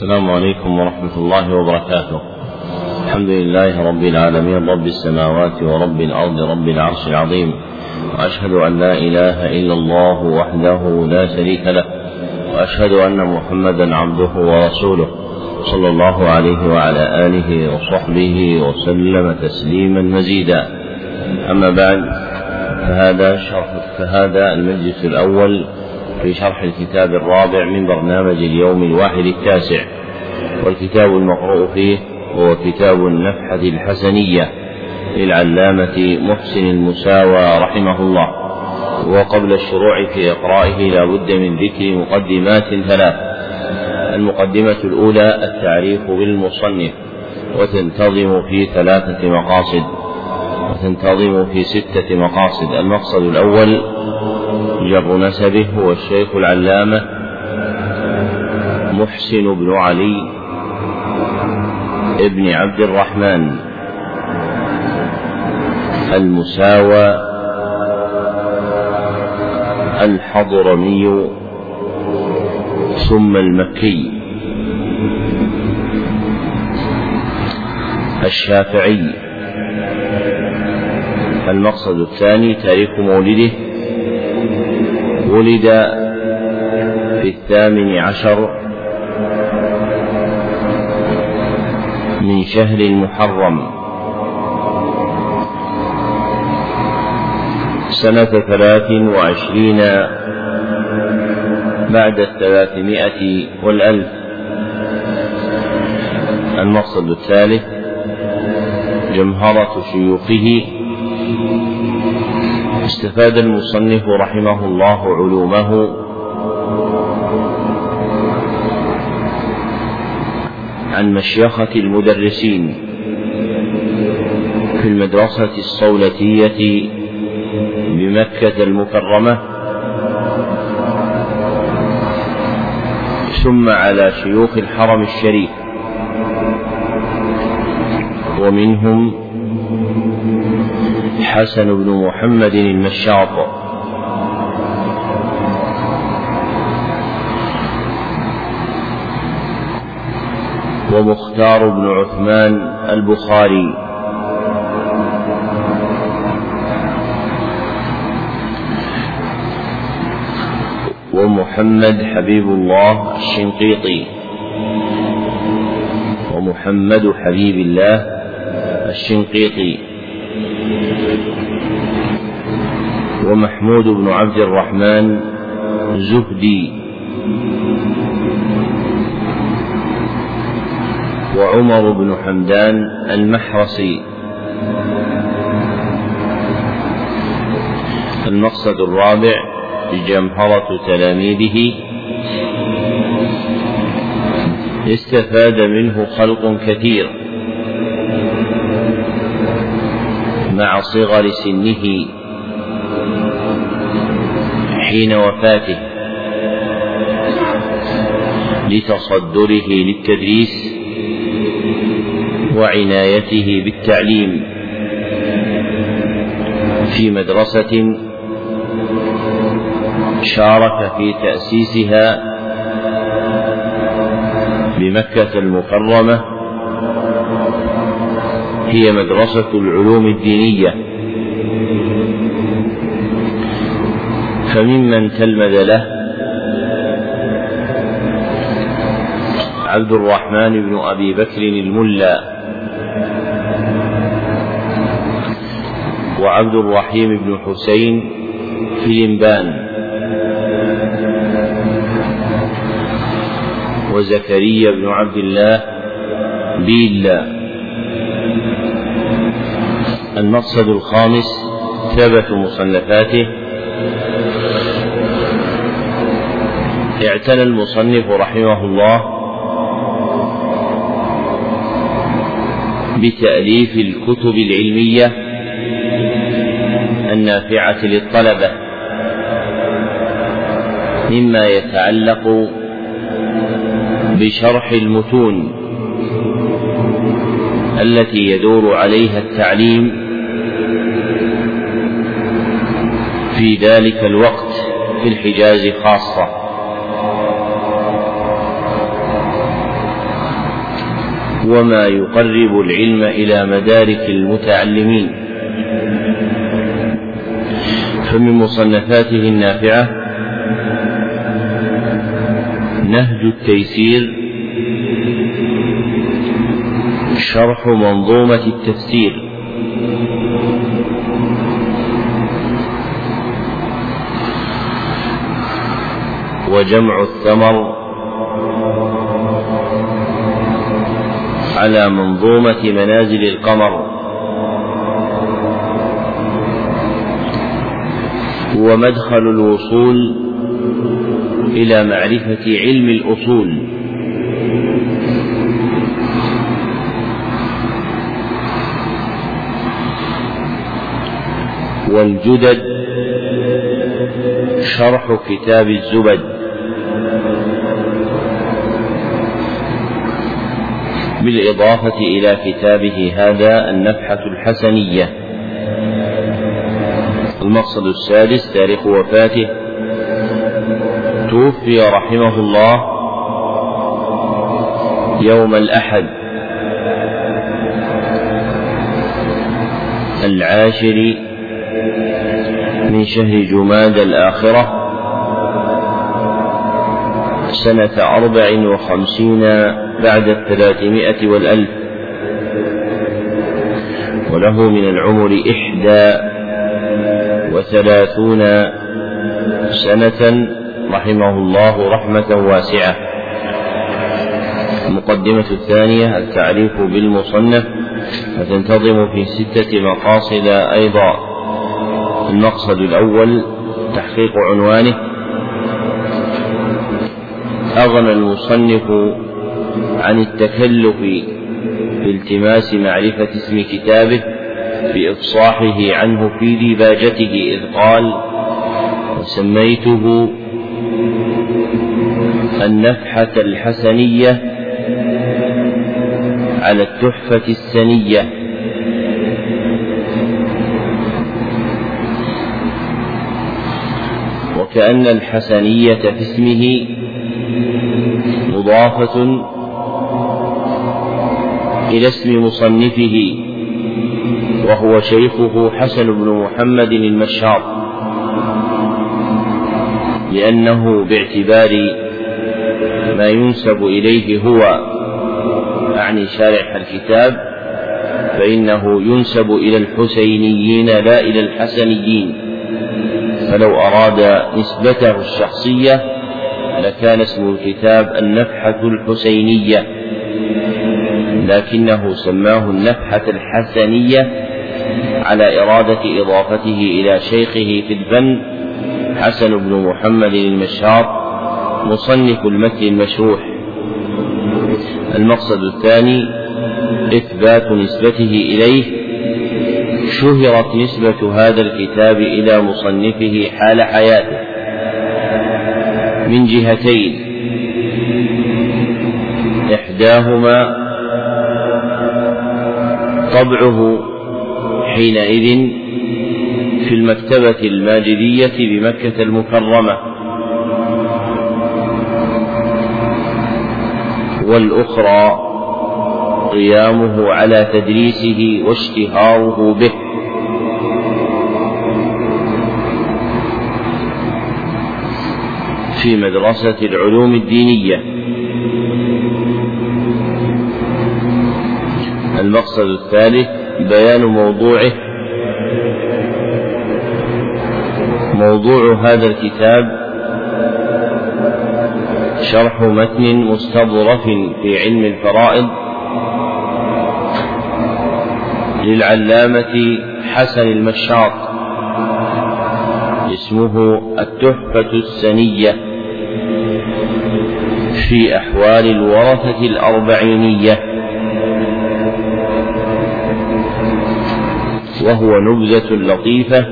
السلام عليكم ورحمة الله وبركاته. الحمد لله رب العالمين رب السماوات ورب الأرض رب العرش العظيم. وأشهد أن لا إله إلا الله وحده لا شريك له. وأشهد أن محمدا عبده ورسوله صلى الله عليه وعلى آله وصحبه وسلم تسليما مزيدا. أما بعد فهذا شرح فهذا المجلس الأول في شرح الكتاب الرابع من برنامج اليوم الواحد التاسع. والكتاب المقروء فيه هو كتاب النفحة الحسنية للعلامة محسن المساوى رحمه الله. وقبل الشروع في إقرائه لا بد من ذكر مقدمات ثلاث. المقدمة الأولى التعريف بالمصنف وتنتظم في ثلاثة مقاصد وتنتظم في ستة مقاصد. المقصد الأول جر نسبه هو الشيخ العلامة محسن بن علي ابن عبد الرحمن المساوى الحضرمي ثم المكي الشافعي. المقصد الثاني تاريخ مولده ولد في الثامن عشر من شهر المحرم. سنة ثلاث وعشرين بعد الثلاثمائة والألف. المقصد الثالث جمهرة شيوخه استفاد المصنف رحمه الله علومه. عن مشيخة المدرسين في المدرسة الصولتية بمكة المكرمة. ثم على شيوخ الحرم الشريف. ومنهم حسن بن محمد المشاط ومختار بن عثمان البخاري. ومحمد حبيب الله الشنقيطي. ومحمد حبيب الله الشنقيطي. ومحمود بن عبد الرحمن زهدي. وعمر بن حمدان المحرسي. المقصد الرابع جمهرة تلاميذه. استفاد منه خلق كثير. مع صغر سنه حين وفاته لتصدره للتدريس وعنايته بالتعليم في مدرسة شارك في تأسيسها بمكة المكرمة هي مدرسة العلوم الدينية. فممن تلمذ له عبد الرحمن بن أبي بكر الملا وعبد الرحيم بن حسين فيلمبان وزكريا بن عبد الله بيلا. المقصد الخامس ثبت مصنفاته. اعتنى المصنف رحمه الله بتأليف الكتب العلمية النافعة للطلبة مما يتعلق بشرح المتون التي يدور عليها التعليم في ذلك الوقت في الحجاز خاصة. وما يقرب العلم إلى مدارك المتعلمين. فمن مصنفاته النافعة نهج التيسير شرح منظومة التفسير. وجمع الثمر على منظومة منازل القمر ومدخل الوصول إلى معرفة علم الأصول. والجدد شرح كتاب الزبد. بالإضافة إلى كتابه هذا النفحة الحسنية. المقصد السادس تاريخ وفاته. توفي رحمه الله يوم الأحد العاشر من شهر جماد الآخرة سنة أربع وخمسين بعد الثلاثمائة والألف. وله من العمر إحدى وثلاثون سنة رحمه الله رحمة واسعة. المقدمة الثانية التعريف بالمصنف وتنتظم في ستة مقاصد أيضا. المقصد الأول تحقيق عنوانه. أغنى المصنف عن التكلف بالتماس معرفة اسم كتابه بإفصاحه عنه في ديباجته إذ قال وسميته النفحة الحسنية على التحفة السنية. وكأن الحسنية في اسمه مضافة إلى اسم مصنفه وهو شيخه حسن بن محمد المشاط لأنه باعتبار ما ينسب إليه هو أعني شارح الكتاب فإنه ينسب إلى الحسينيين لا إلى الحسنيين. فلو أراد نسبته الشخصية لكان اسم الكتاب النفحة الحسينية. لكنه سماه النفحة الحسنية على إرادة إضافته إلى شيخه في الفن حسن بن محمد المشاط مصنف المتن المشروح. المقصد الثاني إثبات نسبته إليه. شهرت نسبة هذا الكتاب إلى مصنفه حال حياته. من جهتين. إحداهما طبعه حينئذ في المكتبة الماجدية بمكة المكرمة. والأخرى قيامه على تدريسه واشتهاره به. في مدرسة العلوم الدينية. المقصد الثالث بيان موضوعه. موضوع هذا الكتاب شرح متن مستظرف في علم الفرائض للعلامة حسن المشاط اسمه التحفة السنية في أحوال الورثة الأربعينية. وهو نبذة لطيفة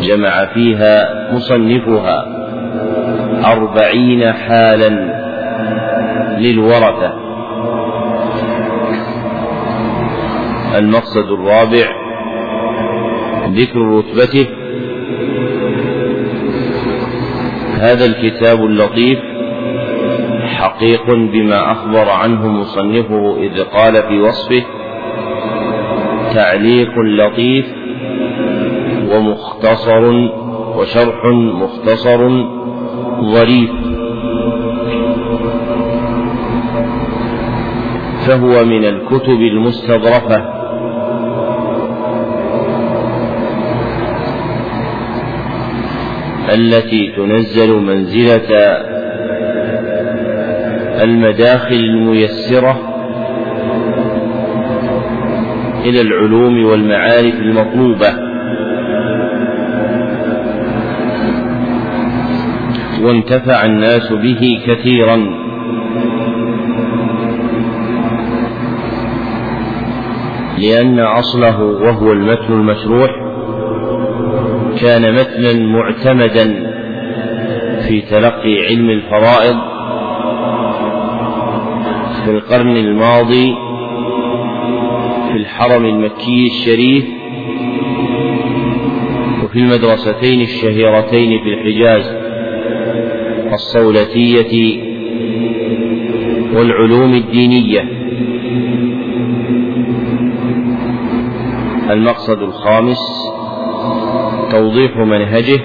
جمع فيها مصنفها أربعين حالا للورثة. المقصد الرابع ذكر رتبته. هذا الكتاب اللطيف حقيق بما أخبر عنه مصنفه إذ قال في وصفه تعليق لطيف ومختصر وشرح مختصر ظريف فهو من الكتب المستظرفة. التي تنزل منزلة المداخل الميسرة إلى العلوم والمعارف المطلوبة. وانتفع الناس به كثيرا. لأن أصله وهو المتن المشروح كان متنا معتمدا في تلقي علم الفرائض في القرن الماضي الحرم المكي الشريف وفي المدرستين الشهيرتين في الحجاز الصولتية والعلوم الدينية. المقصد الخامس توضيح منهجه.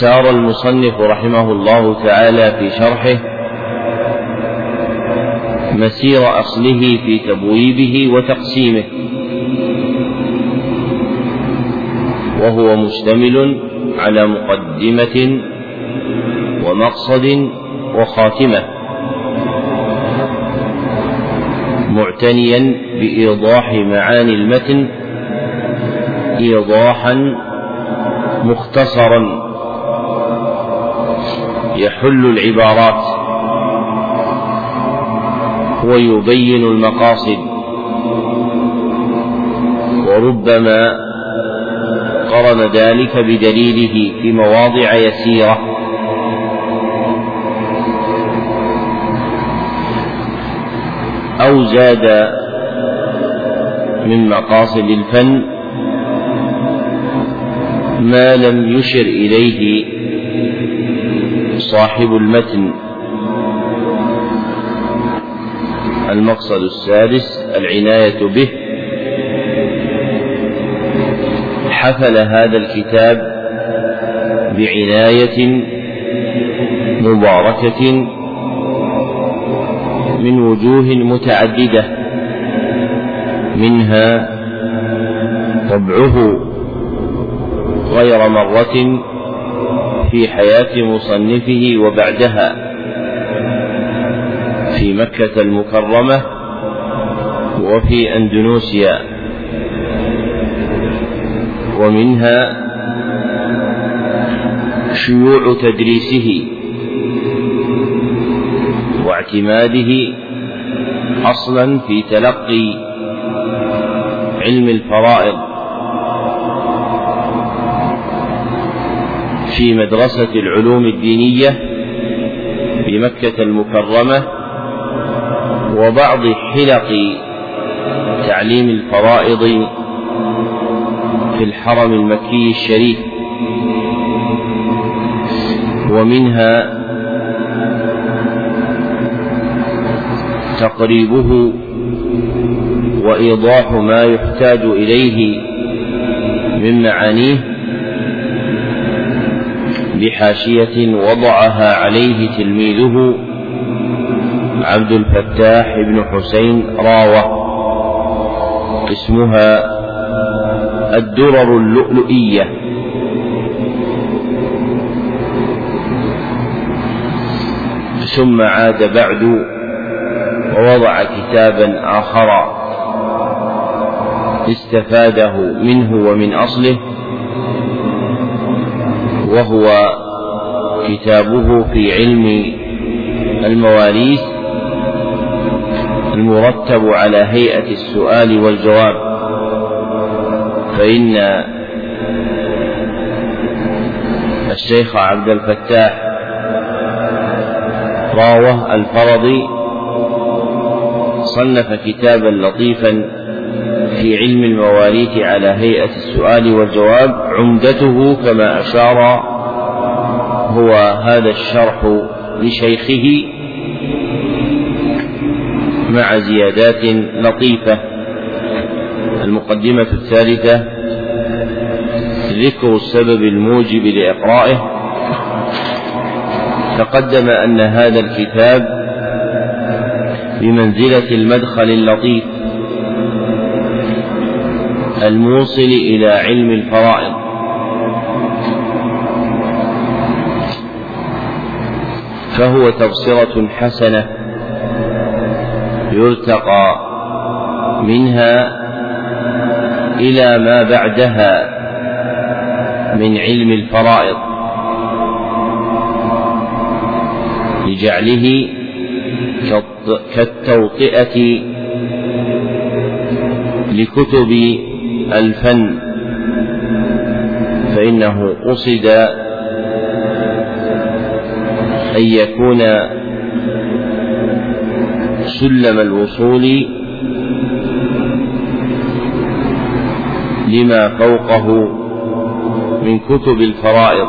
سار المصنف رحمه الله تعالى في شرحه مسير أصله في تبويبه وتقسيمه. وهو مشتمل على مقدمة ومقصد وخاتمة. معتنيا بإيضاح معاني المتن إيضاحا مختصرا. يحل العبارات. ويبين المقاصد. وربما قرن ذلك بدليله في مواضع يسيرة. أو زاد من مقاصد الفن ما لم يشر إليه صاحب المتن. المقصد السادس العناية به. حفل هذا الكتاب بعناية مباركة من وجوه متعددة منها طبعه غير مرة في حياة مصنفه وبعدها. في مكة المكرمة وفي أندونيسيا ومنها شيوع تدريسه واعتماده أصلا في تلقي علم الفرائض في مدرسة العلوم الدينية بمكه المكرمة وبعض حلق تعليم الفرائض في الحرم المكي الشريف ومنها تقريبه وإيضاح ما يحتاج إليه من معانيه بحاشية وضعها عليه تلميذه عبد الفتاح بن حسين راوة. اسمها الدرر اللؤلؤية. ثم عاد بعد ووضع كتابا آخر. استفاده منه ومن أصله. وهو كتابه في علم المواريث المرتب على هيئة السؤال والجواب. فإن الشيخ عبد الفتاح راوه الفرضي صنف كتابا لطيفا في علم المواريث على هيئة السؤال والجواب عمدته كما أشار هو هذا الشرح لشيخه مع زيادات لطيفة. المقدمة الثالثة ذكر السبب الموجب لإقرائه. تقدم أن هذا الكتاب بمنزلة المدخل اللطيف الموصل إلى علم الفرائض. فهو تبصرة حسنة يرتقى منها إلى ما بعدها من علم الفرائض لجعله كالتوطئة لكتب الفن. فإنه قصد أن يكون سلم الوصول لما فوقه من كتب الفرائض.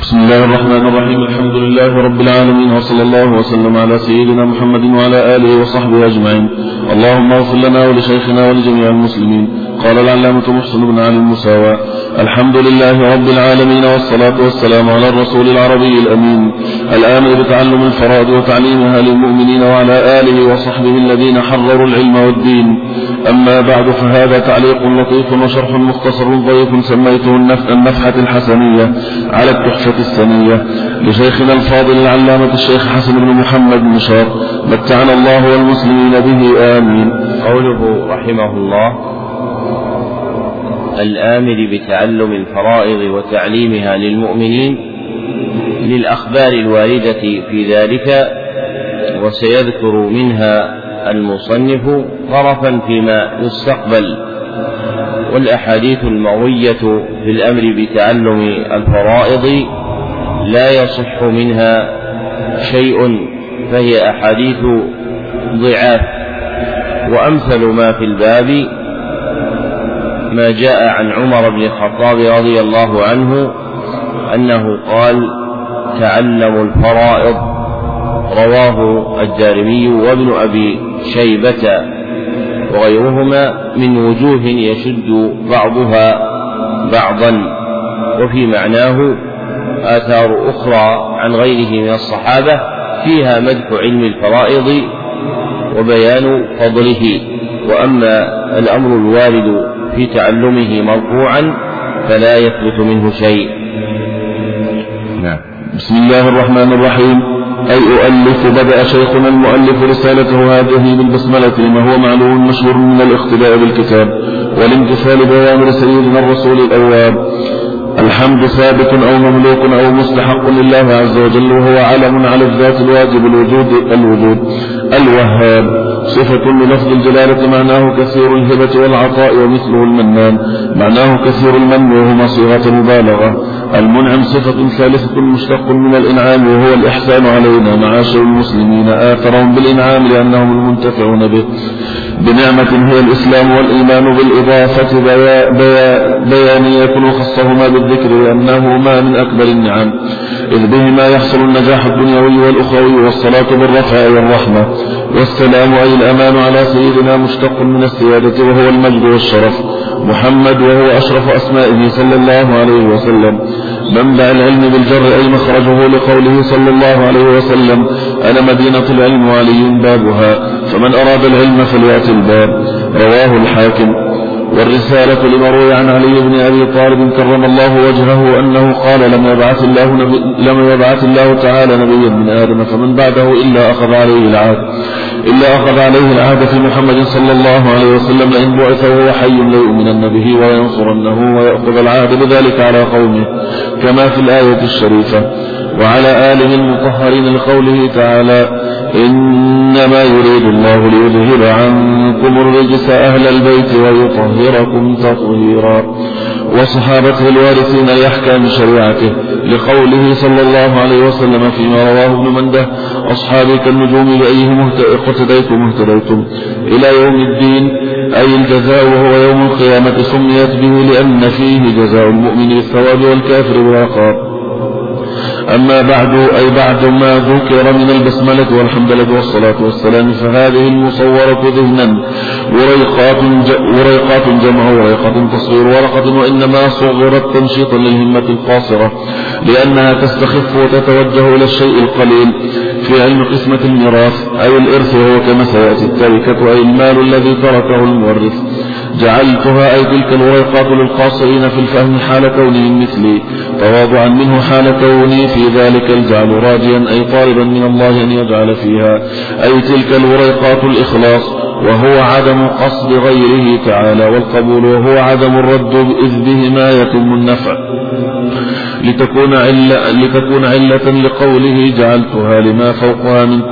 بسم الله الرحمن الرحيم. الحمد لله رب العالمين وصلى الله وسلم على سيدنا محمد وعلى آله وصحبه أجمعين. اللهم اغفر لنا ولشيخنا ولجميع المسلمين. قال العلامة محسن بن علي المساواة الحمد لله رب العالمين والصلاة والسلام على الرسول العربي الأمين الآمر بتعلم الفرائض وتعليمها للمؤمنين وعلى آله وصحبه الذين حرروا العلم والدين. أما بعد فهذا تعليق لطيف وشرح مختصر ضيق سميته النفحة الحسنية على التحفة السنية لشيخنا الفاضل العلامة الشيخ حسن بن محمد مشار. متعنا الله والمسلمين به آمين. قوله رحمه الله الآمر بتعلم الفرائض وتعليمها للمؤمنين للأخبار الواردة في ذلك وسيذكر منها المصنف طرفا فيما يستقبل والأحاديث المروية في الأمر بتعلم الفرائض لا يصح منها شيء فهي أحاديث ضعاف. وأمثل ما في الباب ما جاء عن عمر بن الخطاب رضي الله عنه أنه قال تعلموا الفرائض رواه الدارمي وابن أبي شيبة وغيرهما من وجوه يشد بعضها بعضا وفي معناه آثار أخرى عن غيره من الصحابة فيها مدح علم الفرائض وبيان فضله وأما الأمر الوارد في تعلمه مرفوعا فلا يثبت منه شيء. نعم. بسم الله الرحمن الرحيم. أي أؤلف بدأ شيخنا المؤلف رسالته هذه بالبسملة لما هو معلوم مشهور من الاقتداء بالكتاب والامتثال بأوامر سيدنا الرسول الأواب الحمد ثابت أو مملوك أو مستحق لله عز وجل وهو علم على الذات الواجب الوجود الوجود الوهاب. صفة للفظ الجلالة معناه كثير الهبة والعطاء ومثله المنان. معناه كثير المن وهما صيغة مبالغة. المنعم صفة ثالثة مشتق من الإنعام وهو الإحسان علينا معاشر المسلمين آثرهم بالإنعام لأنهم المنتفعون به. بنعمة هي الإسلام والإيمان بالإضافة بيا بيا بيانية وخصهما بالذكر لأنهما من أكبر النعم. إذ بهما يحصل النجاح الدنيوي والأخروي والصلاة بالرفع والرحمة. والسلام أي الأمان على سيدنا مشتق من السيادة وهو المجد والشرف. محمد وهو أشرف أسمائه صلى الله عليه وسلم. منبع العلم بالجر أي مخرجه لقوله صلى الله عليه وسلم أنا مدينة العلم وعلي بابها فمن أراد العلم فليأتي الباب. رواه الحاكم. والرسالة لما روي عن علي بن أبي طالب كرم الله وجهه أنه قال لم يبعث الله نبي لم يبعث الله تعالى نبيا من آدم فمن بعده إلا أخذ عليه العهد. إلا أخذ عليه العهد في محمد صلى الله عليه وسلم لئن بعث وهو حي ليؤمنن به وينصرنه ويأخذ العهد بذلك على قومه كما في الآية الشريفة. وعلى آله المطهرين لقوله تعالى إنما يريد الله ليذهب عنكم الرجس أهل البيت ويطهركم تطهيرا وصحابته الوارثين لأحكام شريعته لقوله صلى الله عليه وسلم فيما رواه ابن منده أصحابي كالنجوم بأيهم اقتديتم اهتديتم. إلى يوم الدين أي الجزاء وهو يوم القيامة سميت به لأن فيه جزاء المؤمن بالثواب والكافر بالعقاب أما بعد أي بعد ما ذكر من البسملة والحمدلة والصلاة والسلام فهذه المصورة ذهنا. وريقات وريقات جمع وريقة تصغير ورقة وإنما صغرت تنشيطا للهمة القاصرة لأنها تستخف وتتوجه إلى الشيء القليل في علم قسمة الميراث أي الإرث وهو كما سيأتي التركة أي المال الذي تركه المورث. جعلتها أي تلك الورقات للقاصرين في الفهم حال كونهم مثلي. تواضعا منه حال كوني. في ذلك الجعل راجيا أي طالبا من الله أن يجعل فيها. أي تلك الورقات الإخلاص. وهو عدم قصد غيره تعالى والقبول وهو عدم الرد إذ بهما يتم النفع. لتكون علة, لتكون علة لقوله جعلتها لما فوقها من,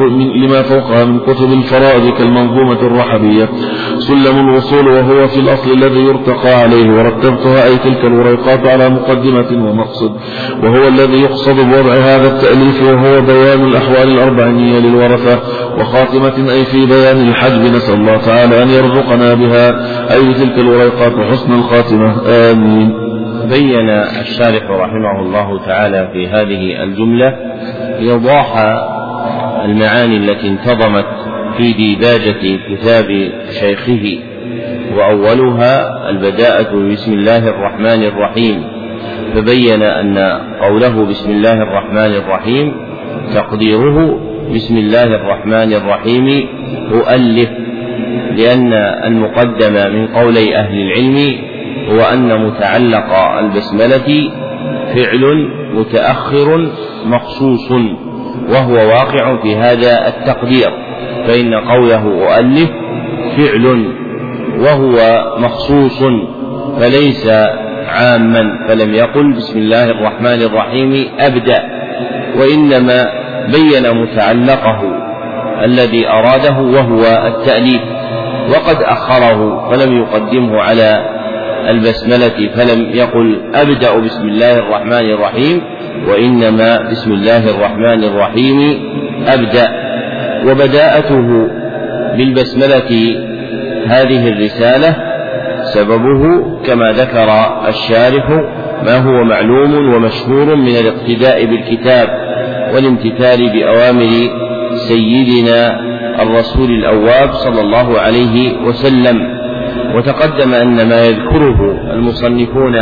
لما فوقها من كتب الفرائض كالمنظومة الرحبية. سلم الوصول وهو في الأصل الذي يرتقى عليه ورتبتها أي تلك الوريقات على مقدمة ومقصد. وهو الذي يقصد بوضع هذا التأليف وهو بيان الأحوال الأربعينية للورثة وخاتمة أي في بيان الحجب نسأل الله تعالى أن يرزقنا بها. أي تلك الوريقات حسن الخاتمة. آمين. بين الشارح رحمه الله تعالى في هذه الجملة إيضاح المعاني التي انتظمت في ديباجة كتاب شيخه وأولها البداءة بسم الله الرحمن الرحيم. فبين أن قوله بسم الله الرحمن الرحيم تقديره بسم الله الرحمن الرحيم أؤلف لأن المقدم من قولي أهل العلم هو أن متعلق البسملة فعل متأخر مخصوص وهو واقع في هذا التقدير فإن قوله أؤلف فعل وهو مخصوص فليس عاما فلم يقل بسم الله الرحمن الرحيم أبدأ وإنما بين متعلقه الذي أراده وهو التأليف. وقد أخره ولم يقدمه على البسملة فلم يقل أبدأ بسم الله الرحمن الرحيم وإنما بسم الله الرحمن الرحيم أبدأ. وبداءته بالبسملة هذه الرسالة سببه كما ذكر الشارح ما هو معلوم ومشهور من الاقتداء بالكتاب والامتثال بأوامر سيدنا الرسول الأواب صلى الله عليه وسلم وتقدم أن ما يذكره المصنفون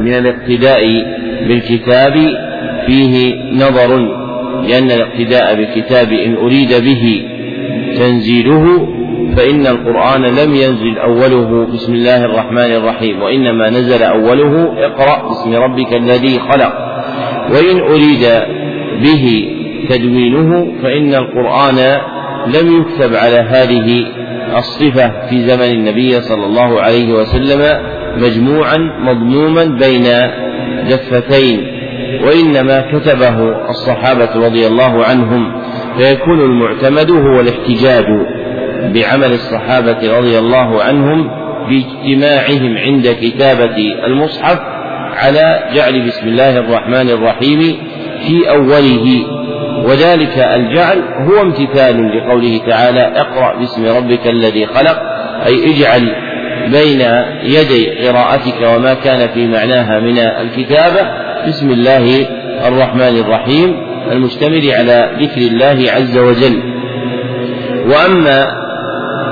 من الاقتداء بالكتاب فيه نظر لأن الاقتداء بالكتاب إن أريد به تنزيله فإن القرآن لم ينزل أوله بسم الله الرحمن الرحيم وإنما نزل أوله اقرأ باسم ربك الذي خلق. وإن أريد به تدوينه فإن القرآن لم يكتب على هذه الصفة في زمن النبي صلى الله عليه وسلم مجموعا مضموما بين دفتين وإنما كتبه الصحابة رضي الله عنهم فيكون المعتمد هو الاحتجاج بعمل الصحابة رضي الله عنهم باجتماعهم عند كتابة المصحف على جعل بسم الله الرحمن الرحيم في أوله وذلك الجعل هو امتثال لقوله تعالى اقرأ باسم ربك الذي خلق أي اجعل بين يدي قراءتك وما كان في معناها من الكتابة. بسم الله الرحمن الرحيم المشتمل على ذكر الله عز وجل. وأما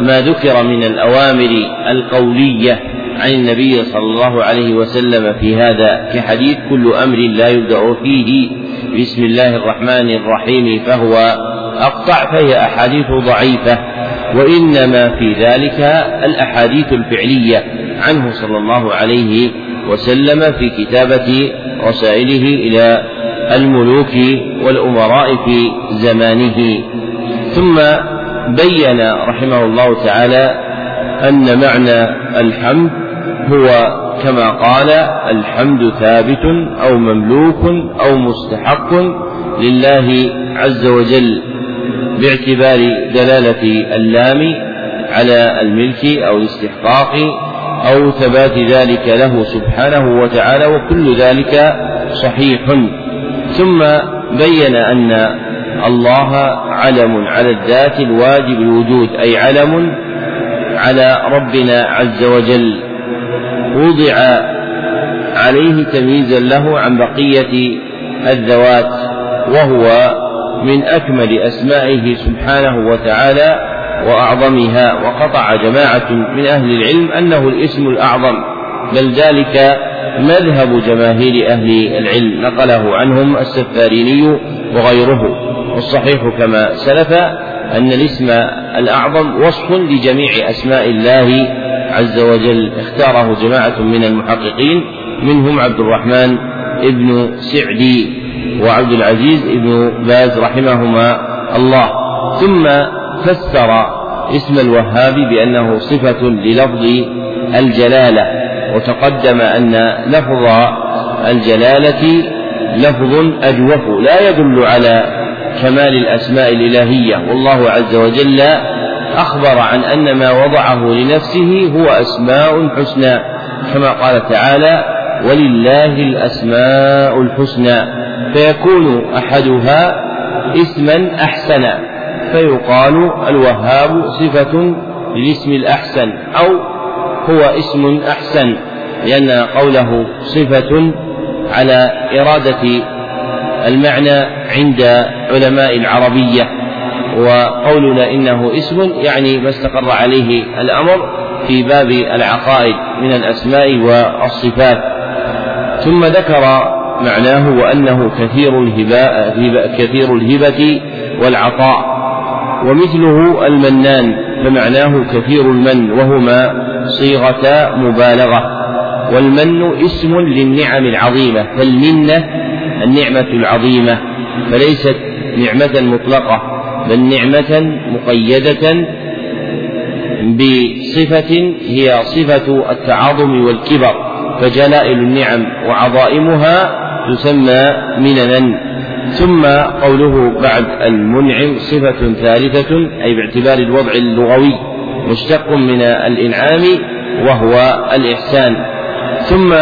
ما ذكر من الأوامر القولية عن النبي صلى الله عليه وسلم في هذا كحديث كل أمر لا يبدأ فيه بسم الله الرحمن الرحيم فهو أقطع فهي أحاديث ضعيفة وإنما في ذلك الأحاديث الفعلية عنه صلى الله عليه وسلم في كتابة رسائله إلى الملوك والأمراء في زمانه. ثم بين رحمه الله تعالى أن معنى الحمد هو كما قال الحمد ثابت أو مملوك أو مستحق لله عز وجل باعتبار دلالة اللام على الملك أو الاستحقاق أو ثبات ذلك له سبحانه وتعالى وكل ذلك صحيح. ثم بين أن الله علم على الذات الواجب الوجود أي علم على ربنا عز وجل. وضع عليه تمييزا له عن بقية الذوات وهو من أكمل أسمائه سبحانه وتعالى وأعظمها. وقطع جماعة من أهل العلم أنه الاسم الأعظم بل ذلك مذهب جماهير أهل العلم. نقله عنهم السفاريني وغيره. والصحيح كما سلف أن الاسم الأعظم وصف لجميع أسماء الله عز وجل اختاره جماعة من المحققين منهم عبد الرحمن ابن سعدي وعبد العزيز ابن باز رحمهما الله. ثم فسر اسم الوهاب بأنه صفة للفظ الجلالة وتقدم أن لفظ الجلالة لفظ أجوف لا يدل على كمال الأسماء الإلهية. والله عز وجل أخبر عن أن ما وضعه لنفسه هو أسماء حسنى كما قال تعالى ولله الأسماء الحسنى فيكون أحدها اسما أحسن فيقال الوهاب صفة للاسم الأحسن أو هو اسم أحسن لأن قوله صفة على إرادة المعنى عند علماء العربية. وقولنا إنه اسم يعني ما استقر عليه الأمر في باب العقائد من الأسماء والصفات. ثم ذكر معناه وأنه كثير الهباء كثير الهبة والعطاء ومثله المنان فمعناه كثير المن وهما صيغة مبالغة. والمن اسم للنعم العظيمة فالمنة النعمة العظيمة فليست نعمة مطلقة. بل نعمة مقيدة بصفة هي صفة التعاظم والكبر فجلائل النعم وعظائمها تسمى مننا. ثم قوله بعد المنعم صفة ثالثة أي باعتبار الوضع اللغوي مشتق من الإنعام وهو الإحسان. ثم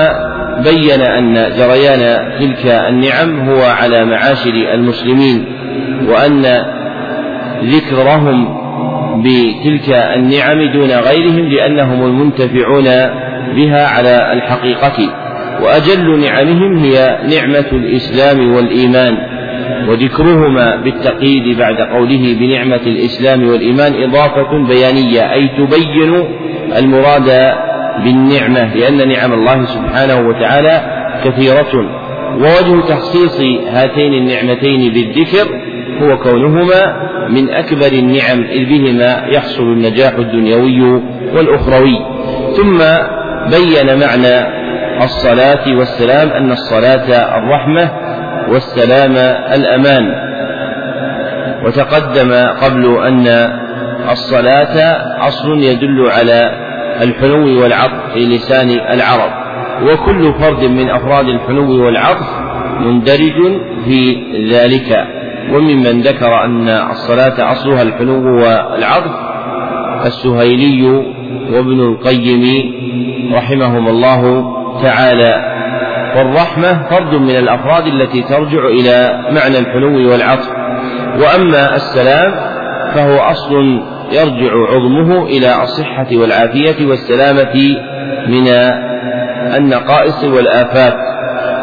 بين أن جريان تلك النعم هو على معاشر المسلمين وأن ذكرهم بتلك النعم دون غيرهم لأنهم المنتفعون بها على الحقيقة. وأجل نعمهم هي نعمة الإسلام والإيمان. وذكرهما بالتقييد بعد قوله بنعمة الإسلام والإيمان إضافة بيانية أي تبين المراد بالنعمة لأن نعم الله سبحانه وتعالى كثيرة. ووجه تخصيص هاتين النعمتين بالذكر هو كونهما من أكبر النعم إذ بهما يحصل النجاح الدنيوي والأخروي. ثم بين معنى الصلاة والسلام أن الصلاة الرحمة والسلام الأمان. وتقدم قبل أن الصلاة أصل يدل على الحنو والعطف في لسان العرب. وكل فرد من أفراد الحنو والعطف مندرج في ذلك. وممن ذكر أن الصلاة أصلها الحنو والعطف السهيلي وابن القيم رحمهم الله تعالى. والرحمة فرد من الأفراد التي ترجع إلى معنى الحنو والعطف وأما السلام فهو أصل يرجع عظمه إلى الصحة والعافية والسلامة من النقائص والآفات.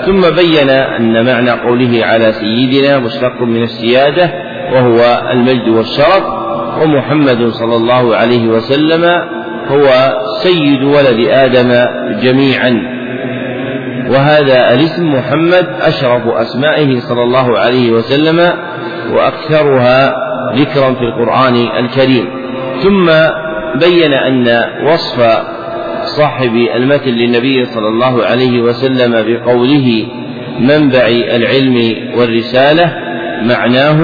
ثم بين أن معنى قوله على سيدنا مشتق من السيادة وهو المجد والشرف ومحمد صلى الله عليه وسلم هو سيد ولد آدم جميعا. وهذا الاسم محمد أشرف أسمائه صلى الله عليه وسلم وأكثرها ذكرا في القرآن الكريم. ثم بين أن وصف صاحب المثل للنبي صلى الله عليه وسلم بقوله منبع العلم والرسالة معناه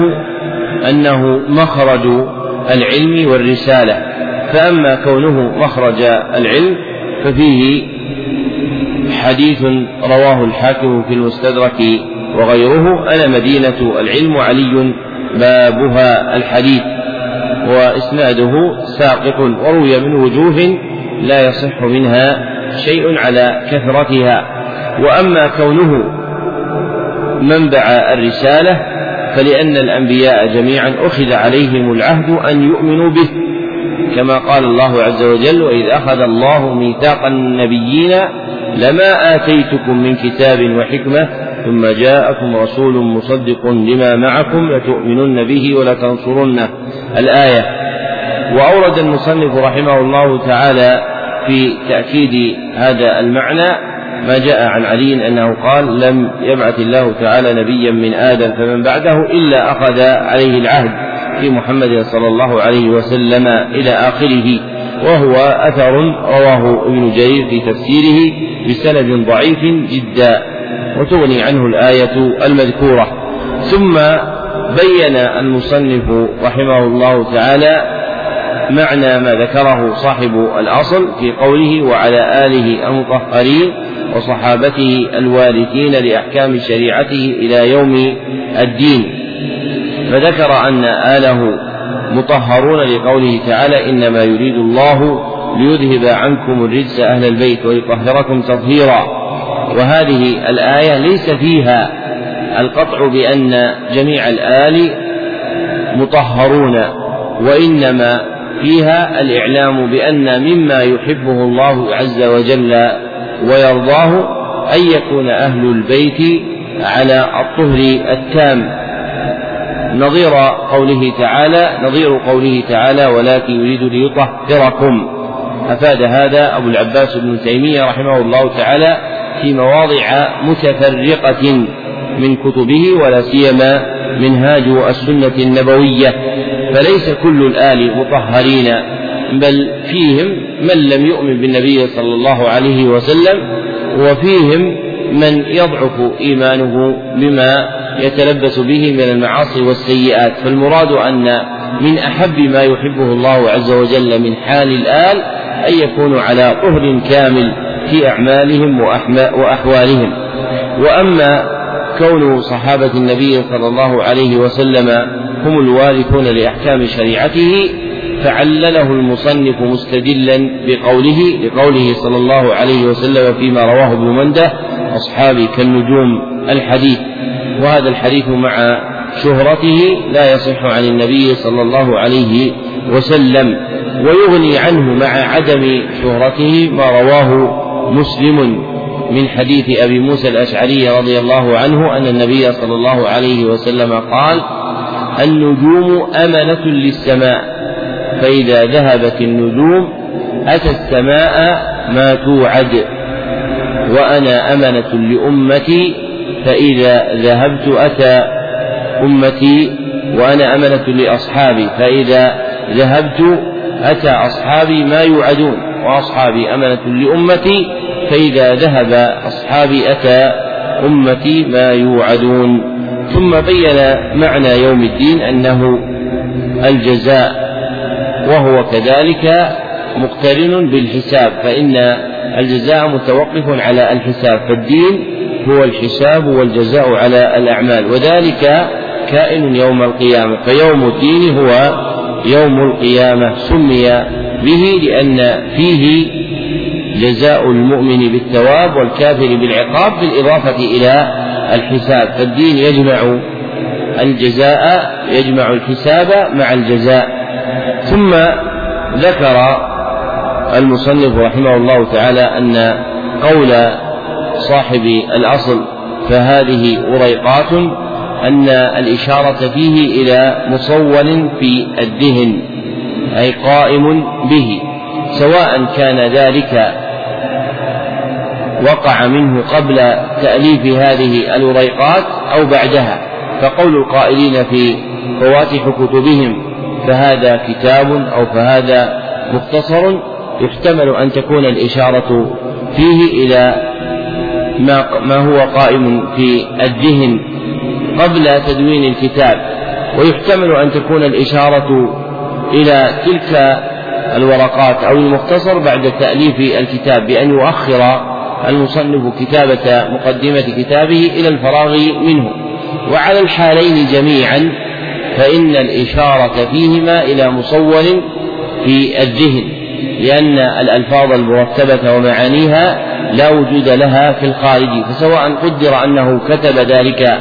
أنه مخرج العلم والرسالة فأما كونه مخرج العلم ففيه حديث رواه الحاكم في المستدرك وغيره أنا مدينة العلم علي بابها الحديث وإسناده ساقط وروي من وجوه لا يصح منها شيء على كثرتها. وأما كونه منبع الرسالة فلأن الأنبياء جميعا أخذ عليهم العهد أن يؤمنوا به. كما قال الله عز وجل وإذ أخذ الله ميثاق النبيين لما آتيتكم من كتاب وحكمة ثم جاءكم رسول مصدق لما معكم لتؤمنن به ولتنصرنه. الآية وأورد المصنف رحمه الله تعالى في تأكيد هذا المعنى ما جاء عن علي أنه قال لم يبعث الله تعالى نبيا من آدم فمن بعده إلا أخذ عليه العهد في محمد صلى الله عليه وسلم إلى آخره وهو أثر رواه ابن جرير في تفسيره بسند ضعيف جدا وتغني عنه الآية المذكورة. ثم بين المصنف رحمه الله تعالى معنى ما ذكره صاحب الأصل في قوله وعلى آله المطهرين وصحابته الوارثين لأحكام شريعته إلى يوم الدين. فذكر أن آله مطهرون لقوله تعالى إنما يريد الله ليذهب عنكم الرجس أهل البيت ويطهركم تطهيرا. وهذه الآية ليس فيها القطع بأن جميع الآل مطهرون وإنما فيها الإعلام بأن مما يحبه الله عز وجل ويرضاه أن يكون أهل البيت على الطهر التام. نظير قوله تعالى نظير قوله تعالى ولكن يريد ليطهركم أفاد هذا أبو العباس بن تيمية رحمه الله تعالى في مواضع متفرقة من كتبه ولا سيما منهاج السنة النبوية. فليس كل الآل مطهرين بل فيهم من لم يؤمن بالنبي صلى الله عليه وسلم وفيهم من يضعف إيمانه بما يتلبس به من المعاصي والسيئات. فالمراد أن من أحب ما يحبه الله عز وجل من حال الآل أن يكونوا على طهر كامل في أعمالهم وأحوالهم. وأما كون صحابة النبي صلى الله عليه وسلم هم الوارثون لأحكام شريعته فعلله المصنف مستدلا بقوله لقوله صلى الله عليه وسلم فيما رواه ابن مندة أصحابي كالنجوم الحديث. وهذا الحديث مع شهرته لا يصح عن النبي صلى الله عليه وسلم ويغني عنه مع عدم شهرته ما رواه مسلم. من حديث أبي موسى الأشعري رضي الله عنه أن النبي صلى الله عليه وسلم قال النجوم أمنة للسماء فإذا ذهبت النجوم أتى السماء ما توعد. وأنا أمنة لأمتي فإذا ذهبت أتى أمتي وأنا أمنة لأصحابي فإذا ذهبت أتى أصحابي ما يوعدون. وأصحابي أمنة لأمتي فإذا ذهب أصحابي أتى أمتي ما يوعدون. ثم بين معنى يوم الدين أنه الجزاء وهو كذلك مقترن بالحساب فإن الجزاء متوقف على الحساب فالدين هو الحساب والجزاء على الأعمال وذلك كائن يوم القيامة فيوم الدين هو يوم القيامة سمي به لأن فيه جزاء المؤمن بالثواب والكافر بالعقاب بالإضافة إلى الحساب فالدين يجمع الجزاء يجمع الحساب مع الجزاء. ثم ذكر المصنف رحمه الله تعالى أن قول صاحب الأصل فهذه وريقات أن الإشارة فيه إلى مصول في الدهن أي قائم به سواء كان ذلك وقع منه قبل تأليف هذه الوريقات أو بعدها. فقول القائلين في فواتح كتبهم فهذا كتاب أو فهذا مختصر يحتمل أن تكون الإشارة فيه إلى ما ما هو قائم في الذهن قبل تدوين الكتاب. ويحتمل أن تكون الإشارة إلى تلك الورقات أو المختصر بعد تأليف الكتاب بأن يؤخر المصنف كتابة مقدمة كتابه إلى الفراغ منه. وعلى الحالين جميعا فإن الإشارة فيهما إلى مصور في الذهن لأن الألفاظ المرتبة ومعانيها لا وجود لها في الخارج فسواء قدر أنه كتب ذلك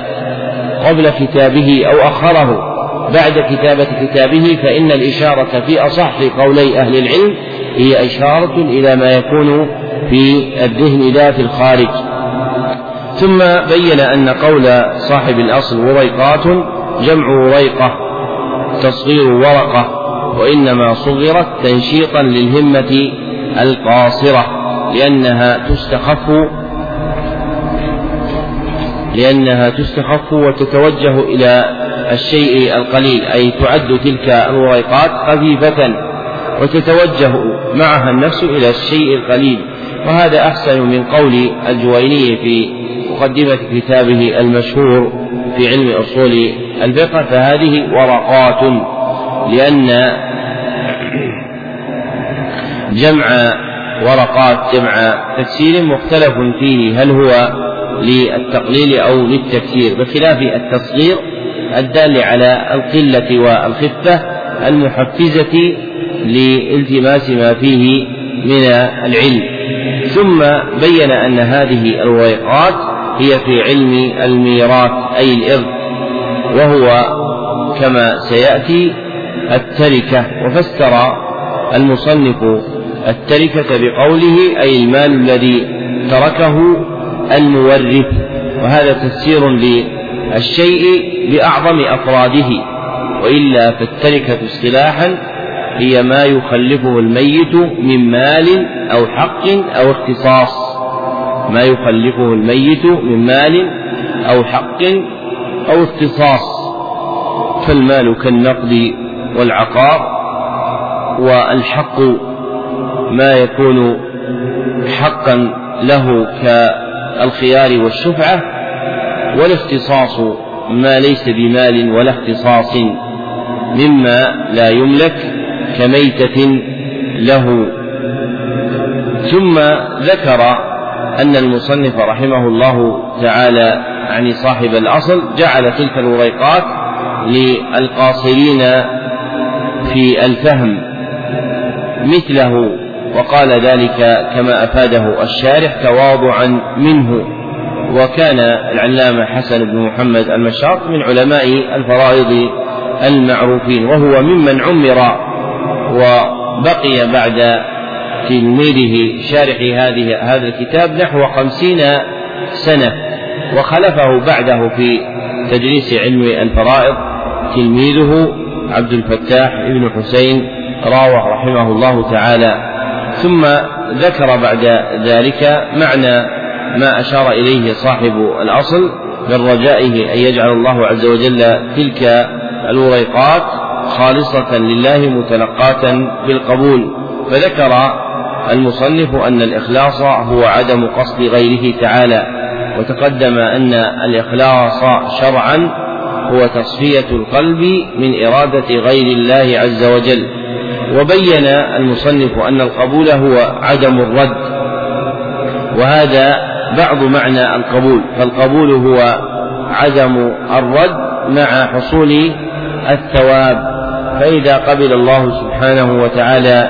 قبل كتابه أو أخره. بعد كتابة كتابه فإن الإشارة في أصح قولي أهل العلم هي إشارة إلى ما يكون في الذهن لا في الخارج. ثم بين أن قول صاحب الأصل وريقات جمع وريقة تصغير ورقة وإنما صغرت تنشيطا للهمة القاصرة لأنها تستخف لأنها تستخف وتتوجه إلى الشيء القليل أي تعد تلك الوريقات خفيفة. وتتوجه معها النفس إلى الشيء القليل. وهذا أحسن من قول الجويني في مقدمة كتابه المشهور في علم أصول الفقه فهذه ورقات لأن جمع ورقات جمع تكسير مختلف فيه هل هو للتقليل أو للتكسير. بخلاف التصغير الدال على القلة والخفة المحفزة لالتماس ما فيه من العلم. ثم بين أن هذه الورقات هي في علم الميراث أي الإرث وهو كما سيأتي التركة. وفسر المصنف التركة بقوله أي المال الذي تركه المورث. وهذا تفسير للشيء بأعظم أفراده. وإلا فالتركة اصطلاحا هي ما يخلفه الميت من مال أو حق أو اختصاص. ما يخلفه الميت من مال أو حق أو اختصاص. فالمال كالنقد والعقار والحق ما يكون حقا له كالخيار والشفعة والاختصاص ما ليس بمال ولا اختصاص مما لا يملك كميتة له. ثم ذكر أن المصنف رحمه الله تعالى يعني صاحب الأصل جعل تلك الوريقات للقاصرين في الفهم مثله وقال ذلك كما أفاده الشارح تواضعا منه. وكان العلامة حسن بن محمد المشاط من علماء الفرائض المعروفين وهو ممن عمر وبقي بعد تلميذه شارح هذه هذا الكتاب نحو خمسين سنة وخلفه بعده في تدريس علم الفرائض تلميذه عبد الفتاح بن حسين راوح رحمه الله تعالى. ثم ذكر بعد ذلك معنى ما أشار إليه صاحب الأصل من رجائه أن يجعل الله عز وجل تلك الوريقات خالصة لله متلقاة بالقبول. فذكر المصنف أن الإخلاص هو عدم قصد غيره تعالى وتقدم أن الإخلاص شرعا هو تصفية القلب من إرادة غير الله عز وجل. وبين المصنف أن القبول هو عدم الرد وهذا بعض معنى القبول. فالقبول هو عدم الرد مع حصول الثواب. فإذا قبل الله سبحانه وتعالى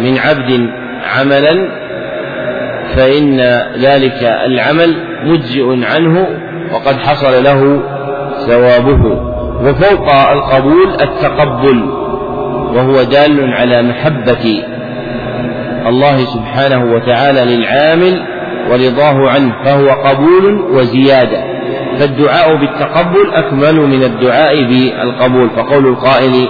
من عبد عملا فإن ذلك العمل مجزئ عنه وقد حصل له ثوابه. وفوق القبول التقبل وهو دال على محبة الله سبحانه وتعالى للعامل ورضاه عنه فهو قبول وزيادة. فالدعاء بالتقبل أكمل من الدعاء بالقبول فقول القائل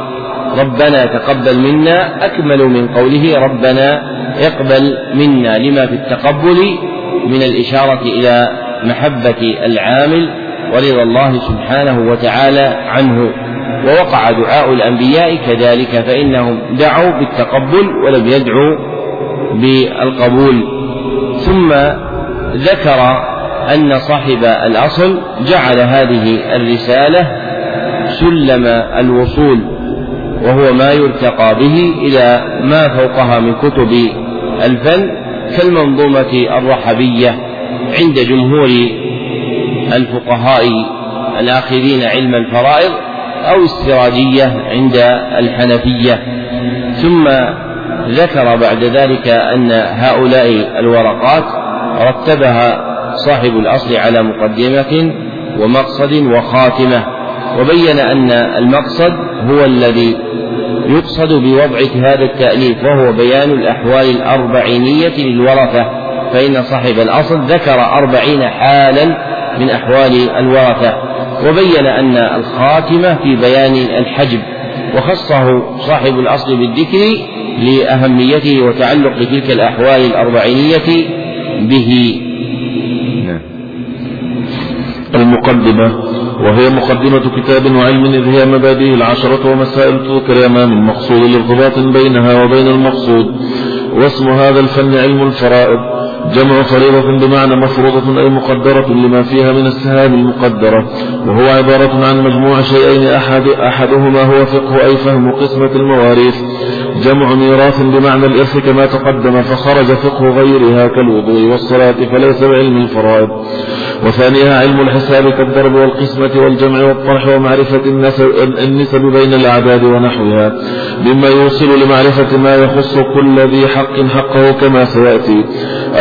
ربنا تقبل منا أكمل من قوله ربنا اقبل منا لما في التقبل من الإشارة إلى محبة العامل ورضا الله سبحانه وتعالى عنه. ووقع دعاء الأنبياء كذلك فإنهم دعوا بالتقبل ولم يدعوا بالقبول. ثم ذكر أن صاحب الأصل جعل هذه الرسالة سلم الوصول. وهو ما يرتقى به إلى ما فوقها من كتب الفن كالمنظومة الرحبية عند جمهور الفقهاء الآخذين علم الفرائض أو السراجية عند الحنفية. ثم ذكر بعد ذلك أن هؤلاء الورقات رتبها صاحب الأصل على مقدمة ومقصد وخاتمة وبين أن المقصد هو الذي يقصد بوضع هذا التأليف وهو بيان الأحوال الأربعينية للورثة فإن صاحب الأصل ذكر أربعين حالا من أحوال الورثة وبين أن الخاتمة في بيان الحجب وخصه صاحب الأصل بالذكر لأهميته وتعلق تلك الأحوال الأربعينية به. المقدمة وهي مقدمة كتاب وعلم إذ هي مبادئ العشرة ومسائل تذكر أمام المقصود لارتباط بينها وبين المقصود. واسم هذا الفن علم الفرائض. جمع فريضة بمعنى مفروضة أي مقدرة لما فيها من السهام المقدرة. وهو عبارة عن مجموع شيئين أحد أحدهما هو فقه أي فهم قسمة المواريث. جمع ميراث بمعنى الإرث كما تقدم فخرج فقه غيرها كالوضوء والصلاة فليس بعلم الفرائض. وثانيها علم الحساب كالضرب والقسمة والجمع والطرح ومعرفة النسب بين الأعداد ونحوها مما يوصل لمعرفة ما يخص كل ذي حق حقه كما سيأتي.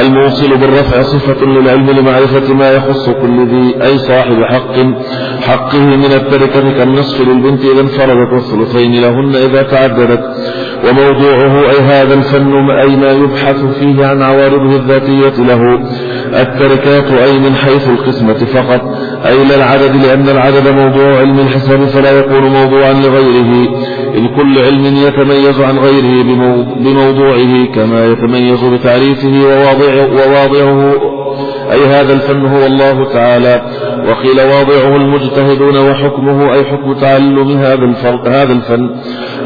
الموصل بالرفع صفة للعلم لمعرفة ما يخص كل ذي أي صاحب حق حقه من التركة كالنصف للبنت إذا انفردت والثلثين لهن إذا تعددت. وموضوعه أي هذا الفن أي ما يبحث فيه عن عوارضه الذاتية له التركات أي من حيث القسمة فقط أي لا العدد لأن العدد موضوع علم الحساب فلا يكون موضوعا لغيره إذ كل علم يتميز عن غيره بموضوعه كما يتميز بتعريفه وواضعه أي هذا الفن هو الله تعالى. وقيل واضعه المجتهدون وحكمه أي حكم تعلم هذا الفرق هذا الفن.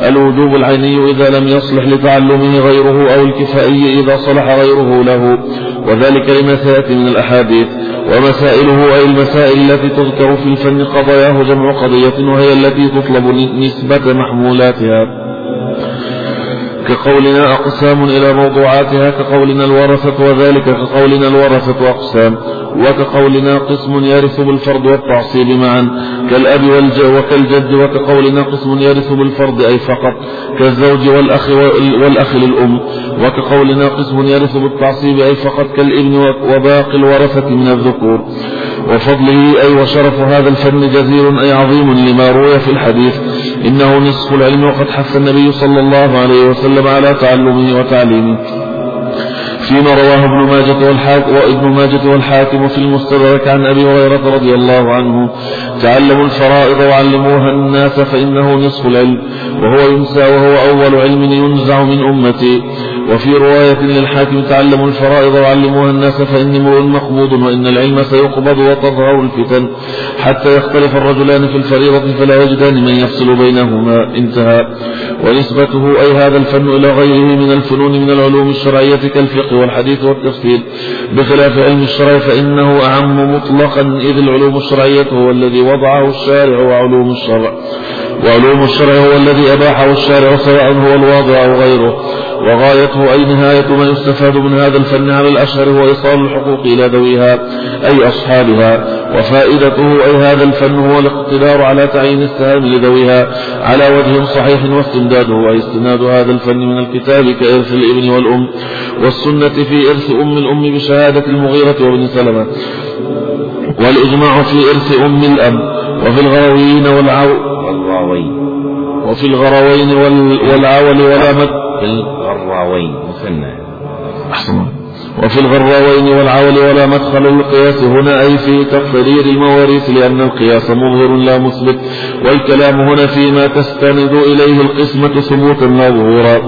الوجوب العيني إذا لم يصلح لتعلمه غيره أو الكفائي إذا صلح غيره له. وذلك لما سيأتي من الأحاديث. ومسائله أي المسائل التي تذكر في الفن قضاياه جمع قضية وهي التي تطلب نسبة محمولاتها كقولنا أقسام إلى موضوعاتها كقولنا الورثة وذلك كقولنا الورثة أقسام وكقولنا قسم يرث بالفرض والتعصيب معا كالأب وكالجد وكقولنا قسم يرث بالفرض أي فقط كالزوج والأخ, والأخ للأم وكقولنا قسم يرث بالتعصيب أي فقط كالابن وباقي الورثة من الذكور. وفضله أي وشرف هذا الفن جزيل أي عظيم لما روي في الحديث إنه نصف العلم وقد حث النبي صلى الله عليه وسلم على تعلمه وتعليمه. فيما رواه ابن ماجة والحاكم وابن ماجة والحاكم في المستدرك عن أبي هريرة رضي الله عنه. تعلموا الفرائض وعلموها الناس فإنه نصف العلم. وهو ينسى وهو أول علم ينزع من أمتي. وفي رواية للحاكم تعلموا الفرائض وعلموها الناس فإني امرؤ مقبوض وإن العلم سيقبض وتظهر الفتن. حتى يختلف الرجلان في الفريضة فلا يجدان من يفصل بينهما. انتهى. ونسبته أي هذا الفن إلى غيره من الفنون من العلوم الشرعية كالفقه والحديث والتفسير بخلاف علم الشرع فإنه أعم مطلقا إذ العلوم الشرعية هو الذي وضعه الشارع وعلوم الشرع. وعلوم الشرع هو الذي أباحه الشارع سواء هو الواضع أو غيره. وغايته أي نهاية ما يستفاد من هذا الفن على الأشهر هو إيصال الحقوق إلى ذويها أي أصحابها. وفائدته أي هذا الفن هو الاقتدار على تعيين السهام لذويها على وجه صحيح واستمداده. أي استناد هذا الفن من الكتاب كإرث الإبن والأم والسنة في إرث أم الأم بشهادة المغيرة وابن سلمة. والإجماع في إرث أم الأب. وفي الغراوين والعو وفي الغراوين والعول ولا مد في الغراوين مثنى أحسن وفي الغراوين والعول ولا مدخل للقياس هنا أي في تقرير المواريث لأن القياس مظهر لا مثبت. والكلام هنا فيما تستند إليه القسمة ثبوتا لا ظهورا.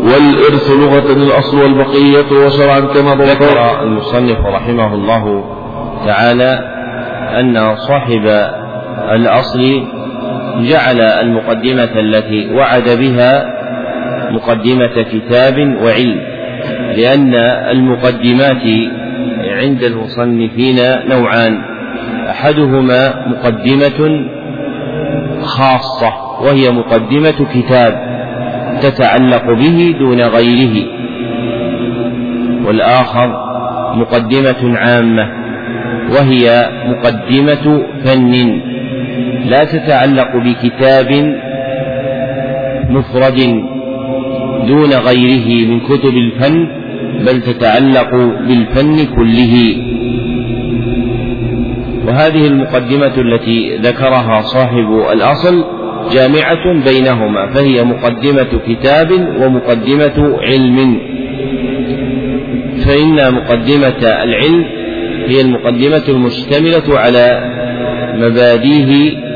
والإرث لغة الأصل والبقية وشرعا كما ذكر المصنف رحمه الله تعالى أن صاحب الأصل جعل المقدمة التي وعد بها مقدمة كتاب وعلم لأن المقدمات عند المصنفين نوعان أحدهما مقدمة خاصة وهي مقدمة كتاب تتعلق به دون غيره والآخر مقدمة عامة وهي مقدمة فن. لا تتعلق بكتاب مفرد دون غيره من كتب الفن بل تتعلق بالفن كله. وهذه المقدمة التي ذكرها صاحب الأصل جامعة بينهما فهي مقدمة كتاب ومقدمة علم. فإن مقدمة العلم هي المقدمة المشتملة على مبادئه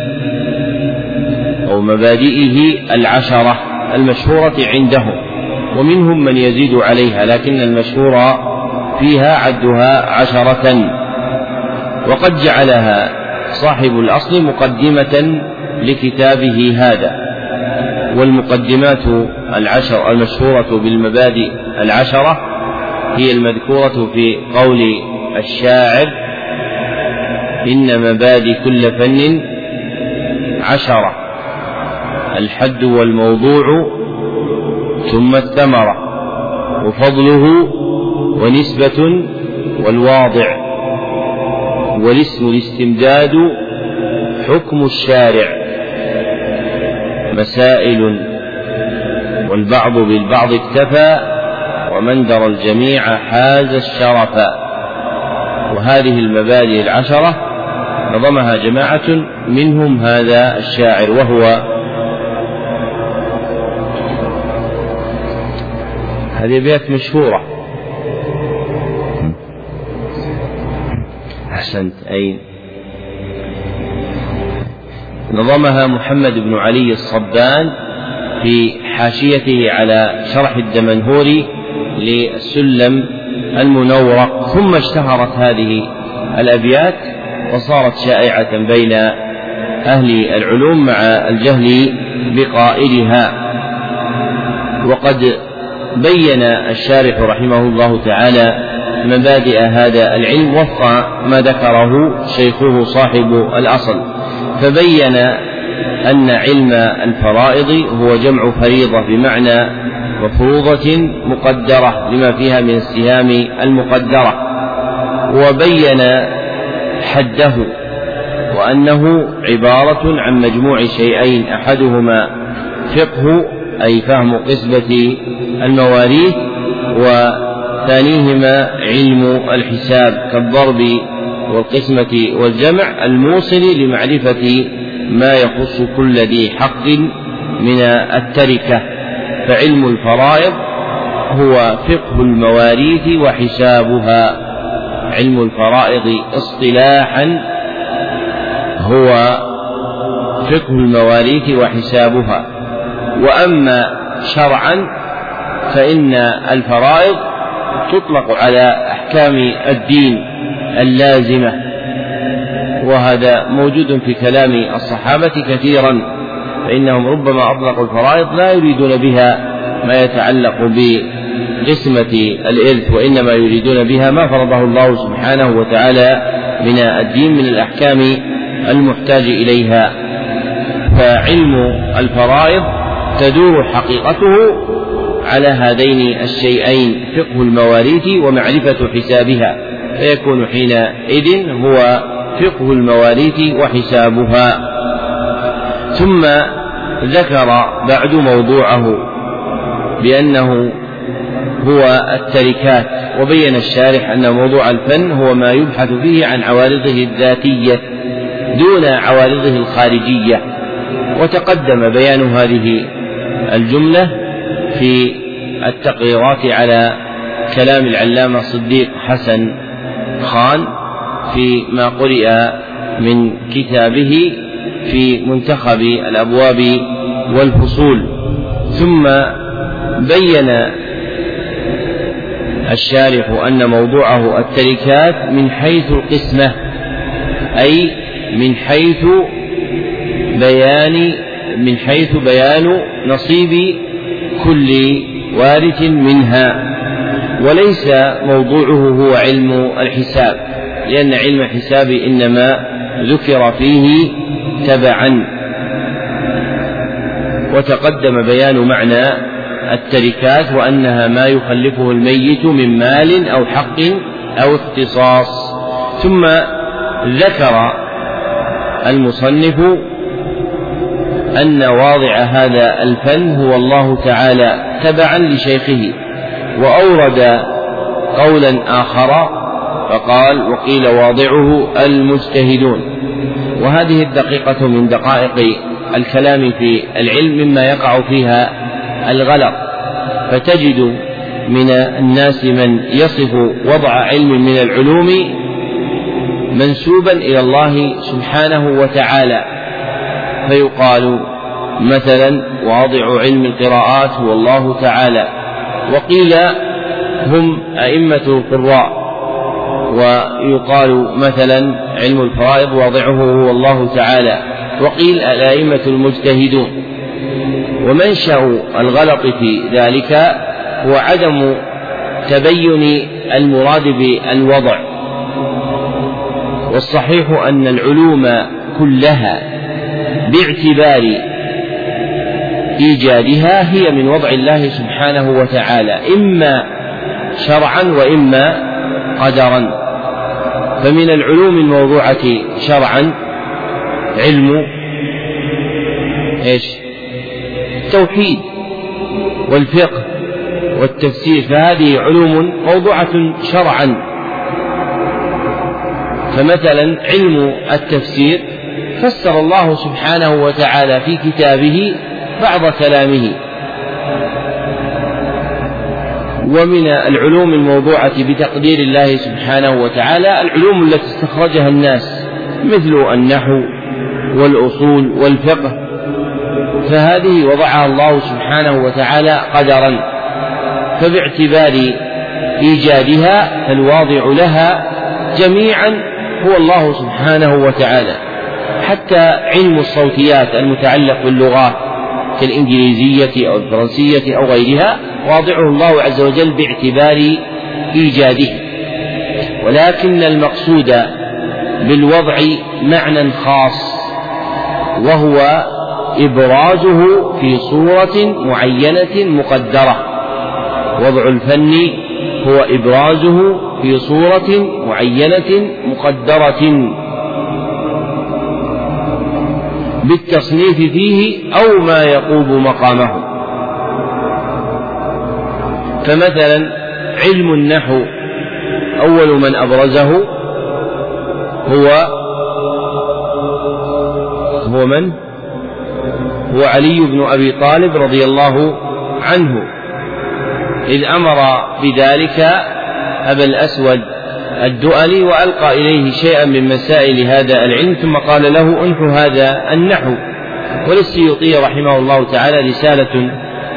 أو مبادئه العشرة المشهورة عندهم ومنهم من يزيد عليها لكن المشهور فيها عدها عشرة. وقد جعلها صاحب الأصل مقدمة لكتابه هذا والمقدمات العشر المشهورة بالمبادئ العشرة هي المذكورة في قول الشاعر إن مبادئ كل فن عشرة. الحد والموضوع ثم الثمرة وفضله ونسبة والواضع والاسم الاستمداد حكم الشارع مسائل والبعض بالبعض اكتفى ومن درى الجميع حاز الشرف. وهذه المبادئ العشرة نظمها جماعة منهم هذا الشاعر وهو هذه أبيات مشهورة. أحسنت. أين؟ نظمها محمد بن علي الصبان في حاشيته على شرح الدمنهوري للسلم المنورق ثم اشتهرت هذه الأبيات وصارت شائعة بين أهل العلوم مع الجهل بقائلها. وقد بين الشارح رحمه الله تعالى مبادئ هذا العلم وفق ما ذكره شيخه صاحب الأصل. فبين أن علم الفرائض هو جمع فريضة بمعنى مفروضة مقدرة لما فيها من السهام المقدرة. وبين حده وأنه عبارة عن مجموع شيئين أحدهما فقه أي فهم قسمة المواريث وثانيهما علم الحساب كالضرب والقسمة والجمع الموصل لمعرفة ما يخص كل ذي حق من التركة. فعلم الفرائض هو فقه المواريث وحسابها. علم الفرائض اصطلاحا هو فقه المواريث وحسابها. وأما شرعا فإن الفرائض تطلق على أحكام الدين اللازمة وهذا موجود في كلام الصحابة كثيرا فإنهم ربما أطلقوا الفرائض لا يريدون بها ما يتعلق بقسمة الإرث وإنما يريدون بها ما فرضه الله سبحانه وتعالى من الدين من الأحكام المحتاج إليها. فعلم الفرائض تدور حقيقته على هذين الشيئين فقه المواريث ومعرفة حسابها. فيكون حينئذ هو فقه المواريث وحسابها. ثم ذكر بعد موضوعه بأنه هو التركات وبين الشارح أن موضوع الفن هو ما يبحث فيه عن عوارضه الذاتية دون عوارضه الخارجية. وتقدم بيان هذه الجملة في التقريرات على كلام العلامة صديق حسن خان في ما قرئ من كتابه في منتخب الأبواب والفصول. ثم بين الشارح أن موضوعه التركات من حيث القسمة أي من حيث بيان من حيث بيان نصيب كل وارث منها وليس موضوعه هو علم الحساب لأن علم الحساب إنما ذكر فيه تبعا. وتقدم بيان معنى التركات وأنها ما يخلفه الميت من مال أو حق أو اختصاص. ثم ذكر المصنف أن واضع هذا الفن هو الله تعالى تبعا لشيخه وأورد قولا آخر فقال وقيل واضعه المجتهدون وهذه الدقيقة من دقائق الكلام في العلم مما يقع فيها الغلط. فتجد من الناس من يصف وضع علم من العلوم منسوبا إلى الله سبحانه وتعالى. فيقال مثلا واضع علم القراءات هو الله تعالى. وقيل هم أئمة القراء ويقال مثلا علم الفرائض واضعه هو الله تعالى. وقيل الأئمة المجتهدون. ومنشأ الغلط في ذلك هو عدم تبين المراد بالوضع. والصحيح أن العلوم كلها باعتبار إيجادها هي من وضع الله سبحانه وتعالى إما شرعا وإما قدرا. فمن العلوم الموضوعة شرعا علم إيش؟ التوحيد والفقه والتفسير. فهذه علوم موضوعة شرعا. فمثلا علم التفسير فسر الله سبحانه وتعالى في كتابه بعض كلامه. ومن العلوم الموضوعة بتقدير الله سبحانه وتعالى العلوم التي استخرجها الناس مثل النحو والأصول والفقه فهذه وضعها الله سبحانه وتعالى قدرا. فباعتبار إيجادها فالواضع لها جميعا هو الله سبحانه وتعالى. حتى علم الصوتيات المتعلق باللغات كالإنجليزية أو الفرنسية أو غيرها واضعه الله عز وجل باعتبار إيجاده. ولكن المقصود بالوضع معنى خاص وهو إبرازه في صورة معينة مقدرة. وضع الفن هو إبرازه في صورة معينة مقدرة. بالتصنيف فيه أو ما يقوم مقامه فمثلا علم النحو أول من أبرزه هو هو من؟ هو علي بن أبي طالب رضي الله عنه إذ أمر بذلك أبا الأسود الدؤلي وألقى إليه شيئا من مسائل هذا العلم ثم قال له انحو هذا النحو. وللسيوطي رحمه الله تعالى رسالة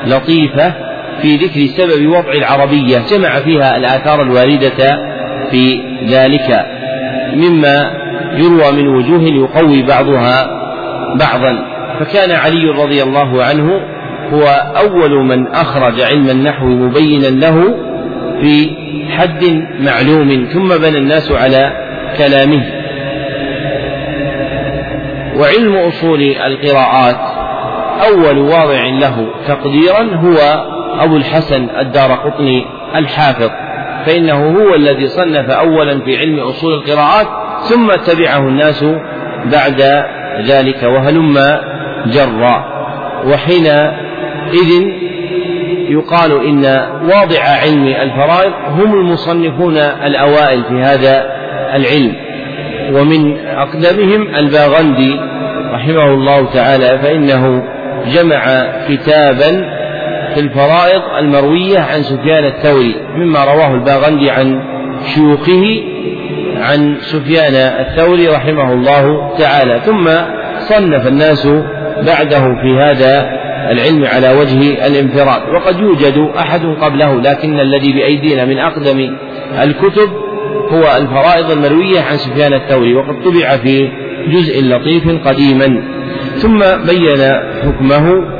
لطيفة في ذكر سبب وضع العربية جمع فيها الآثار الواردة في ذلك مما يروى من وجوه يقوي بعضها بعضا. فكان علي رضي الله عنه هو أول من أخرج علم النحو مبينا له في حد معلوم ثم بنى الناس على كلامه. وعلم أصول القراءات أول واضع له تقديرا هو أبو الحسن الدار قطني الحافظ فإنه هو الذي صنف أولا في علم أصول القراءات ثم تبعه الناس بعد ذلك وهلم جرا. وحينئذ يقال إن واضع علم الفرائض هم المصنفون الأوائل في هذا العلم. ومن أقدمهم الباغندي رحمه الله تعالى فإنه جمع كتابا في الفرائض المروية عن سفيان الثوري مما رواه الباغندي عن شيوخه عن سفيان الثوري رحمه الله تعالى. ثم صنف الناس بعده في هذا العلم على وجه الانفراد. وقد يوجد أحد قبله لكن الذي بأيدينا من أقدم الكتب هو الفرائض المروية عن سفيان الثوري وقد طبع في جزء لطيف قديما. ثم بين حكمه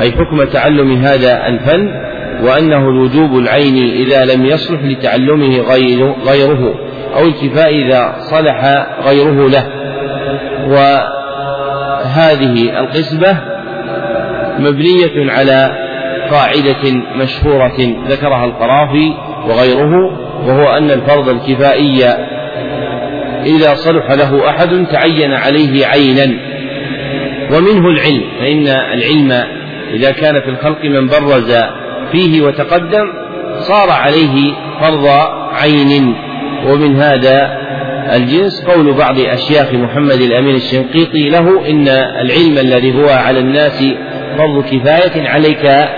أي حكم تعلم هذا الفن وأنه الوجوب العيني إذا لم يصلح لتعلمه غيره أو الكفاء إذا صلح غيره له. وهذه القسمة مبنية على قاعدة مشهورة ذكرها القرافي وغيره وهو أن الفرض الكفائي إذا صلح له أحد تعين عليه عينا ومنه العلم فإن العلم إذا كان في الخلق من برز فيه وتقدم صار عليه فرض عين ومن هذا الجنس قول بعض أشياخ محمد الأمين الشنقيطي له إن العلم الذي هو على الناس فرض كفاية عليك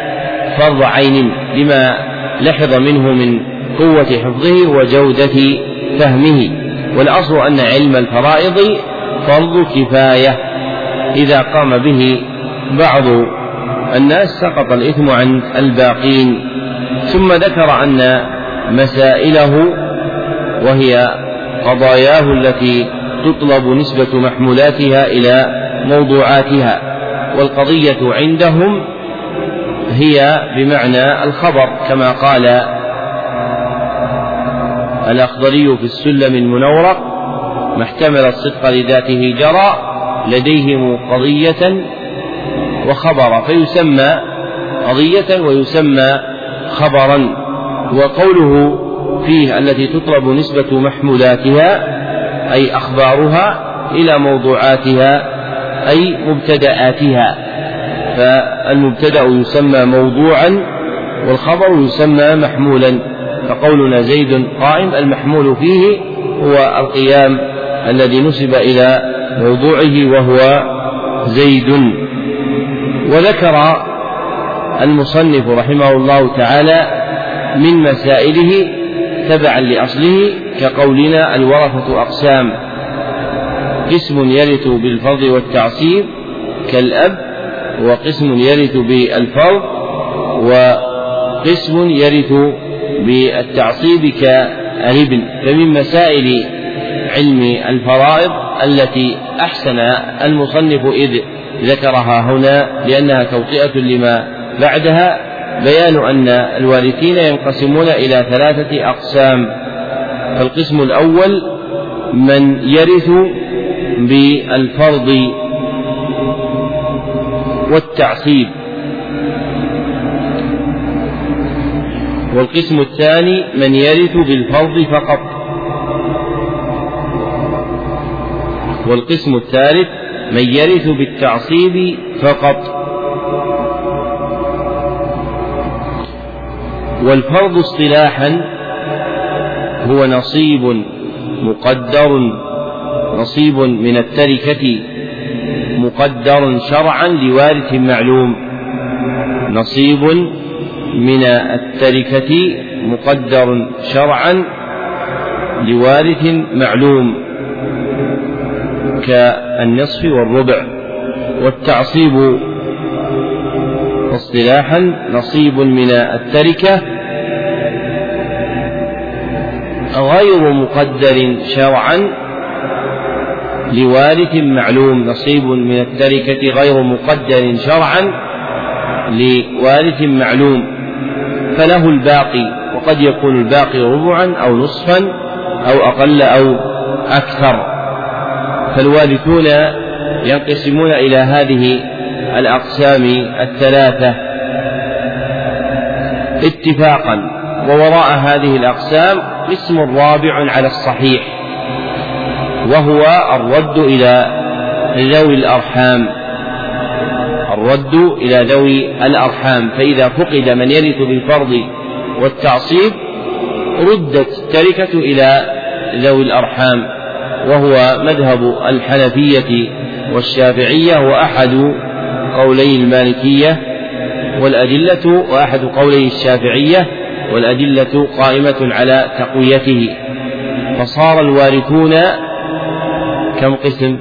فرض عين لما لحظ منه من قوة حفظه وجودة فهمه. والأصل أن علم الفرائض فرض كفاية. إذا قام به بعض الناس سقط الإثم عن الباقين. ثم ذكر أن مسائله وهي قضاياه التي تطلب نسبة محمولاتها إلى موضوعاتها. والقضية عندهم هي بمعنى الخبر كما قال الأخضري في السلم المنورق ما احتمل الصدق لذاته جرى لديهم قضية وخبرا فيسمى قضية ويسمى خبرا وقوله فيه التي تطلب نسبة محمولاتها أي أخبارها إلى موضوعاتها أي مبتدآتها فالمبتدأ يسمى موضوعا والخبر يسمى محمولا. فقولنا زيد قائم المحمول فيه هو القيام الذي نسب إلى موضوعه وهو زيد. وذكر المصنف رحمه الله تعالى من مسائله تبعا لأصله كقولنا الورثة أقسام. قسم يرث بالفرض والتعصيب كالأب وقسم يرث بالفرض وقسم يرث بالتعصيب كالابن. فمن مسائل علم الفرائض التي أحسن المصنف إذ ذكرها هنا لأنها توطئة لما بعدها بيان أن الوارثين ينقسمون إلى ثلاثة أقسام. القسم الأول من يرث بالفرض والتعصيب. والقسم الثاني من يرث بالفرض فقط. والقسم الثالث من يرث بالتعصيب فقط. والفرض اصطلاحا هو نصيب مقدر نصيب من التركة مقدر شرعا لوارث معلوم. نصيب من التركة مقدر شرعا لوارث معلوم كالنصف والربع. والتعصيب اصطلاحا نصيب من التركة غير مقدر شرعا لوارث معلوم نصيب من التركة غير مقدر شرعا لوارث معلوم فله الباقي وقد يكون الباقي ربعا أو نصفا أو أقل أو أكثر. فالوارثون ينقسمون إلى هذه الأقسام الثلاثة. اتفاقا ووراء هذه الأقسام قسم رابع على الصحيح. وهو الرد إلى ذوي الأرحام. الرد إلى ذوي الأرحام. فإذا فقد من يرث بالفرض والتعصيب ردت التركة إلى ذوي الأرحام وهو مذهب الحنفية والشافعية وأحد قولي المالكية والأدلة وأحد قولي الشافعية والأدلة قائمة على تقويته. فصار الوارثون كم قسم؟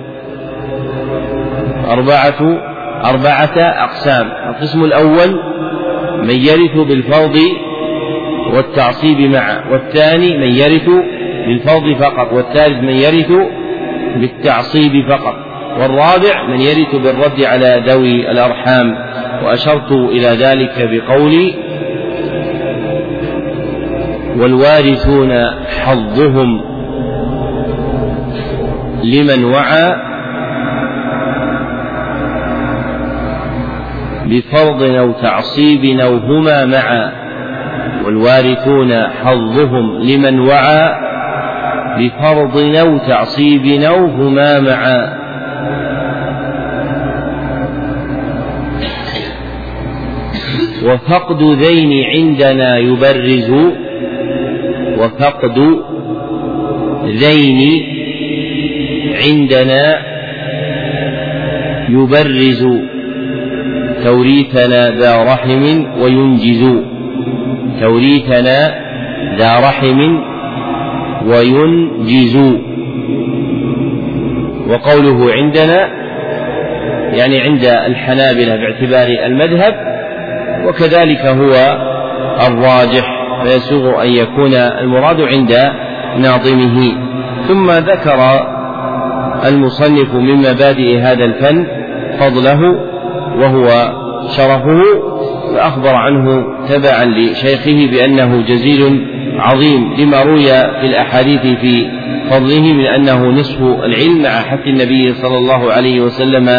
أربعة أربعة أقسام. القسم الأول من يرث بالفرض والتعصيب معا والثاني من يرث بالفرض فقط والثالث من يرث بالتعصيب فقط. والرابع من يرث بالرد على ذوي الأرحام. وأشرت إلى ذلك بقولي والوارثون حظهم. لمن وعى بفرض أو تعصيب أو هما معا والوارثون حظهم لمن وعى بفرض أو تعصيب أو هما معا. وفقد ذين عندنا يبرز وفقد ذين عندنا يبرز توريثنا ذا رحم وينجز. توريثنا ذا رحم وينجز. وقوله عندنا يعني عند الحنابلة باعتبار المذهب وكذلك هو الراجح فيسوغ أن يكون المراد عند ناظمه. ثم ذكر المصنف من مبادئ هذا الفن فضله وهو شرفه فأخبر عنه تبعا لشيخه بأنه جزيل عظيم لما روي في الأحاديث في فضله من أنه نصف العلم مع حث النبي صلى الله عليه وسلم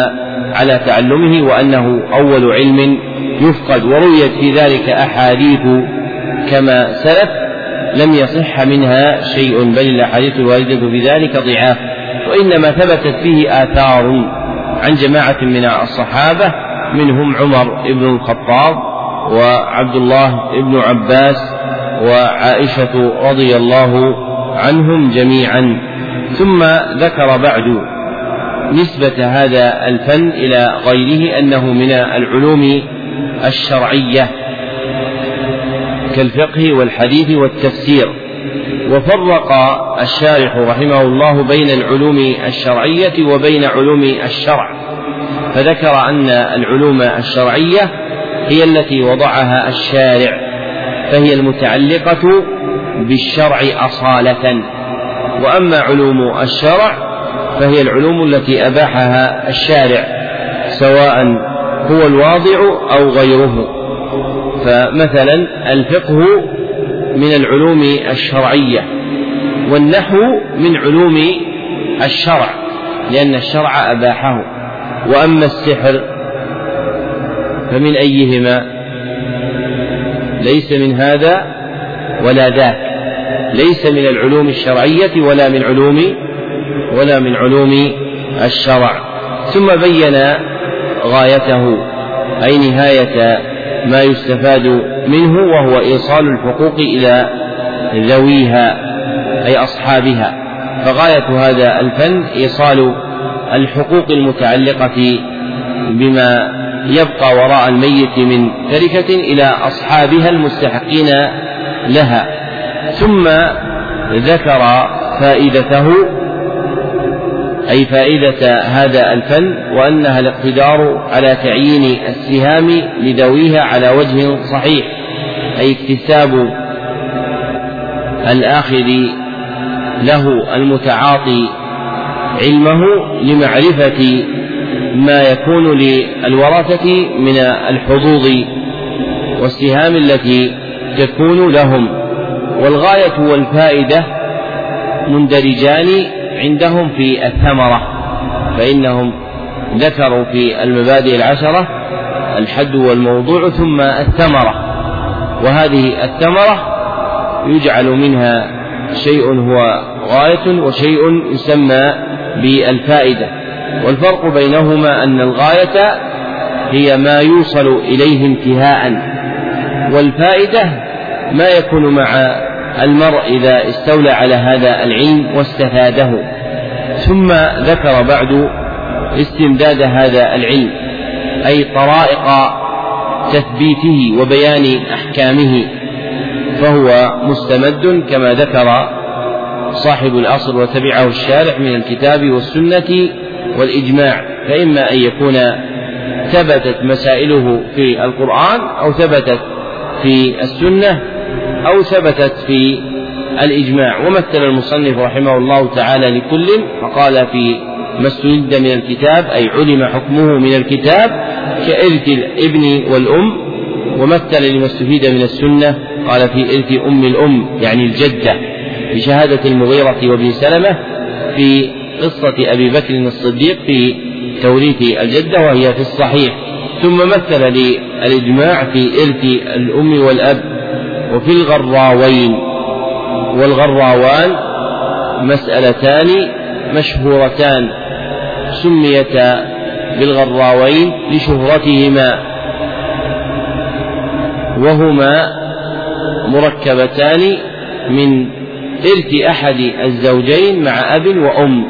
على تعلمه وأنه أول علم يفقد ورويت في ذلك أحاديث كما سلف لم يصح منها شيء بل الأحاديث الواردة في ذلك ضعاف. وإنما ثبتت فيه آثار عن جماعة من الصحابة منهم عمر بن الخطاب وعبد الله بن عباس وعائشة رضي الله عنهم جميعا. ثم ذكر بعد نسبة هذا الفن إلى غيره أنه من العلوم الشرعية كالفقه والحديث والتفسير. وفرق الشارح رحمه الله بين العلوم الشرعية وبين علوم الشرع. فذكر أن العلوم الشرعية هي التي وضعها الشارع فهي المتعلقة بالشرع أصالة. وأما علوم الشرع فهي العلوم التي أباحها الشارع سواء هو الواضع أو غيره. فمثلا الفقه من العلوم الشرعية والنحو من علوم الشرع لأن الشرع أباحه. وأما السحر فمن أيهما؟ ليس من هذا ولا ذاك. ليس من العلوم الشرعية ولا من علوم ولا من علوم الشرع. ثم بين غايته أي نهاية ما يستفاد منه وهو إيصال الحقوق إلى ذويها أي أصحابها. فغاية هذا الفن إيصال الحقوق المتعلقة بما يبقى وراء الميت من تركة إلى أصحابها المستحقين لها. ثم ذكر فائدته أي فائدة هذا الفن وأنها الاقتدار على تعيين السهام لذويها على وجه صحيح أي اكتساب الآخذ له المتعاطي علمه لمعرفة ما يكون للورثة من الحظوظ والسهام التي تكون لهم. والغاية والفائدة مندرجان عندهم في الثمرة فإنهم ذكروا في المبادئ العشرة الحد والموضوع ثم الثمرة. وهذه الثمرة يجعل منها شيء هو غاية وشيء يسمى بالفائدة. والفرق بينهما أن الغاية هي ما يوصل إليه انتهاء والفائدة ما يكون مع المرء إذا استولى على هذا العلم واستفاده. ثم ذكر بعد استمداد هذا العلم أي طرائق تثبيته وبيان أحكامه فهو مستمد كما ذكر صاحب الأصل وتبعه الشارع من الكتاب والسنة والإجماع. فإما أن يكون ثبتت مسائله في القرآن أو ثبتت في السنة أو ثبتت في الإجماع. ومثل المصنف رحمه الله تعالى لكل فقال في ما استند من الكتاب أي علم حكمه من الكتاب كإرث الابن والأم. ومثل لما استفيد من السنة قال في إرث أم الأم يعني الجدة بشهادة المغيرة وابن سلمة في قصة أبي بكر الصديق في توريث الجدة وهي في الصحيح. ثم مثل للإجماع في إرث الأم والأب. وفي الغراوين والغراوان مسألتان مشهورتان سميتا بالغراوين لشهرتهما وهما مركبتان من إرث أحد الزوجين مع أب وأم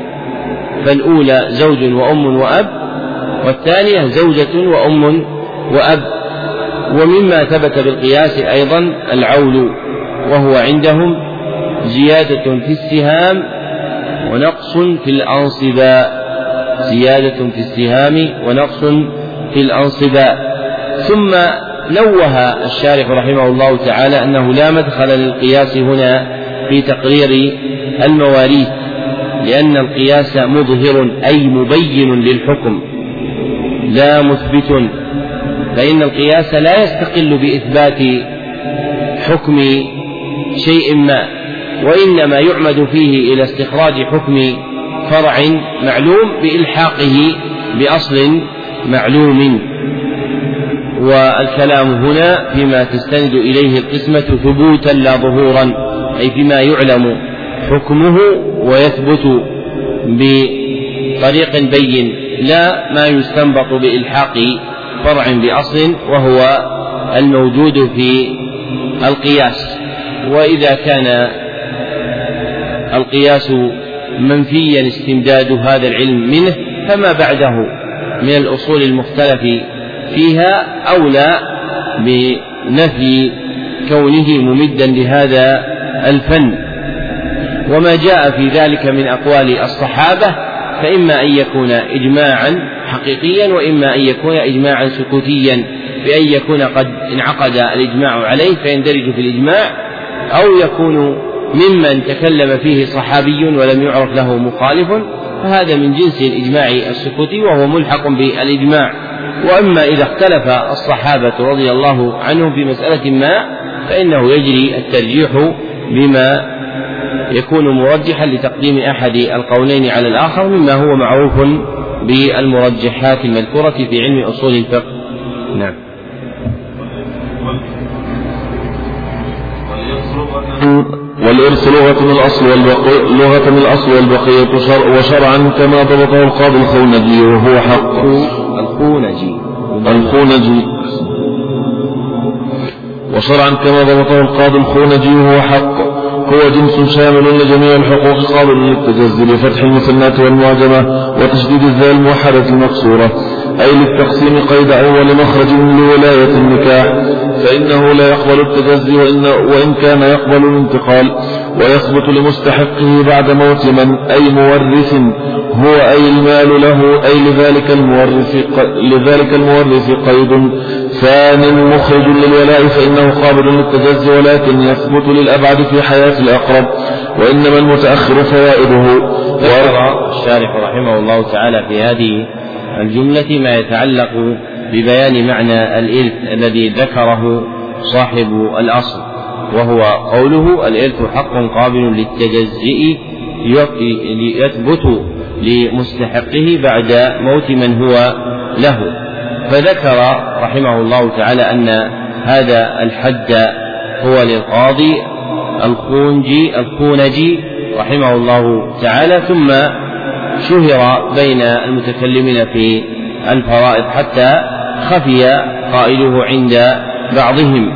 فالأولى زوج وأم وأب والثانية زوجة وأم وأب. ومما ثبت بالقياس أيضا العول وهو عندهم زيادة في السهام ونقص في الأنصباء. زيادة في السهام ونقص في الأنصباء. ثم نوه الشارح رحمه الله تعالى أنه لا مدخل للقياس هنا في تقرير المواريث لأن القياس مظهر أي مبين للحكم لا مثبت فإن القياس لا يستقل بإثبات حكم شيء ما وإنما يعمد فيه إلى استخراج حكم فرع معلوم بإلحاقه بأصل معلوم. والكلام هنا فيما تستند إليه القسمة ثبوتا لا ظهورا أي فيما يعلم حكمه ويثبت بطريق بين لا ما يستنبط بإلحاق فرع بأصل وهو الموجود في القياس. وإذا كان القياس منفيا استمداد هذا العلم منه فما بعده من الأصول المختلف فيها أولى بنفي كونه ممدا لهذا الفن. وما جاء في ذلك من أقوال الصحابة فإما أن يكون إجماعا حقيقيا وإما أن يكون إجماعا سكوتيا بأن يكون قد انعقد الإجماع عليه فيندرج في الإجماع أو يكون ممن تكلم فيه صحابي ولم يعرف له مخالف. فهذا من جنس الإجماع السكوتي وهو ملحق بالإجماع. وأما إذا اختلف الصحابة رضي الله عنهم في مسألة ما فإنه يجري الترجيح بما يكون مرجحا لتقديم أحد القولين على الآخر مما هو معروف بالمرجحات المذكورة في علم أصول الفقه. نعم. والإرث لغة من الأصل والبقية لغة من الأصل والبقية شرع وشرعا كما ضبطه القاضي الخونجي وهو حق. الخونجي. الخونجي. وشرعا كما ضبطه القاضي الخونجي وهو حق. هو جنس شامل لجميع الحقوق قابل للتجزي بفتح المثنات والمعجمة وتشديد الذال الموحدة المقصورة أي للتقسيم قيد أول مخرج لولاية النكاح فإنه لا يقبل التجزي وإن, وإن كان يقبل الانتقال. ويثبت لمستحقه بعد موت من أي مورث هو أي المال له أي لذلك المورث لذلك المورث قيد. ثان مخرج للولاء فإنه قابل للتجزي ولكن يثبت للأبعد في حياة الأقرب وإنما المتأخر فوائده. ذكر الشارح رحمه الله تعالى في هذه الجملة ما يتعلق ببيان معنى الإرث الذي ذكره صاحب الأصل. وهو قوله الإرث حق قابل للتجزئ يثبت لمستحقه بعد موت من هو له. فذكر رحمه الله تعالى أن هذا الحد هو للقاضي الخونجي الخونجي رحمه الله تعالى ثم شهر بين المتكلمين في الفرائض حتى خفي قائله عند بعضهم.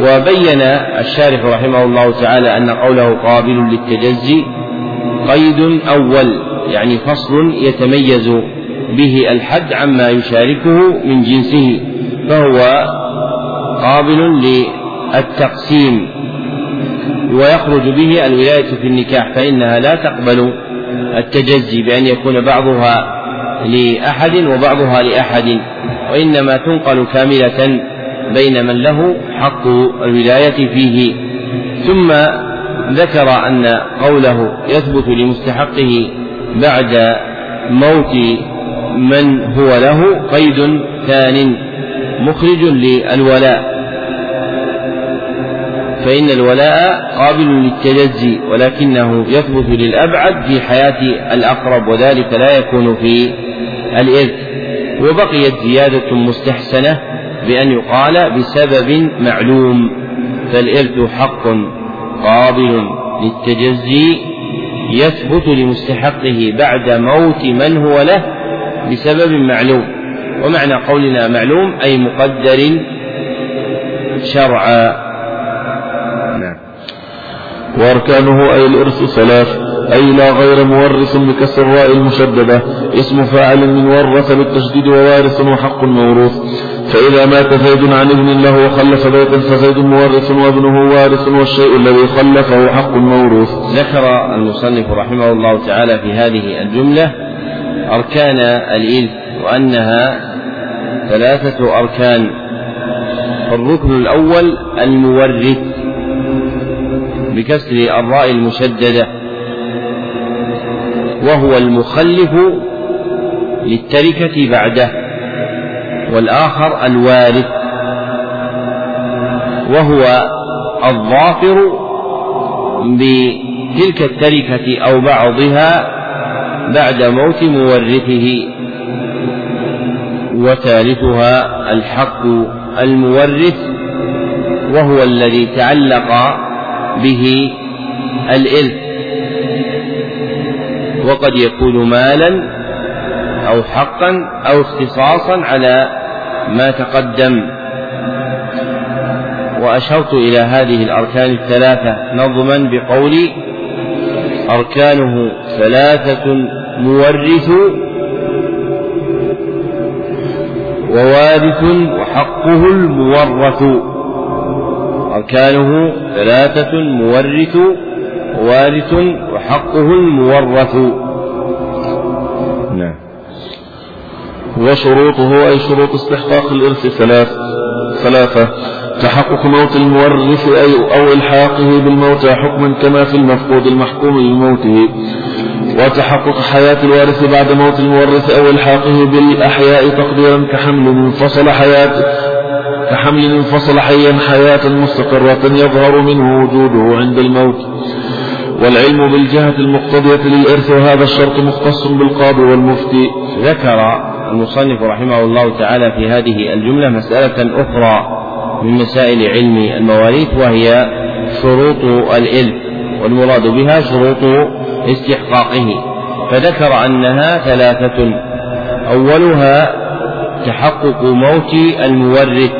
وبين الشارح رحمه الله تعالى أن قوله قابل للتجزي قيد أول يعني فصل يتميز به الحد عما يشاركه من جنسه فهو قابل للتقسيم ويخرج به الولاية في النكاح فإنها لا تقبل التجزي بأن يكون بعضها لأحد وبعضها لأحد وإنما تنقل كاملة بين من له حق الولاية فيه. ثم ذكر أن قوله يثبت لمستحقه بعد موت من هو له قيد ثان مخرج للولاء. فإن الولاء قابل للتجزي ولكنه يثبت للأبعد في حياة الأقرب وذلك لا يكون في الإرث. وبقيت زيادة مستحسنة بأن يقال بسبب معلوم فالإرث حق قابل للتجزي يثبت لمستحقه بعد موت من هو له بسبب معلوم. ومعنى قولنا معلوم أي مقدر شرعا. نعم. وأركانه أي الإرث ثلاث. أي لا غير مورث بكسر الراء المشددة. اسم فاعل من ورث بالتشديد ووارث وحق موروث فإذا مات زيد عن ابن له وخلف بيتا فزيد مورث وابنه وارث والشيء الذي خلفه حق موروث. ذكر المصنف رحمه الله تعالى في هذه الجملة أركان الإرث وأنها ثلاثة أركان. الركن الأول المورث بكسر الراء المشددة وهو المخلف للتركة بعده. والآخر الوارث وهو الظافر بتلك التركة أو بعضها بعد موت مورثه وثالثها الحق المورث وهو الذي تعلق به الإرث. وقد يكون مالا أو حقا أو اختصاصا على ما تقدم وأشرت إلى هذه الأركان الثلاثة نظما بقولي أركانه ثلاثة مورث ووارث وحقه المورث. أركانه ثلاثة مورث وارث وحقه المورث. وشروطه أي شروط استحقاق الإرث ثلاث ثلاثة. تحقق موت المورث أي أو إلحاقه بالموت حكما كما في المفقود المحكوم بموته وتحقق حياة الوارث بعد موت المورث أو إلحاقه بالأحياء تقديرا كحمل انفصل حياة كحمل انفصل حيا حياة مستقرة يظهر منه وجوده عند الموت. والعلم بالجهة المقتضية للإرث وهذا الشرط مختص بالقاضي والمفتي. ذكر المصنف رحمه الله تعالى في هذه الجملة مسألة أخرى من مسائل علم المواريث وهي شروط الإلف والمراد بها شروط استحقاقه. فذكر أنها ثلاثة. أولها تحقق موت المورث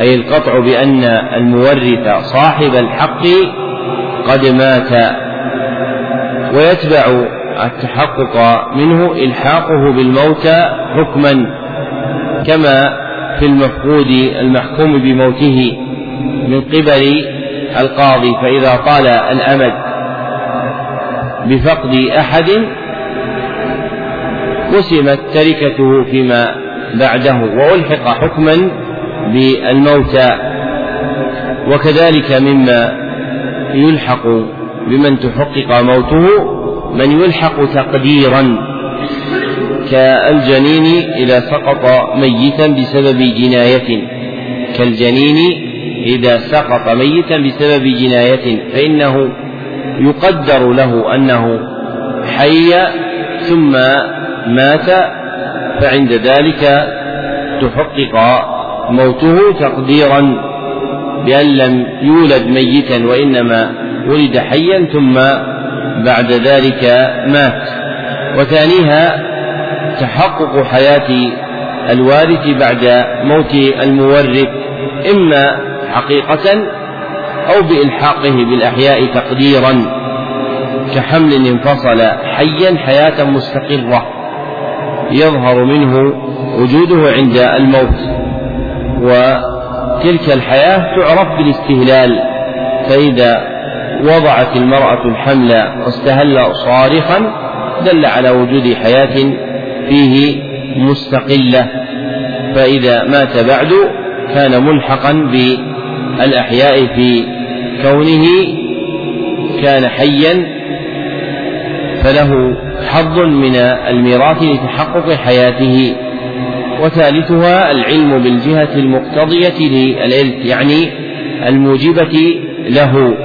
أي القطع بأن المورث صاحب الحق قد مات. ويتبع التحقق منه إلحاقه بالموتى حكما كما في المفقود المحكوم بموته من قبل القاضي فإذا طال الأمد بفقد أحد قسمت تركته فيما بعده وألحق حكما بالموتى وكذلك مما يلحق بمن تحقق موته من يلحق تقديرا كالجنين إذا سقط ميتا بسبب جناية. كالجنين إذا سقط ميتا بسبب جناية. فإنه يقدر له أنه حي ثم مات فعند ذلك تحقق موته تقديرا بأن لم يولد ميتا وإنما ولد حيا ثم بعد ذلك مات. وثانيها تحقق حياة الوارث بعد موت المورث إما حقيقة أو بإلحاقه بالأحياء تقديرا كحمل انفصل حيا حياة مستقرة يظهر منه وجوده عند الموت. وتلك الحياة تعرف بالاستهلال فإذا وضعت المرأة الحمل واستهل صارخا دل على وجود حياة فيه مستقلة فإذا مات بعد كان ملحقا بالأحياء في كونه كان حيا فله حظ من الميراث لتحقق حياته. وثالثها العلم بالجهة المقتضية للإرث يعني الموجبة له.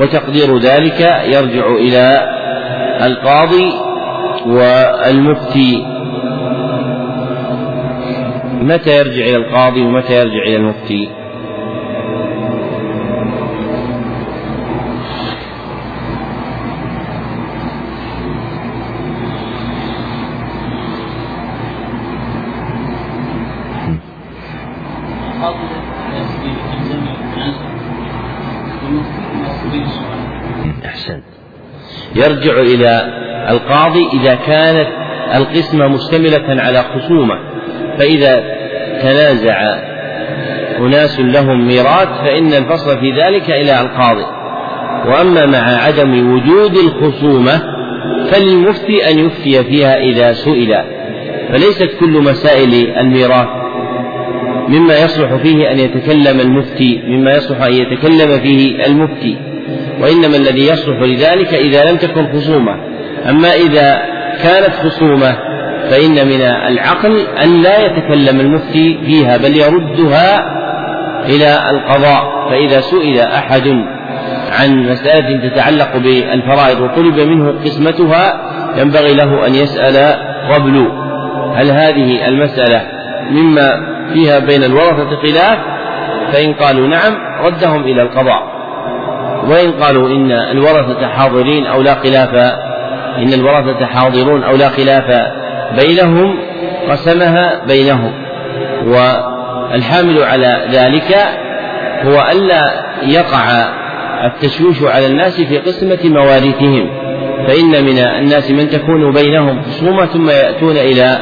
وتقدير ذلك يرجع إلى القاضي والمفتي. متى يرجع إلى القاضي ومتى يرجع إلى المفتي؟ يرجع إلى القاضي إذا كانت القسمة مشتملة على خصومة. فإذا تنازع أناس لهم ميراث فإن الفصل في ذلك إلى القاضي. وأما مع عدم وجود الخصومة فللمفتي أن يفتي فيها إذا سئل. فليست كل مسائل الميراث مما يصلح فيه أن يتكلم المفتي مما يصلح أن يتكلم فيه المفتي. وإنما الذي يصلح لذلك إذا لم تكن خصومة. أما إذا كانت خصومة فإن من العقل أن لا يتكلم المفتي فيها بل يردها إلى القضاء. فإذا سئل أحد عن مسألة تتعلق بالفرائض وطلب منه قسمتها ينبغي له أن يسأل قبل. هل هذه المسألة مما فيها بين الورثة خلاف؟ فإن قالوا نعم ردهم إلى القضاء. وإن قالوا إن الورثة حاضرين أو لا خلاف إن الورثة حاضرون أو لا خلاف بينهم قسمها بينهم. والحامل على ذلك هو ألا يقع التشويش على الناس في قسمة مواريثهم فإن من الناس من تكون بينهم خصومة ثم يأتون إلى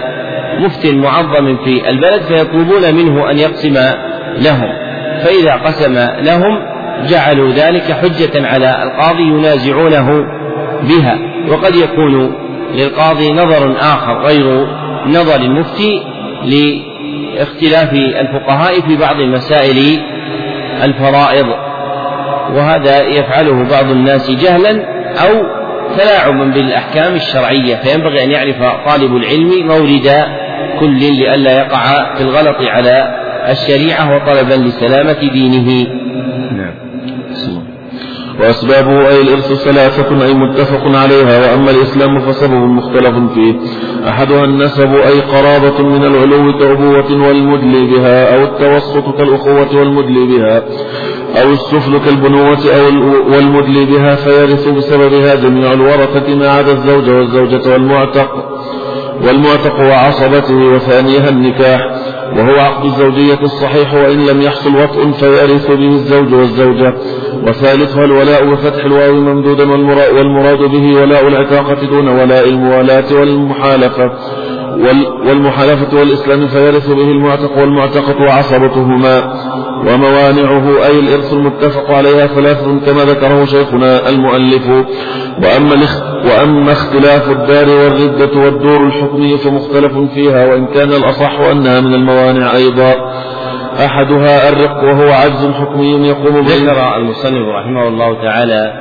مفت معظم في البلد فيطلبون منه أن يقسم لهم. فإذا قسم لهم جعلوا ذلك حجة على القاضي ينازعونه بها. وقد يكون للقاضي نظر آخر غير نظر المفتي لاختلاف الفقهاء في بعض مسائل الفرائض. وهذا يفعله بعض الناس جهلا أو تلاعبا بالأحكام الشرعية. فينبغي أن يعرف طالب العلم مورد كل لئلا يقع في الغلط على الشريعة وطلبا لسلامة دينه. وأسبابه أي الإرث ثلاثة أي متفق عليها وأما الإسلام فسبب مختلف فيه. أحدها النسب أي قرابة من العلو كأبوة والمدلي بها أو التوسط كالأخوة والمدلي بها أو السفل كالبنوة أو والمدلي بها فيرث بسببها جميع الورثة ما عدا الزوج والزوجة والمعتق والمعتق وعصبته وثانيها النكاح. وهو عقد الزوجية الصحيح وإن لم يحصل وطء فيرث به الزوج والزوجة. وثالثها الولاء بفتح الواو ممدودا والمراد به ولاء العتاقة دون ولاء الموالاة والمحالفة. والمحالفة والإسلام فيرث به المعتق والمعتقة وعصبتهما. وموانعه أي الإرث المتفق عليها ثلاثة كما ذكره شيخنا المؤلف. وأما, وأما اختلاف الدار والردة والدور الحكمية فمختلف فيها وإن كان الأصح أنها من الموانع أيضا. أحدها الرق وهو عجز حكمي يقوم به. ذكر المصنف رحمه الله تعالى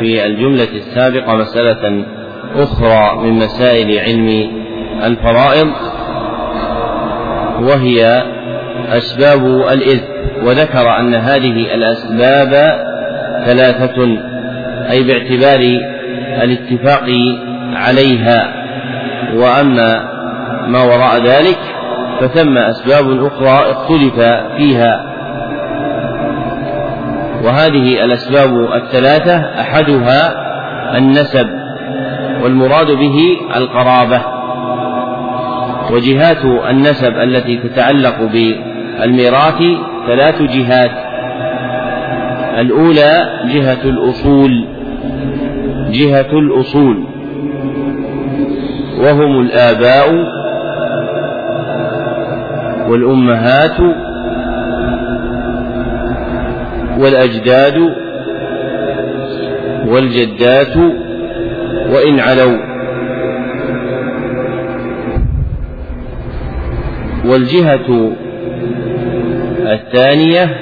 في الجملة السابقة مسألة أخرى من مسائل علم الفرائض وهي أسباب الإذ وذكر أن هذه الأسباب ثلاثة أي باعتبار الاتفاق عليها. وأما ما وراء ذلك فثم أسباب أخرى اختلف فيها. وهذه الأسباب الثلاثة أحدها النسب والمراد به القرابة. وجهات النسب التي تتعلق بالميراث ثلاث جهات. الأولى جهة الأصول. جهة الأصول. وهم الآباء والأمهات والأجداد والجدات وإن علوا. والجهة الثانية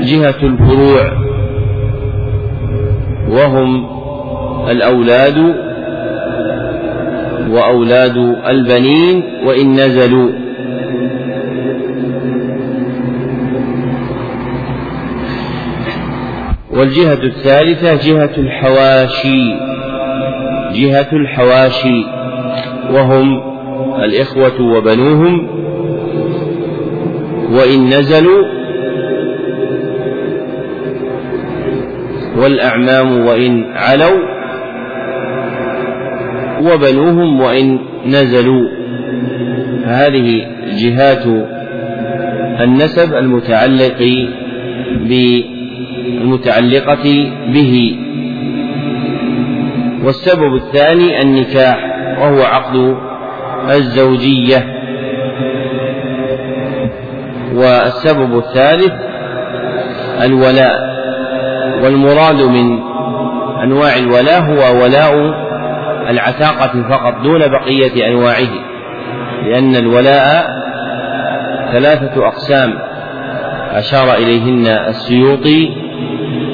جهة الفروع. وهم الأولاد وأولاد البنين وإن نزلوا. والجهة الثالثة جهة الحواشي جهة الحواشي. وهم الإخوة وبنوهم. وإن نزلوا والأعمام وإن علوا وبنوهم وإن نزلوا فهذه جهات النسب المتعلق بالمتعلقة به. والسبب الثاني النكاح وهو عقد الزوجية. والسبب الثالث الولاء. والمراد من أنواع الولاء هو ولاء العتاقة فقط دون بقية أنواعه لأن الولاء ثلاثة أقسام أشار إليهن السيوطي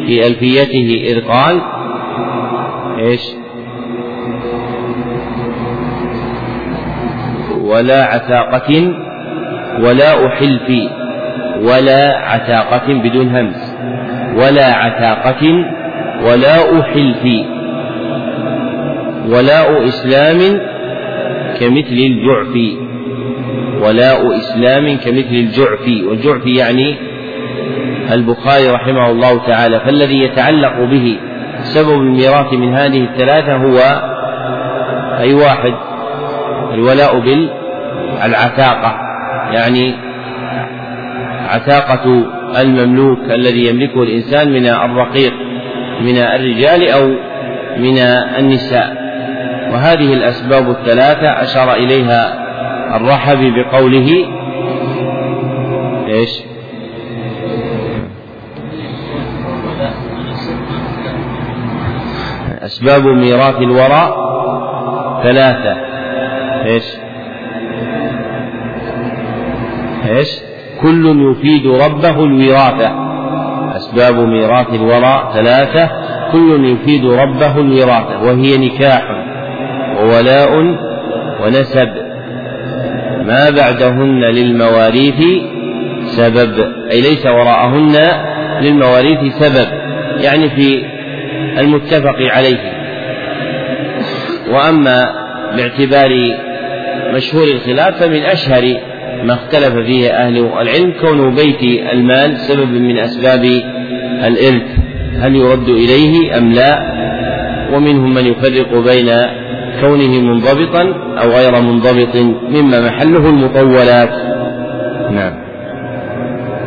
في ألفيته إذ قال إيش؟ ولا عتاقة ولا حلف ولا عتاقة بدون همس ولا عتاقة ولا حلف ولاء إسلام كمثل الجعف ولاء إسلام كمثل الجعف. والجعف يعني البخاري رحمه الله تعالى فالذي يتعلق به سبب الميراث من هذه الثلاثة هو أي واحد؟ الولاء بالعتاقة يعني عتاقة المملوك الذي يملكه الإنسان من الرقيق من الرجال أو من النساء. وهذه الأسباب الثلاثة أشار إليها الرحبي بقوله إيش؟ أسباب ميراث الورى ثلاثة. إيش؟ إيش؟ كل يفيد ربه الوراثة. أسباب ميراث الورى ثلاثة. كل يفيد ربه الوراثة وهي نكاح وولاء ونسب. ما بعدهن للمواريث سبب أي ليس وراءهن للمواريث سبب يعني في المتفق عليه. وأما باعتبار مشهور الخلاف فمن أشهر ما اختلف فيه أهل العلم كون بيت المال سبب من أسباب الإرث. هل يرد إليه أم لا؟ ومنهم من يفرق بين كونه منضبطا أو غير منضبط مما محله المطولات. نعم.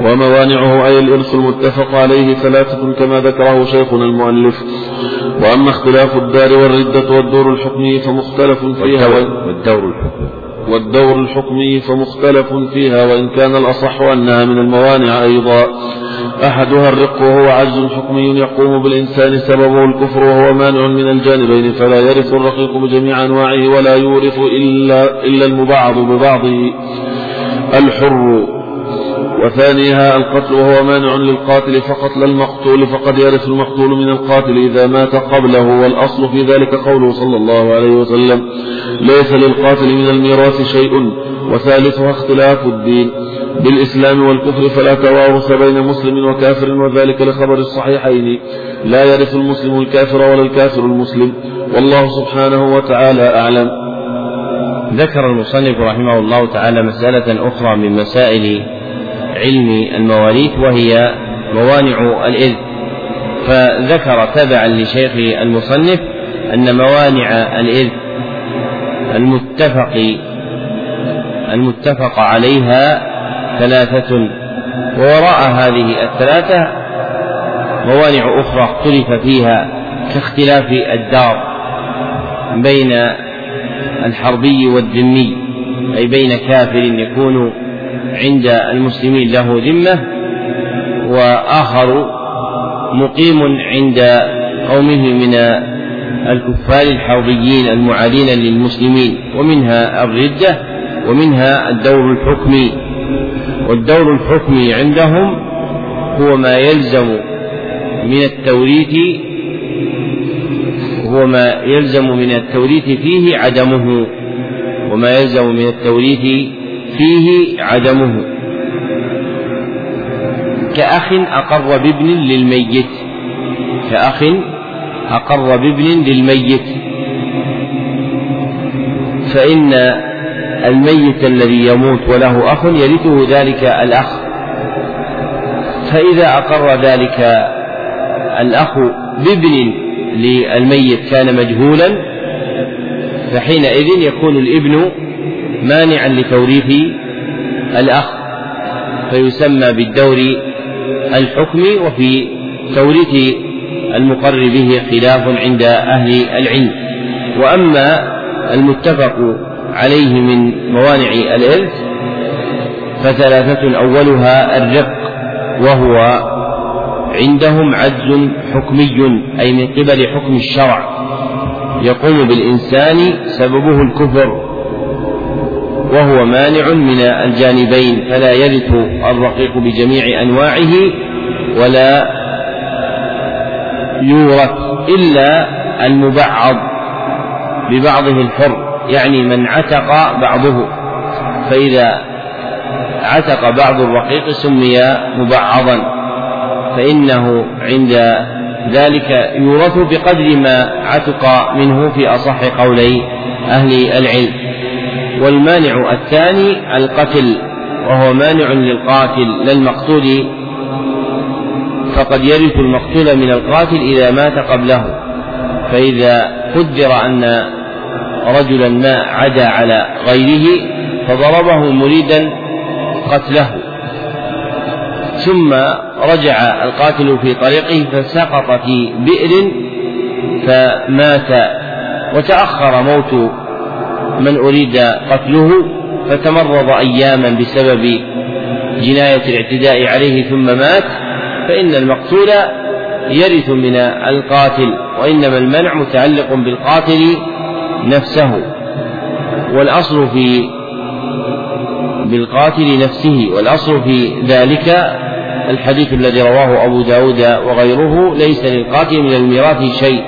وموانعه أي الإرث المتفق عليه ثلاثة كما ذكره شيخنا المؤلف. وأما اختلاف الدار والردة والدور الحكمي فمختلف فيها. والدور الحكمي. والدور الحكمي فمختلف فيها وإن كان الأصح أنها من الموانع أيضا. أحدها الرق وهو عجز حكمي يقوم بالإنسان سببه الكفر وهو مانع من الجانبين فلا يرث الرقيق بجميع أنواعه ولا يورث إلا, إلا المبعض ببعضه. الحر وثانيها القتل وهو مانع للقاتل فقط لا المقتول فقد يرث المقتول من القاتل إذا مات قبله والأصل في ذلك قوله صلى الله عليه وسلم ليس للقاتل من الميراث شيء وثالثها اختلاف الدين. بالإسلام والكفر فلا توارث بين مسلم وكافر وذلك لخبر الصحيحين لا يرث المسلم الكافر ولا الكافر المسلم. والله سبحانه وتعالى أعلم. ذكر المصنف رحمه الله تعالى مسألة أخرى من مسائل علم المواريث وهي موانع الإذ فذكر تبعا لشيخ المصنف أن موانع الإذ المتفق المتفق عليها ثلاثة ووراء هذه الثلاثة موانع أخرى اختلف فيها كاختلاف الدار بين الحربي والذمي أي بين كافر يكون عند المسلمين له ذمة وآخر مقيم عند قومه من الكفار الحربيين المعادين للمسلمين ومنها الردة ومنها الدور الحكمي. والدور الحكمي عندهم هو ما يلزم من التوريث هو ما يلزم من التوريث فيه عدمه وما يلزم من التوريث فيه عدمه. كأخ أقر بابن للميت. كأخ أقر بابن للميت. فإن الميت الذي يموت وله أخ يرثه ذلك الأخ. فإذا أقر ذلك الأخ بابن للميت كان مجهولا فحينئذ يكون الابن مانعا لتوريث الأخ فيسمى بالدور الحكمي وفي توريث المقر به خلاف عند أهل العلم. وأما المتفق عليه من موانع الإرث فثلاثة أولها الرق وهو عندهم عجز حكمي أي من قبل حكم الشرع. يقوم بالإنسان سببه الكفر. وهو مانع من الجانبين فلا يرث الرقيق بجميع أنواعه ولا يورث إلا المبعض ببعضه الحر يعني من عتق بعضه. فإذا عتق بعض الرقيق سمي مبعضا فإنه عند ذلك يورث بقدر ما عتق منه في أصح قولي أهل العلم. والمانع الثاني القتل وهو مانع للقاتل لا المقتول فقد يرث المقتول من القاتل إذا مات قبله. فإذا قدر أن رجلا ما عدا على غيره فضربه مريدا قتله. ثم رجع القاتل في طريقه فسقط في بئر فمات وتأخر موت من أريد قتله فتمرض أياما بسبب جناية الاعتداء عليه ثم مات فإن المقتول يرث من القاتل وإنما المنع متعلق بالقاتل نفسه. والأصل في بالقاتل نفسه والأصل في ذلك الحديث الذي رواه أبو داود وغيره ليس للقاتل من الميراث شيء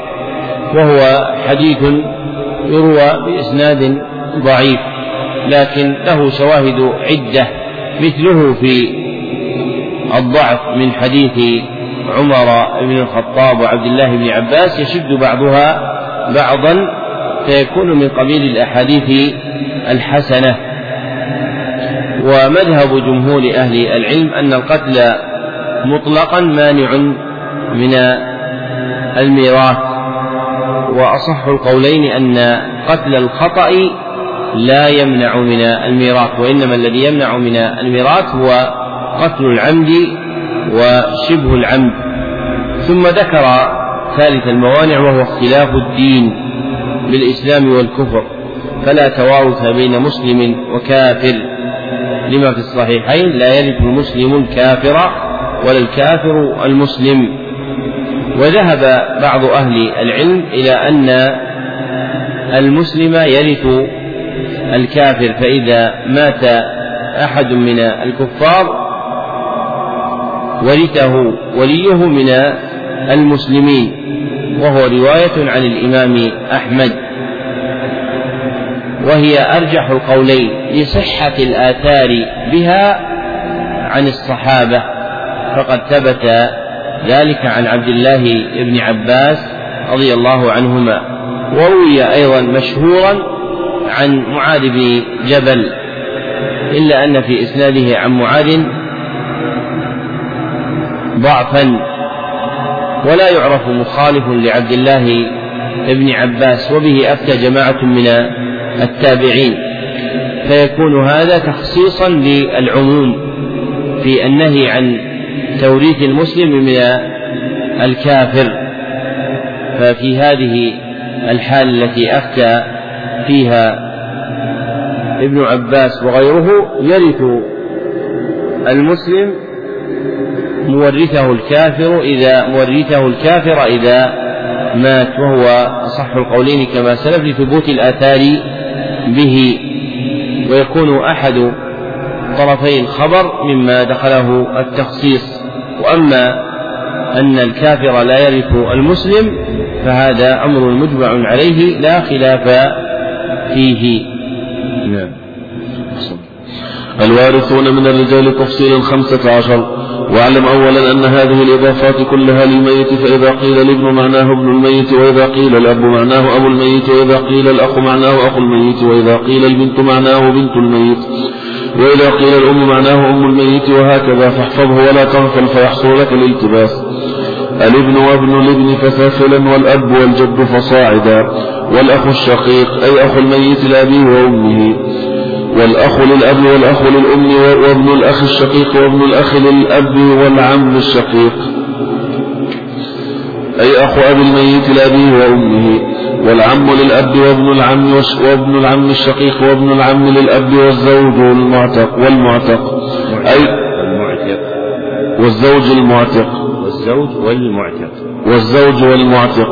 وهو حديث يروى بإسناد ضعيف لكن له شواهد عدة مثله في الضعف من حديث عمر بن الخطاب وعبد الله بن عباس يشد بعضها بعضا فيكون من قبيل الأحاديث الحسنة. ومذهب جمهور أهل العلم أن القتل مطلقا مانع من الميراث. وأصح القولين أن قتل الخطأ لا يمنع من الميراث وإنما الذي يمنع من الميراث هو قتل العمد وشبه العمد. ثم ذكر ثالث الموانع وهو اختلاف الدين بالإسلام والكفر فلا توارث بين مسلم وكافر. لما في الصحيحين؟ لا يرث المسلم الكافر ولا الكافر المسلم. وذهب بعض أهل العلم إلى أن المسلم يرث الكافر فإذا مات أحد من الكفار ورثه وليه من المسلمين وهو رواية عن الإمام أحمد. وهي أرجح القولين لصحة الآثار بها عن الصحابة فقد ثبت ذلك عن عبد الله بن عباس رضي الله عنهما. وروي أيضا مشهورا عن معاذ بن جبل إلا أن في إسناده عن معاذ ضعفا ولا يعرف مخالف لعبد الله بن عباس وبه أفتى جماعة من التابعين. فيكون هذا تخصيصا للعموم في النهي عن توريث المسلم من الكافر. ففي هذه الحال التي أفتى فيها ابن عباس وغيره يرث المسلم مورثه الكافر إذا مورثه الكافر إذا مات وهو أصح القولين كما سلف لثبوت الآثار به ويكون أحد طرفي الخبر مما دخله التخصيص. وأما أن الكافر لا يرث المسلم فهذا أمر مجمع عليه لا خلاف فيه. نعم. الوارثون من الرجال تفصيلا خمسة عشر. واعلم أولا أن هذه الإضافات كلها للميت فإذا قيل الابن معناه ابن الميت وإذا قيل الأب معناه أبو الميت وإذا قيل الأخ معناه أخو الميت وإذا قيل البنت معناه بنت الميت. وإذا قيل الأم معناه أم الميت وهكذا فاحفظه ولا تغفل فيحصل لك الالتباس. الابن وابن الابن فسافلا والأب والجد فصاعدا والأخ الشقيق أي أخو الميت لأبيه وأمه. والأخ للأب والأخ للأم وابن الأخ الشقيق وابن الأخ للأب والعم الشقيق. أي أخو أبي الميت لأبيه وأمه والعم للأب وابن العم وابن العم الشقيق وابن العم للأب والزوج والمعتق والمعتق. أي المعتق. والزوج المعتق. والزوج والمعتق. والزوج والمعتق.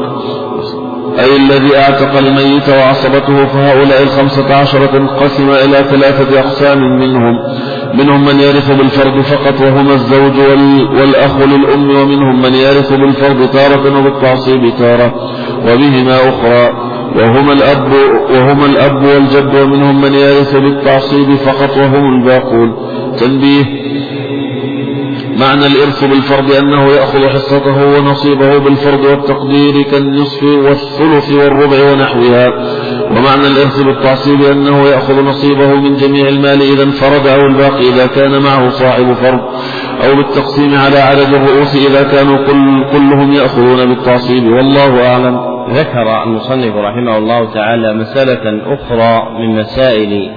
أي الذي أعتق الميت وعصبته فهؤلاء الخمسة عشرة انقسم إلى ثلاثة أقسام منهم. منهم من يرث بالفرض فقط وهما الزوج والأخ للأم ومنهم من يرث بالفرض تارة وبالتعصيب تارة وبهما أخرى وهما الأب وهما الأب والجد ومنهم من يرث بالتعصيب فقط وهم الباقون. تنبيه معنى الإرث بالفرض أنه يأخذ حصته ونصيبه بالفرض والتقدير كالنصف والثلث والربع ونحوها. ومعنى الإرث بالتعصيب أنه يأخذ نصيبه من جميع المال إذا انفرد أو الباقي إذا كان معه صاحب فرض. أو بالتقسيم على عدد الرؤوس إذا كانوا كل كلهم يأخذون بالتعصيب. والله أعلم. ذكر المصنف رحمه الله تعالى مسألة أخرى من مسائل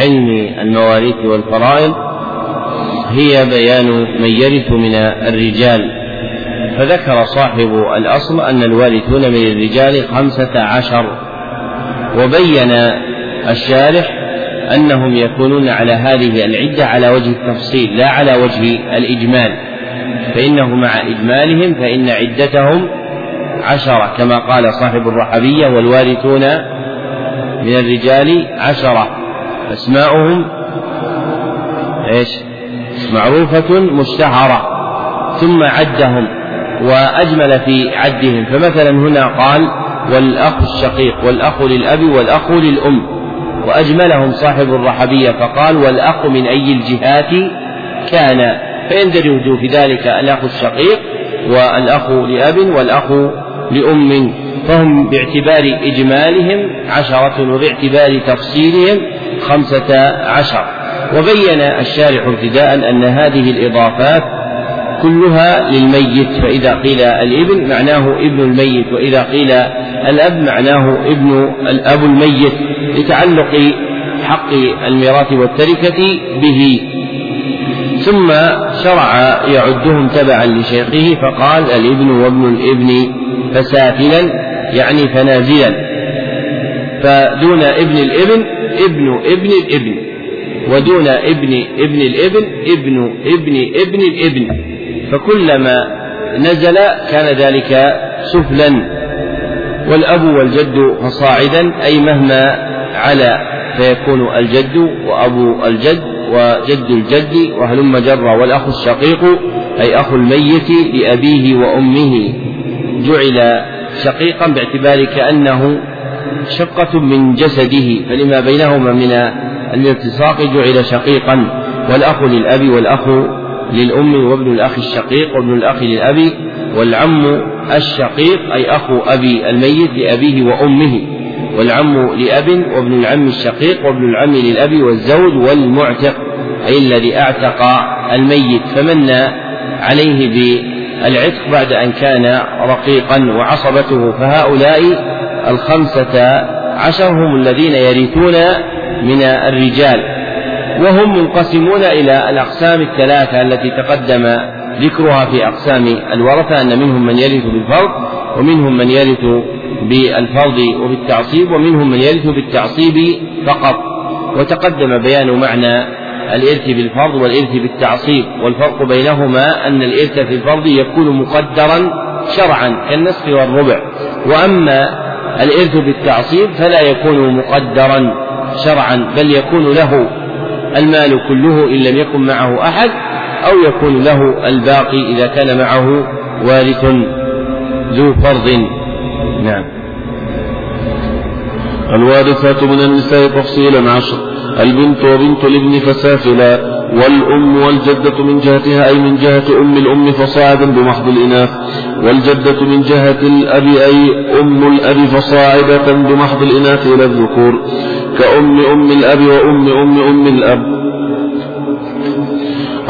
علم المواريث والفرائض. هي بيان من يرث من الرجال. فذكر صاحب الأصل أن الوارثون من الرجال خمسة عشر. وبين الشارح أنهم يكونون على هذه العدة على وجه التفصيل لا على وجه الإجمال. فإنه مع إجمالهم فإن عدتهم عشرة كما قال صاحب الرحبية والوارثون من الرجال عشرة. أسماؤهم إيش؟ معروفة مشتهرة ثم عدهم وأجمل في عدهم. فمثلا هنا قال والأخ الشقيق والأخ للأب والأخ للأم. وأجملهم صاحب الرحبية فقال والأخ من أي الجهات كان. فيندرج في ذلك الأخ الشقيق والأخ لأب والأخ لأم. فهم باعتبار إجمالهم عشرة وباعتبار تفصيلهم خمسة عشر. وبين الشارح ابتداء أن هذه الإضافات كلها للميت فإذا قيل الإبن معناه ابن الميت وإذا قيل الأب معناه ابن الأب الميت لتعلق حق الميراث والتركة به. ثم شرع يعدهم تبعا لشيخه فقال الابن وابن الابن فسافلا يعني فنازلا. فدون ابن الابن ابن ابن الابن. ودون ابن ابن الابن ابن ابن ابن الابن. فكلما نزل كان ذلك سفلا. والأب والجد فصاعدا أي مهما علا فيكون الجد وأبو الجد وجد الجد وهلم جر والأخ الشقيق أي أخو الميت لأبيه وأمه. جعل شقيقا باعتبار كأنه شقة من جسده فلما بينهما من الالتصاق جعل شقيقا والأخ للأب والأخ للأم وابن الأخ الشقيق وابن الأخ للأب والعم الشقيق أي أخو أبي الميت لأبيه وأمه والعم لأب وابن العم الشقيق وابن العم للأب والزوج والمعتق أي الذي أعتق الميت فمن عليه بالعتق بعد أن كان رقيقا وعصبته فهؤلاء الخمسة عشر هم الذين يرثون من الرجال وهم منقسمون إلى الأقسام الثلاثة التي تقدم ذكرها في أقسام الورثة أن منهم من يرث بالفرض ومنهم من يرث بالفرض وبالتعصيب ومنهم من يرث بالتعصيب فقط. وتقدم بيان معنى الإرث بالفرض والإرث بالتعصيب. والفرق بينهما أن الإرث في الفرض يكون مقدرا شرعا كالنصف والربع. وأما الإرث بالتعصيب فلا يكون مقدرا شرعا بل يكون له المال كله إن لم يكن معه أحد أو يكون له الباقي إذا كان معه وارث ذو فرض. نعم. الوارثات من النساء تفصيلا عشر. البنت وبنت الابن فسافلا والأم والجدة من جهتها أي من جهة أم الأم فصاعدا بمحض الإناث والجدة من جهة الأب أي أم الأب فصاعدة بمحض الإناث إلى الذكور كأم أم الأب وأم أم أم الأب.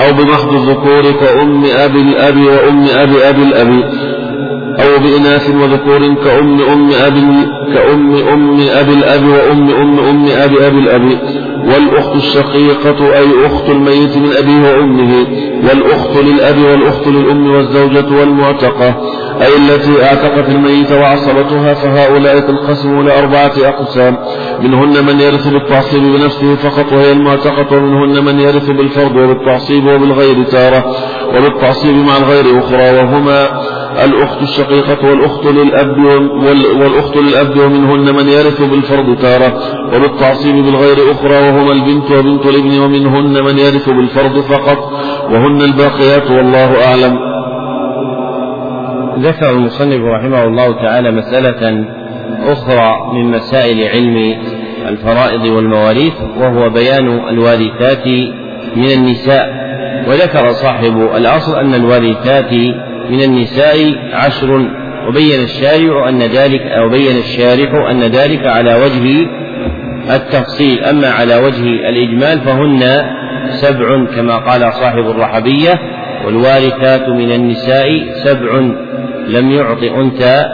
أو بمحض الذكور كأم أبي الأب وأم أبي أبي الأب. أو بإناث وذكور كأم أم أب كأم أم أبي الأب وأم أم أم أبي أبي الأب. والأخت الشقيقة أي أخت الميت من أبيه وأمه والأخت للأب والأخت للأم والزوجة والمعتقة أي التي أعتقت الميت وعصبتها فهؤلاء تنقسم إلى أربعة أقسام منهن من يرث بالتعصيب بنفسه فقط وهي المعتقة ومنهن من يرث بالفرض وبالتعصيب وبالغير تارة وبالتعصيب مع الغير أخرى وهما الأخت الشقيقة والأخت للأب والأخت للأب ومنهن من يرث بالفرض تارة وبالتعصيب بالغير أخرى وهما البنت وبنت الابن ومنهن من يرث بالفرض فقط وهن الباقيات والله أعلم. ذكر المصنف رحمه الله تعالى مسألة أخرى من مسائل علم الفرائض والمواريث وهو بيان الوارثات من النساء. وذكر صاحب الأصل أن الوارثات من النساء عشر وبين الشارع أن ذلك أو بين الشارح أن ذلك على وجه التفصيل. أما على وجه الإجمال فهن سبع كما قال صاحب الرحبية والوارثات من النساء سبع لم يعط أنثى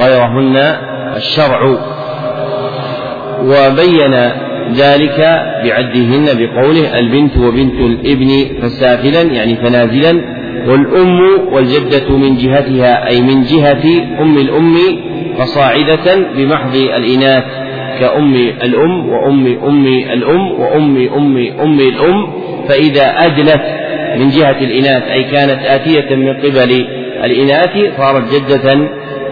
غيرهن الشرع. وبين ذلك بعدهن بقوله البنت وبنت الابن فسافلا يعني فنازلا. والأم والجدة من جهتها أي من جهة أم الأم فصاعدة بمحض الإناث. كأم الأم وأم أم الأم وأم أم أم الأم فإذا أدلت من جهة الإناث أي كانت آتية من قبل الإناث صارت جدة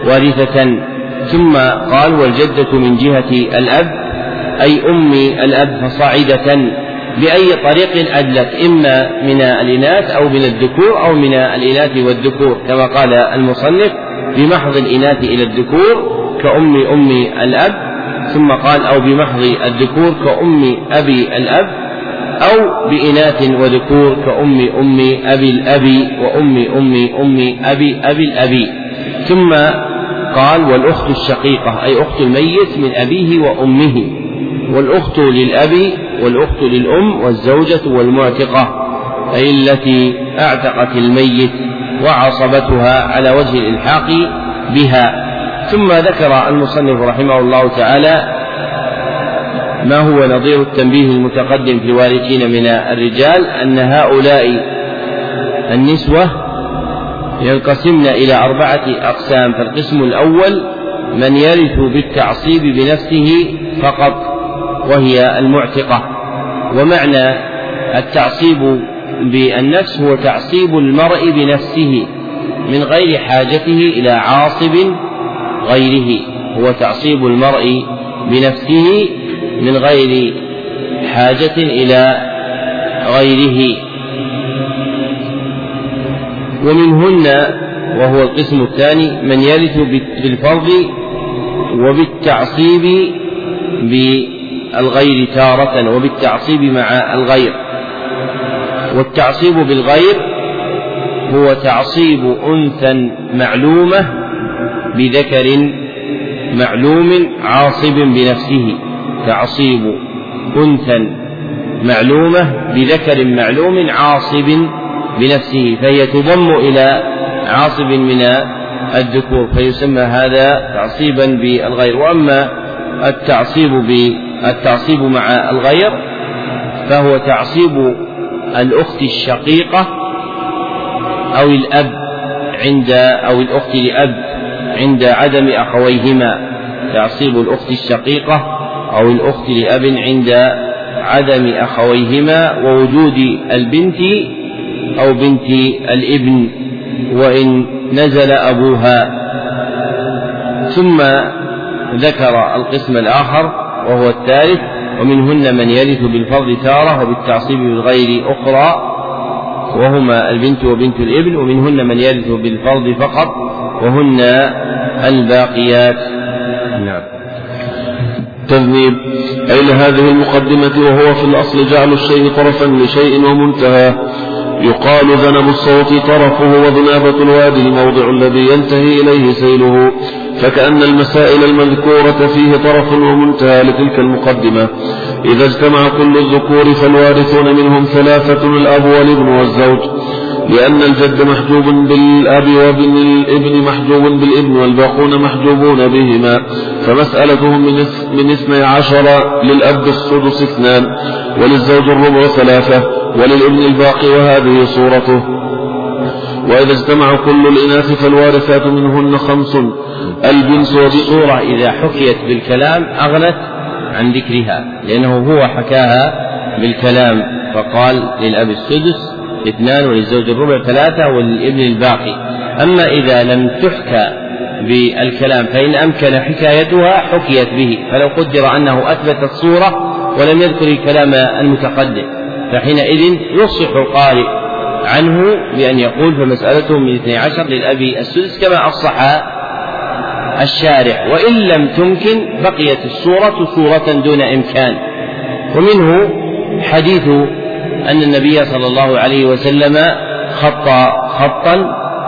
وارثة. ثم قال والجدة من جهة الأب أي أم الأب فصاعدة. بأي طريق أدلت؟ إما من الإناث أو من الذكور أو من الإناث والذكور كما قال المصنف بمحض الإناث إلى الذكور كأم أم الأب. ثم قال أو بمحض الذكور كأم أبي الأب أو بإناث وذكور كأم أم أبي الأب وأم أم أم أبي أبي الأبي ثم قال والأخت الشقيقة أي أخت الميت من أبيه وأمه والأخت للأب والأخت للأم والزوجة والمعتقة أي التي أعتقت الميت وعصبتها على وجه الإلحاق بها. ثم ذكر المصنف رحمه الله تعالى ما هو نظير التنبيه المتقدم في الوارثين من الرجال أن هؤلاء النسوة ينقسمن إلى أربعة أقسام فالقسم الأول من يرث بالتعصيب بنفسه فقط وهي المعتقة. ومعنى التعصيب بالنفس هو تعصيب المرء بنفسه من غير حاجته إلى عاصب غيره هو تعصيب المرء بنفسه من غير حاجة إلى غيره. ومنهن وهو القسم الثاني من يرث بالفرض وبالتعصيب الغير تارة وبالتعصيب مع الغير. والتعصيب بالغير هو تعصيب أنثى معلومة بذكر معلوم عاصب بنفسه تعصيب أنثى معلومة بذكر معلوم عاصب بنفسه فهي تضم إلى عاصب من الذكور فيسمى هذا تعصيبا بالغير. وأما التعصيب التعصيب مع الغير فهو تعصيب الأخت الشقيقة أو الأب عند أو الأخت لأب. عند عدم أخويهما تعصيب الأخت الشقيقة أو الأخت لأب عند عدم أخويهما ووجود البنت أو بنت الابن وإن نزل أبوها. ثم ذكر القسم الآخر وهو الثالث ومنهن من يرث بالفرض تارة وبالتعصيب بالغير أخرى وهما البنت وبنت الابن ومنهن من يرث بالفرض فقط وهن الباقيات. نعم. تذنيب. أي لهذه المقدمة وهو في الأصل جعل الشيء طرفا لشيء ومنتهى؟ يقال ذنب الصوت طرفه وذنابة الوادي الموضع الذي ينتهي إليه سيله. فكأن المسائل المذكورة فيه طرف ومنتهى لتلك المقدمة. إذا اجتمع كل الذكور فالوارثون منهم ثلاثة الأب والابن والزوج. لأن الجد محجوب بالأب وابن الابن محجوب بالابن والباقون محجوبون بهما فمسألتهم من اثني عشر للأب السدس اثنان وللزوج الربع ثلاثة وللابن الباقي وهذه صورته. وإذا اجتمع كل الإناث فالوارثات منهن خمس. البنت والصورة إذا حكيت بالكلام أغنت عن ذكرها لأنه هو حكاها بالكلام فقال للأب السدس اثنان وللزوج الربع ثلاثة وللابن الباقي. أما إذا لم تحكى بالكلام فإن أمكن حكايتها حكيت به فلو قدر أنه أثبت الصورة ولم يذكر الكلام المتقدم فحينئذ يصح القارئ عنه بأن يقول فمسألته من اثني عشر للأب السدس كما أفصح الشارع وإن لم تمكن بقيت الصورة صورة دون إمكان. ومنه حديث أن النبي صلى الله عليه وسلم خط خطا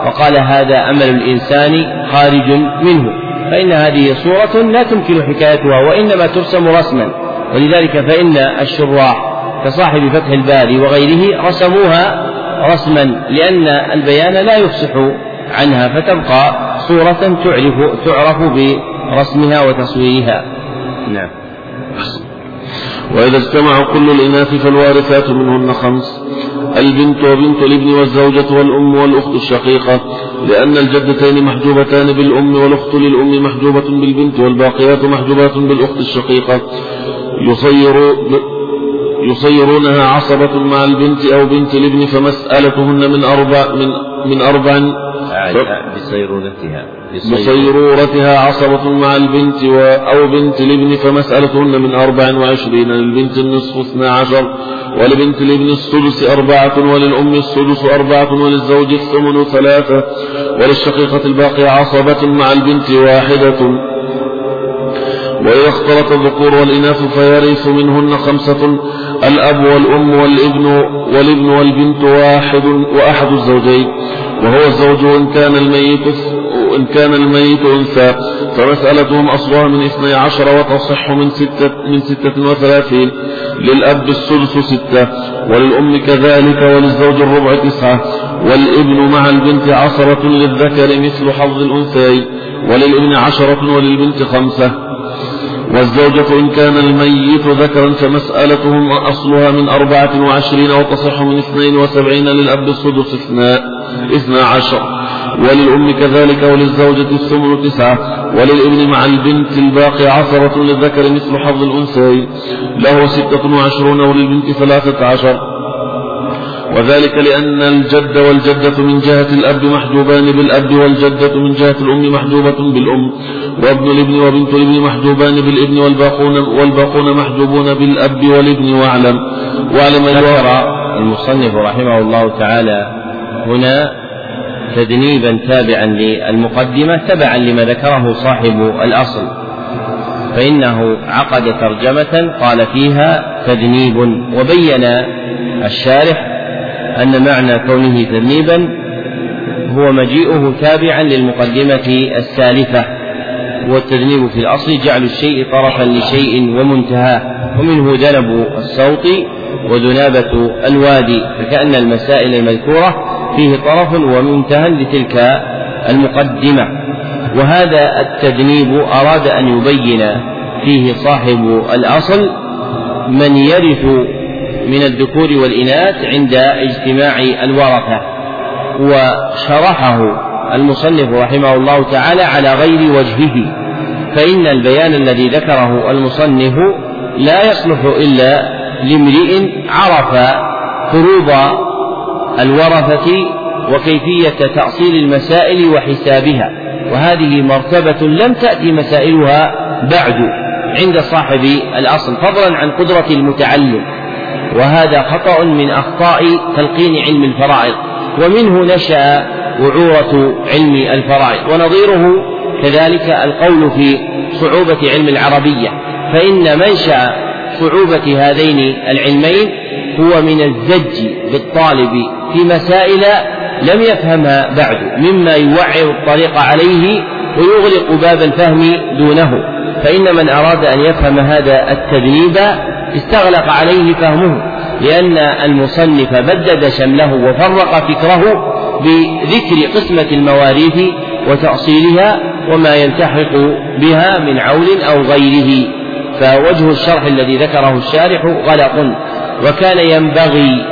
وقال هذا أمل الإنسان خارج منه فإن هذه صورة لا تمكن حكايتها وإنما ترسم رسما ولذلك فإن الشراح كصاحب فتح الباري وغيره رسموها رسما لأن البيان لا يفصح عنها فتبقى صورة تعرف تعرف برسمها وتصويرها. نعم. وإذا اجتمع كل الإناث فالوارثات منهن خمس. البنت وبنت الابن والزوجة والأم والأخت الشقيقة لأن الجدتين محجوبتان بالأم والأخت للأم محجوبة بالبنت والباقيات محجوبات بالأخت الشقيقة. يصير يصيرونها عصبة مع البنت أو بنت الابن فمسألتهن من أربع من من أربع بصيرورتها. بصيرورتها عصبة مع البنت و أو بنت الابن فمسألتهن من أربع وعشرين للبنت النصف اثنا عشر ولبنت الابن السدس أربعة وللأم السدس أربعة وللزوج الثمن ثلاثة وللشقيقة الباقية عصبة مع البنت واحدة. وإذا اختلط الذكور والإناث فيرث منهن خمسة الأب والأم والابن والابن والبنت واحد وأحد الزوجين. وهو الزوج إن كان الميت إن كان الميت أنثى فمسألتهم أصلها من اثني عشر وتصح من ستة من ستة وثلاثين للأب السدس ستة وللأم كذلك وللزوج الربع تسعة والابن مع البنت عشرة للذكر مثل حظ الأنثيين وللابن عشرة وللبنت خمسة. والزوجة إن كان الميت ذكرا فمسألتهم أصلها من أربعة وعشرين وتصح من اثنين وسبعين للأب السدس اثنا عشر. وللأم كذلك وللزوجة الثمن تسعة. وللابن مع البنت الباقي عشرة للذكر مثل حظ الأنثيين. له ستة وعشرون وللبنت ثلاثة عشر. وذلك لأن الجد والجدة من جهة الأب محجوبان بالأب والجدة من جهة الأم محجوبة بالأم وابن الابن وبنت الابن محجوبان بالابن والباقون, والباقون محجوبون بالأب والابن واعلم. واعلم ذكر المصنف رحمه الله تعالى هنا تدنيبا تابعا للمقدمة تبعا لما ذكره صاحب الأصل. فإنه عقد ترجمة قال فيها تدنيب وبين الشارح أن معنى كونه تذنيبا هو مجيئه تابعا للمقدمة السالفة والتذنيب في الأصل جعل الشيء طرفا لشيء ومنتهاه ومنه دنب الصوت ودنابة الوادي فكأن المسائل المذكورة فيه طرف ومنتهى لتلك المقدمة. وهذا التذنيب أراد أن يبين فيه صاحب الأصل من يرث من الذكور والإناث عند اجتماع الورثة وشرحه المصنف رحمه الله تعالى على غير وجهه فإن البيان الذي ذكره المصنف لا يصلح إلا لامرئ عرف فروض الورثة وكيفية تأصيل المسائل وحسابها وهذه مرتبة لم تأتي مسائلها بعد عند صاحب الأصل فضلا عن قدرة المتعلم. وهذا خطأ من أخطاء تلقين علم الفرائض ومنه نشأ وعورة علم الفرائض ونظيره كذلك القول في صعوبة علم العربية فإن منشأ صعوبة هذين العلمين هو من الزج بالطالب في مسائل لم يفهمها بعد مما يوعر الطريق عليه ويغلق باب الفهم دونه فإن من أراد أن يفهم هذا التدريب استغلق عليه فهمه لأن المصنف بدد شمله وفرق فكره بذكر قسمة المواريث وتأصيلها وما يلتحق بها من عول أو غيره. فوجه الشرح الذي ذكره الشارح غلط وكان ينبغي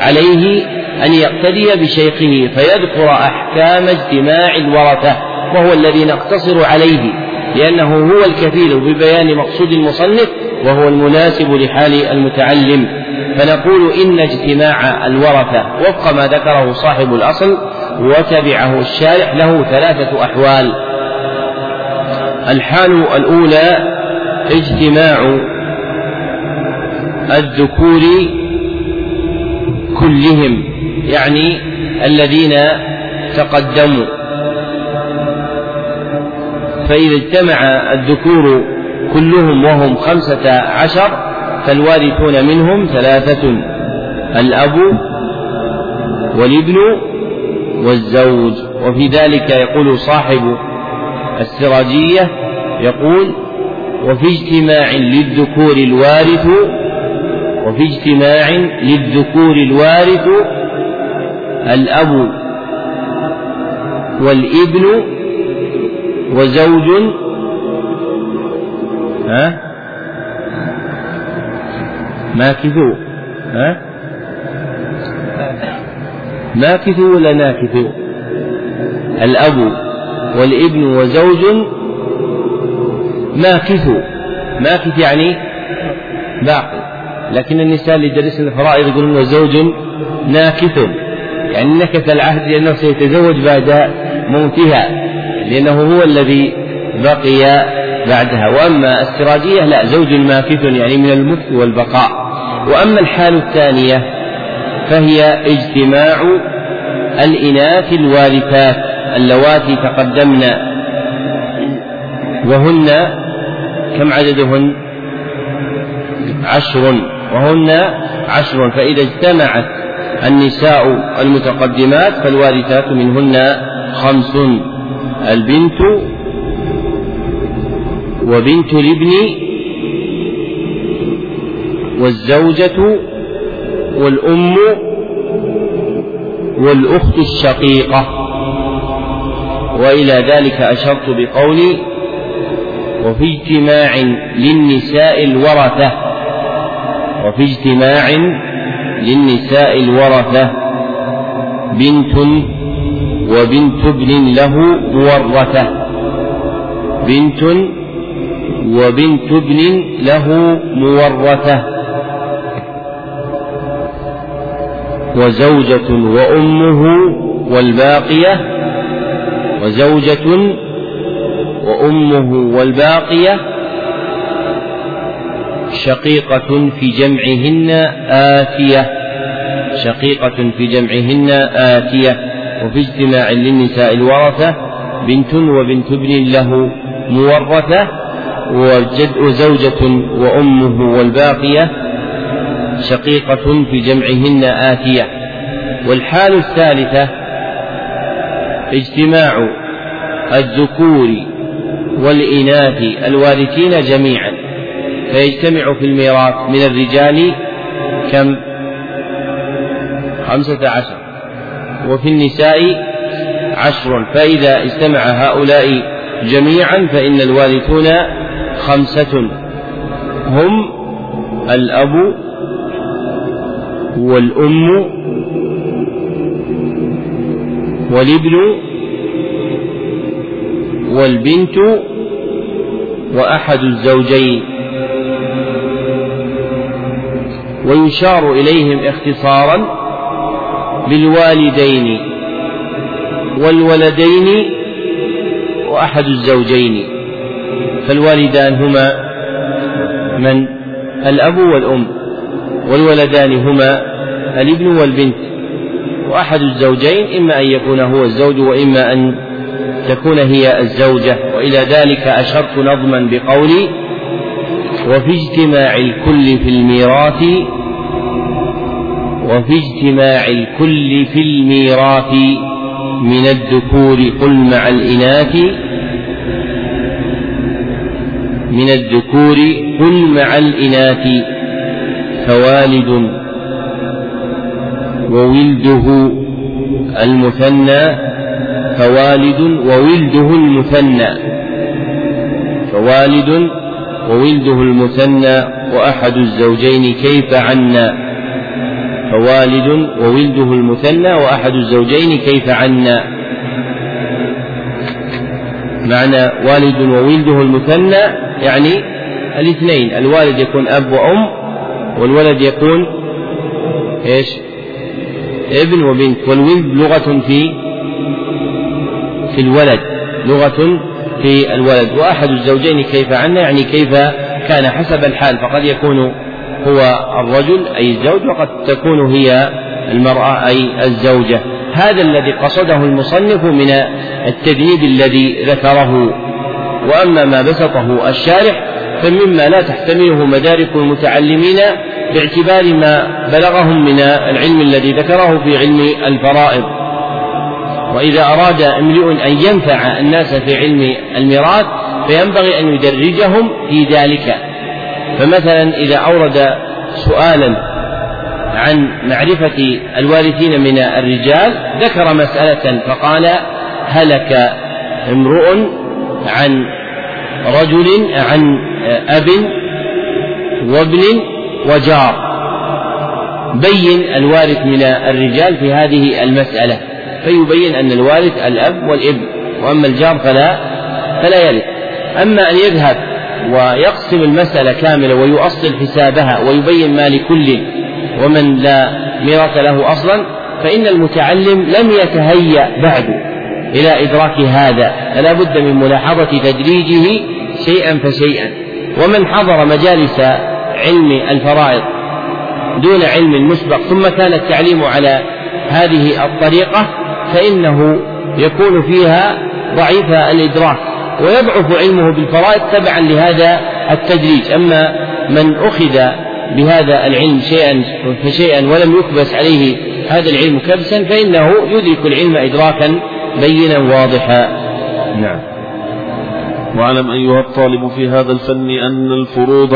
عليه أن يقتدي بشيخه فيذكر أحكام اجتماع الورثة وهو الذي نقتصر عليه لأنه هو الكفيل ببيان مقصود المصنف وهو المناسب لحال المتعلم فنقول إن اجتماع الورثة وفق ما ذكره صاحب الأصل وتبعه الشارح له ثلاثة أحوال. الحال الأولى اجتماع الذكور كلهم يعني الذين تقدموا. فإذا اجتمع الذكور كلهم وهم خمسة عشر فالوارثون منهم ثلاثة الأب والابن والزوج. وفي ذلك يقول صاحب السراجية يقول وفي اجتماع للذكور الوارث وفي اجتماع للذكور الوارث الأب والابن وزوج ها؟ ماكثوا ها؟ ماكثوا ولا ناكثوا الأب والابن وزوج ماكثوا ماكث يعني باقي. لكن النساء اللي يدرسن الفرائض يقولون زوج ناكث. يعني نكث العهد لأنه سيتزوج بعد موتها لأنه هو الذي بقي بعدها. وأما السراجية لا زوج ماكث يعني من المكث والبقاء. وأما الحال الثانية فهي اجتماع الإناث الوارثات اللواتي تقدمن وهن كم عددهن؟ عشر وهن عشر فإذا اجتمعت النساء المتقدمات فالوارثات منهن خمس. البنت وبنت الابن والزوجة والأم والأخت الشقيقة. وإلى ذلك أشرت بقولي وفي اجتماع للنساء الورثة. وفي اجتماع للنساء الورثة. بنت وبنت ابن له مورثة. بنت وبنت ابن له مورثة وزوجة وأمه والباقية وزوجة وأمه والباقية شقيقة في جمعهن آتية شقيقة في جمعهن آتية. وفي اجتماع للنساء الورثة بنت وبنت ابن له مورثة وجد وزوجة وأمه والباقية شقيقة في جمعهن آتية. والحال الثالثة اجتماع الذكور والإناث الوارثين جميعا. فيجتمع في الميراث من الرجال كم؟ خمسة عشر. وفي النساء عشر. فإذا اجتمع هؤلاء جميعا فإن الوارثون خمسة هم الأب والأم والابن والبنت وأحد الزوجين. ويشار إليهم اختصارا بالوالدين والولدين وأحد الزوجين. فالوالدان هما من؟ الأب والأم. والولدان هما الابن والبنت. وأحد الزوجين إما أن يكون هو الزوج وإما أن تكون هي الزوجة. وإلى ذلك أشرت نظما بقولي وفي اجتماع الكل في الميراث وفي اجتماع الكل في الميراث من الذكور قل مع الإناث من الذكور قل مع الإناث فوالد وولده المثنى فوالد وولده المثنى فوالد وولده المثنى وأحد الزوجين كيف عنا فوالد وولده المثنى وأحد الزوجين كيف عنا معنى والد وولده المثنى يعني الاثنين الوالد يكون أب وأم والولد يكون إيش؟ ابن وبنت. والولد لغة في في الولد لغة في الولد. وأحد الزوجين كيف عنا؟ يعني كيف كان حسب الحال. فقد يكون هو الرجل أي الزوج وقد تكون هي المرأة أي الزوجة. هذا الذي قصده المصنف من التدريب الذي ذكره وأما ما بسطه الشارح فمما لا تحتمله مدارك المتعلمين باعتبار ما بلغهم من العلم الذي ذكره في علم الفرائض. وإذا أراد امرئ أن ينفع الناس في علم الميراث فينبغي أن يدرجهم في ذلك. فمثلا إذا أورد سؤالا عن معرفة الوارثين من الرجال ذكر مسألة فقال هلك امرؤ عن رجل عن أب وابن وجار. بين الوارث من الرجال في هذه المسألة فيبين أن الوارث الأب والابن وأما الجار فلا فلا يرث. أما أن يذهب ويقسم المسألة كاملة ويؤصل حسابها ويبين ما لكل ومن لا ميراث له أصلا فإن المتعلم لم يتهيأ بعد إلى إدراك هذا. فلا بد من ملاحظة تدريجه شيئا فشيئا. ومن حضر مجالس علم الفرائض دون علم مسبق ثم كان التعليم على هذه الطريقة فإنه يكون فيها ضعيف الإدراك ويضعف علمه بالفرائض تبعا لهذا التدريج. أما من أخذ بهذا العلم شيئا فشيئا ولم يكبس عليه هذا العلم كبسا فإنه يدرك العلم إدراكا بينا واضحا. نعم. واعلم أيها الطالب في هذا الفن أن الفروض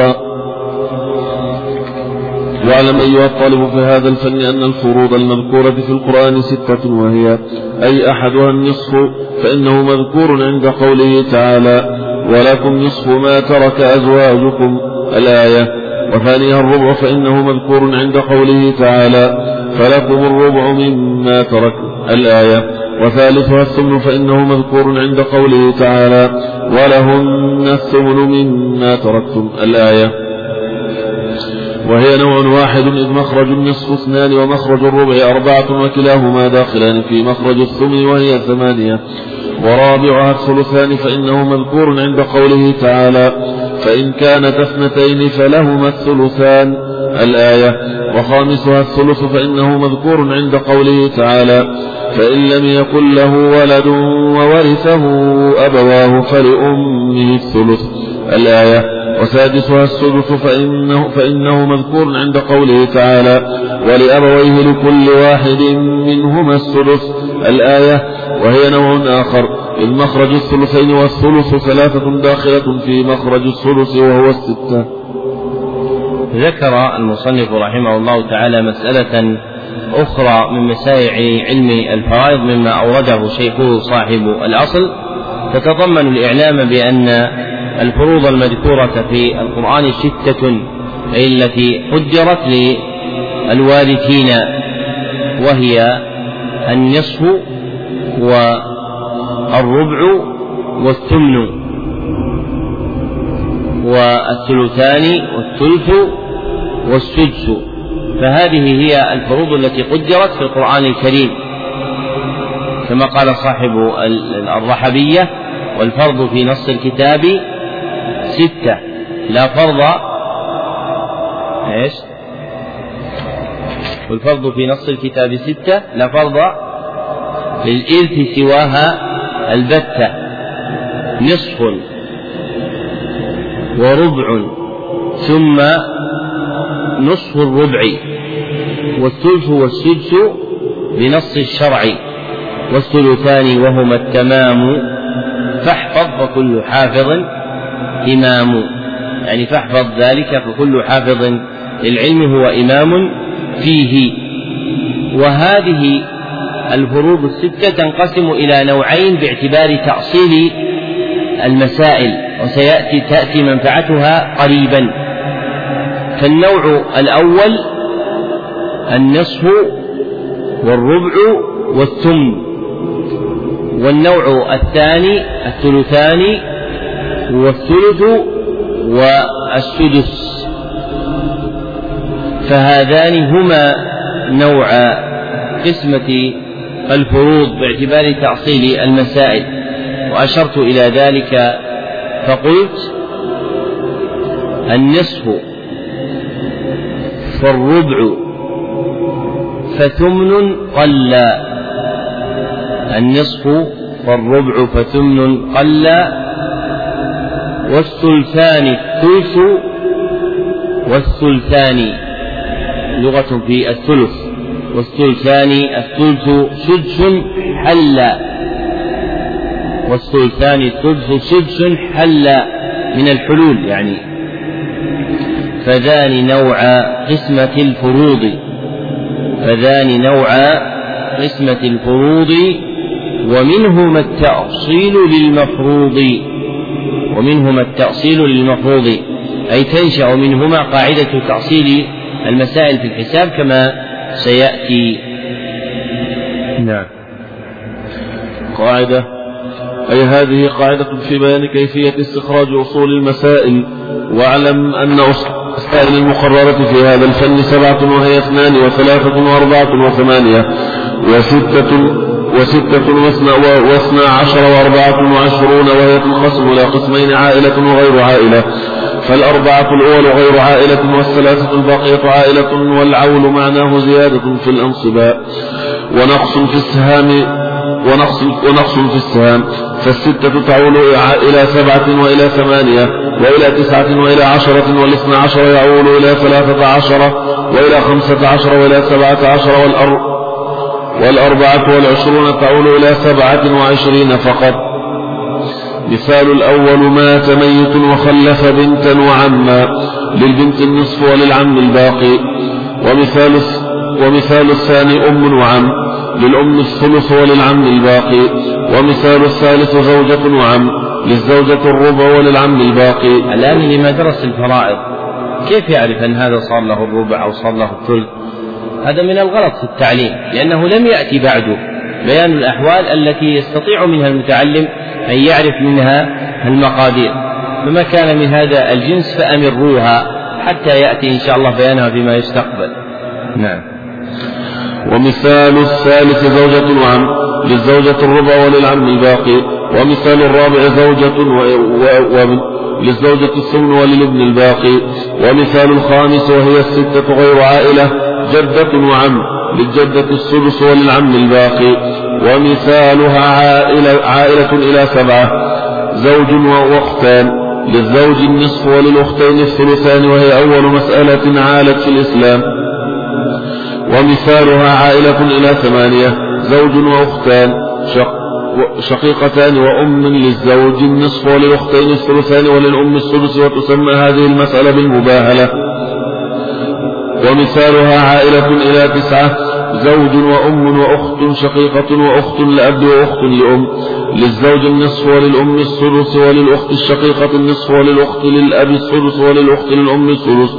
واعلم أيها الطالب في هذا الفن أن الفروض المذكورة في القرآن ستة وهي أي أحدها النصف فإنه مذكور عند قوله تعالى ولكم نصف ما ترك أزواجكم الآية. وثانيها الربع فإنه مذكور عند قوله تعالى فلكم الربع مما ترك الآية. وثالثها الثمن فإنه مذكور عند قوله تعالى ولهن الثمن مما تركتم الآية. وهي نوع واحد إذ مخرج النصف اثنان ومخرج الربع أربعة وكلاهما داخلان في مخرج الثمن وهي ثمانية ورابعها الثلثان فإنه مذكور عند قوله تعالى فإن كانت اثنتين فلهما الثلثان. الآية وخامسها الثلث فإنه مذكور عند قوله تعالى فإن لم يكن له ولد وورثه أبواه فلأمه الثلث. الآية وسادسها السدس فإنه, فإنه مذكور عند قوله تعالى ولأبويه لكل واحد منهما السدس. الآية وهي نوع آخر. إذ مخرج الثلثين والثلث ثلاثة داخلة في مخرج الثلث وهو الستة. ذكر المصنف رحمه الله تعالى مسألة أخرى من مسائع علم الفرائض مما أورده شيخه صاحب الأصل. تتضمن الإعلام بأن الفروض المذكورة في القرآن ستة أي التي قدرت للوارثين وهي النصف والربع والثمن والثلثان والثلث والسدس. فهذه هي الفروض التي قدرت في القرآن الكريم. كما قال صاحب الرحبية والفرض في نص الكتاب ستة. لا فرض إيش؟ والفرض في نص الكتاب ستة لا فرض للإرث سواها البتة. نصف وربع ثم نصف الربع والثلث والسدس بنص الشرع. والثلثان وهما التمام فاحفظ فكل حافظ إمام. يعني فاحفظ ذلك فكل حافظ للعلم هو إمام. فيه. وهذه الفروض الستة تنقسم إلى نوعين باعتبار تأصيل المسائل وسيأتي تأتي منفعتها قريبا. فالنوع الأول النصف والربع والثمن. والنوع الثاني الثلثان والثلث والسدس. فهذان هما نوع قسمة الفروض باعتبار تأصيل المسائل. وأشرت إلى ذلك فقلت النصف فالربع فثمن قل. النصف فالربع فثمن قل. والثلثان الثلث والثلثان لغة في الثلث والثلثان الثلث سدس حل والثلثان الثلث سدس حل من الحلول يعني فذان نوع قسمة الفروض. فذان نوع قسمة الفروض ومنهما التأصيل للمفروض. ومنهما التأصيل للمفروض أي تنشأ منهما قاعدة تأصيل المسائل في الحساب كما سيأتي. نعم. قاعدة. أي هذه قاعدة في بيان كيفية استخراج أصول المسائل واعلم أن أصول المقررة في هذا الفن سبعة وهي اثنان وثلاثة وأربعة وثمانية وستة وستة واثنى, واثنى عشر وأربعة وعشرون وهي تنقسم إلى قسمين عائلة وغير عائلة. فالأربعة الأول غير عائلة والثلاثة الباقية عائلة والعول معناه زيادة في الأنصباء. ونقص في السهام ونقص, ونقص في السهام. فالستة تعول إلى سبعة وإلى ثمانية وإلى تسعة وإلى عشرة والاثنى عشر يعول إلى ثلاثة عشر وإلى خمسة عشر وإلى سبعة عشر والأربعة والعشرون تعول إلى سبعة وعشرين فقط. مثال الأول مات ميت وخلف بنتا وعما للبنت النصف وللعم الباقي. ومثال ومثال الثاني أم وعم للأم الثلث وللعم الباقي. ومثال الثالث زوجة وعم للزوجة الربع وللعم الباقي. الآن لما درس الفرائض كيف يعرف أن هذا صار له الربع أو صار له الثلث؟ هذا من الغلط في التعليم لأنه لم يأتي بعد بيان الأحوال التي يستطيع منها المتعلم أن يعرف منها المقادير. فما كان من هذا الجنس فأمروها حتى يأتي إن شاء الله بيانها فيما يستقبل. نعم. ومثال الثالث زوجة وعم للزوجة الربع وللعم الباقي. ومثال الرابع زوجة و... و... و... للزوجة الثمن وللابن الباقي. ومثال الخامس وهي الستة غير عائلة. جدة وعم. للجدة السدس وللعم الباقي ومثالها عائلة, عائلة إلى سبعة زوج وأختان للزوج النصف وللأختين الثلثان وهي أول مسألة عالت في الإسلام. ومثالها عائلة إلى ثمانية زوج وأختان شق شقيقتان وأم للزوج النصف وللأختين الثلثان وللأم الثلث وتسمى هذه المسألة بالمباهلة. ومثالها عائلة إلى تسعة زوج وأم وأخت شقيقة وأخت لأب وأخت لأم للزوج النصف وللأم الثلث وللأخت الشقيقة النصف وللأخت للأب الثلث وللأخت للأم الثلث.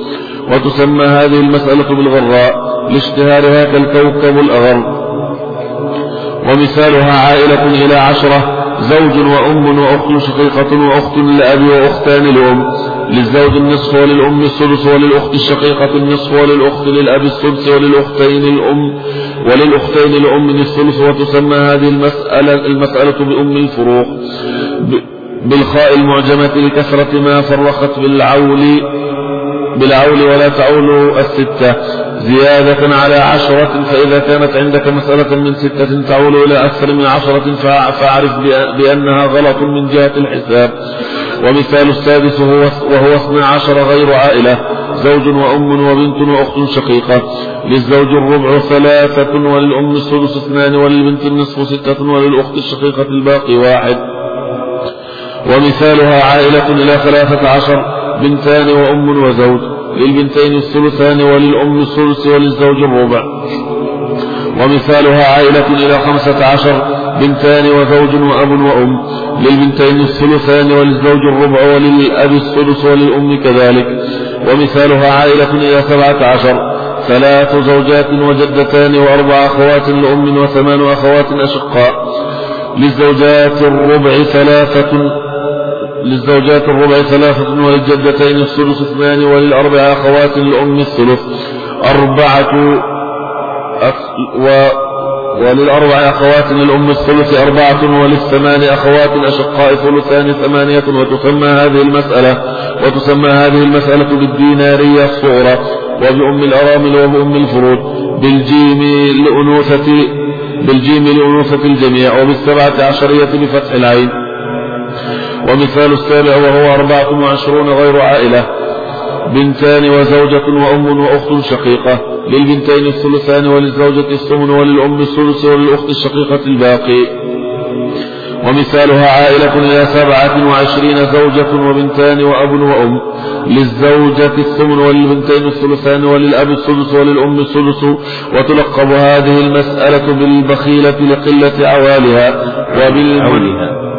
وتسمى هذه المسألة بالغراء لاشتهارها كالكوكب الأغر. ومثالها عائلة إلى عشرة زوج وأم وأخت شقيقة وأخت لأب وأختان لأم للزوج النصف وللأم السدس وللأخت الشقيقة النصف وللأخت للأب السدس وللأختين الأم وللأختين الأم الثلث وتسمى هذه المسألة المسألة بأم الفروق بالخاء المعجمة لكثرة ما فرقت بالعول بالعول ولا تعول الستة. زيادة على عشرة فإذا كانت عندك مسألة من ستة تعول إلى أكثر من عشرة فاعرف بأنها غلط من جهة الحساب. ومثال السادس هو وهو اثنى عشر غير عائلة. زوج وأم وبنت وأخت شقيقة. للزوج الربع ثلاثة وللأم السدس اثنان وللبنت النصف ستة وللأخت الشقيقة الباقي واحد. ومثالها عائلة إلى ثلاثة عشر. بنتان وأم وزوج للبنتين الثلثان وللأم الثلث وللزوج الربع. ومثالها عائلة إلى خمسة عشر بنتان وزوج وأب وأم للبنتين الثلثان وللزوج الربع وللأب السدس وللأم كذلك. ومثالها عائلة إلى سبعة عشر ثلاث زوجات وجدتان وأربع أخوات لأم وثمان أخوات أشقاء. للزوجات الربع ثلاثة للزوجات الربع ثلاثة وللجدتين الثلث اثنان وللأربع أخوات لأم الثلث أربعة و وللأربع أخوات للأم الثلث أربعة وللثمان أخوات أشقاء ثلثان ثمانية وتسمى هذه المسألة وتسمى هذه المسألة بالدينارية الصغرى وبأم الأرامل وبأم الفروض بالجيم لأنوثة بالجيم لأنوثة الجميع وبالسبعة عشرية بفتح العين. ومثال السابع وهو أربعة وعشرون غير عائلة. بنتان وزوجة وأم وأخت شقيقة. للبنتين الثلثان وللزوجة الثمن وللأم الثلث وللأخت الشقيقة الباقي. ومثالها عائلة إلى سبعة وعشرين زوجة وبنتان وأب وأم. للزوجة الثمن وللبنتين الثلثان وللأب السدس وللأم السدس وتلقب هذه المسألة بالبخيلة لقلة عوالها وبالعولها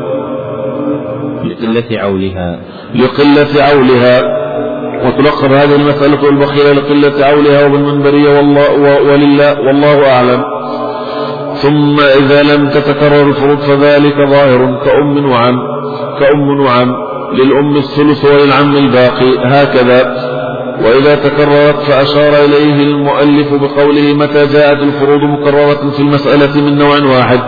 لقلة عولها لقلة عولها وتلقب هذه المسألة البخيلة لقلة عولها وبالمنبرية والله ولله والله أعلم. ثم إذا لم تتكرر الفروض فذلك ظاهر كأم وعم كأم وعم للأم الثلث وللعم الباقي. هكذا وإذا تكررت فأشار إليه المؤلف بقوله متى جاءت الفروض مكررة في المسألة من نوع واحد.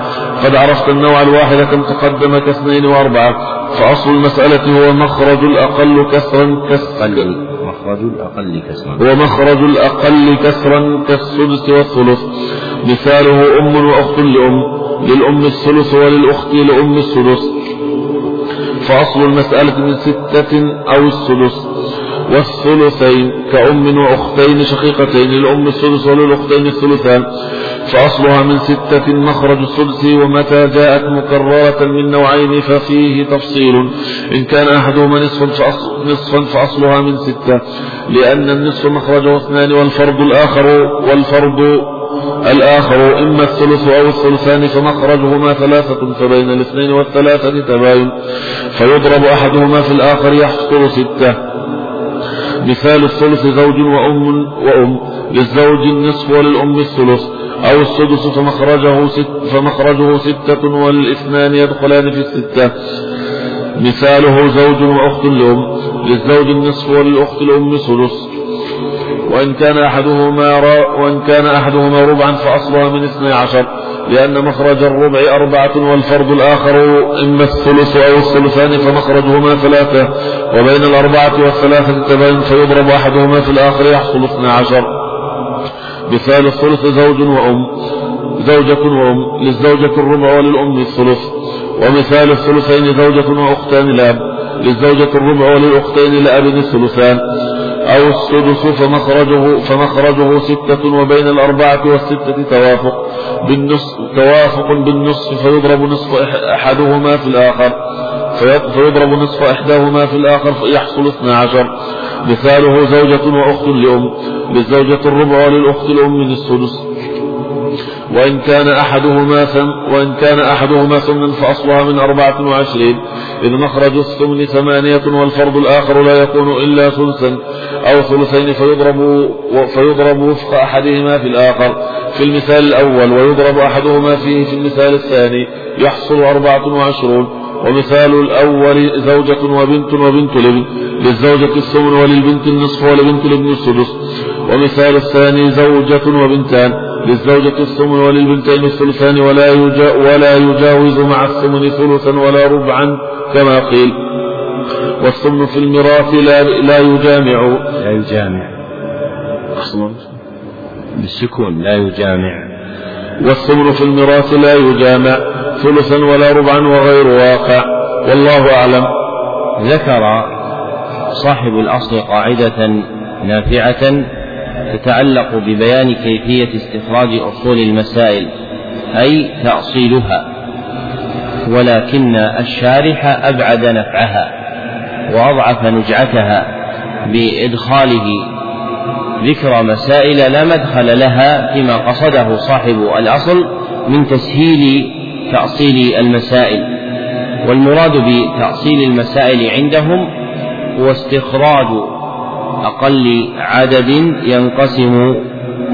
قد عرفت النوع الواحد كم تقدم كاثنين وأربعة. فأصل المسألة هو مخرج الأقل كسرا كسرا مخرج الأقل كسرا. ومخرج الأقل كسرا كالسدس والثلث. مثاله أم وأخت لأم. للأم الثلث وللأخت لأم السدس. فأصل المسألة من ستة أو السدس. والثلثين كأم وأختين شقيقتين للأم الثلث وللأختين الثلثان. فأصلها من ستة مخرج السدس ومتى جاءت مكررة من نوعين ففيه تفصيل. إن كان أحدهما نصفا نصفا فأصلها من ستة لأن النصف مخرجه اثنان والفرد الآخر والفرد الآخر إما الثلث أو الثلثان فمخرجهما ثلاثة فبين الاثنين والثلاثة تباين. فيضرب أحدهما في الآخر يحصل ستة. مثال الثلث زوج وأم وأم للزوج النصف وللأم الثلث أو السدس فمخرجه, ست فمخرجه ستة والإثنان يدخلان في الستة. مثاله زوج وأخت لأم للزوج النصف وللأخت الأم ثلث وإن كان أحدهما وإن كان أحدهما ربعا فأصلها من اثني عشر. لأن مخرج الربع أربعة والفرد الآخر إما الثلث أو الثلثان فمخرجهما ثلاثة وبين الأربعة والثلاثة تبين فيضرب أحدهما في الآخر يحصل اثنى عشر. مثال الثلث زوج وأم زوجة وأم للزوجة الربع وللأم الثلث. ومثال الثلثين زوجة وأختان لأب للزوجة الربع وللأختين لأب الثلثان. أو السدس فمخرجه فمخرجه ستة وبين الأربعة والستة توافق بالنصف توافق بالنصف فيضرب نصف أحدهما في الآخر. فيضرب نصف إحداهما في الآخر فيحصل اثنا عشر. مثاله زوجة وأخت لأم. للزوجة الربع وللأخت الأم السدس. وإن كان أحدهما ثم وإن كان أحدهما ثمنا فأصلها من أربعة وعشرين. إذ مخرج الثمن ثمانية والفرض الآخر لا يكون إلا ثلثا أو ثلثين فيضرب فيضرب وفق أحدهما في الآخر. في المثال الأول ويضرب أحدهما فيه في المثال الثاني يحصل أربعة وعشرون. ومثال الأول زوجة وبنت وبنت لابن للزوجة الثمن وللبنت النصف ولبنت الابن السدس. ومثال الثاني زوجة وبنتان للزوجة الثمن وللبنتين الثلثان ولا يجا ولا يجاوز مع الثمن ثلثا ولا ربعا كما قيل. والثمن في الميراث لا لا يجامع. لا يجامع. بالسكون لا يجامع. والثمن في الميراث لا يجامع. ثلثا ولا ربعا وغير واقع. والله أعلم. ذكر صاحب الأصل قاعدة نافعة تتعلق ببيان كيفية استخراج أصول المسائل أي تأصيلها. ولكن الشارح أبعد نفعها وأضعف نجعتها بإدخاله. ذكر مسائل لا مدخل لها فيما قصده صاحب الأصل من تسهيل تأصيل المسائل والمراد بتأصيل المسائل عندهم هو استخراج أقل عدد ينقسم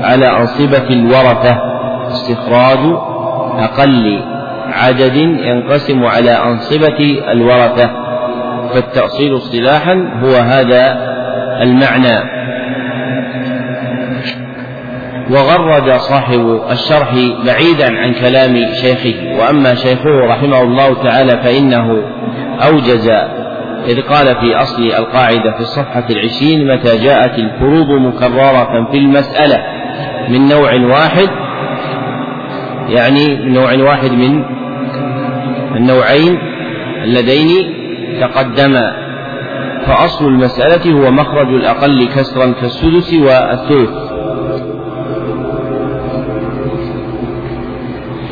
على أنصبة الورثة استخراج أقل عدد ينقسم على أنصبة الورثة فالتأصيل اصطلاحا هو هذا المعنى. وغرد صاحب الشرح بعيدا عن كلام شيخه. وأما شيخه رحمه الله تعالى فإنه أوجز إذ قال في أصل القاعدة في الصفحة العشرين متى جاءت الفروض مكررة في المسألة من نوع واحد؟ يعني من نوع واحد من النوعين اللذين تقدما فأصل المسألة هو مخرج الأقل كسرا كالسدس والثلث.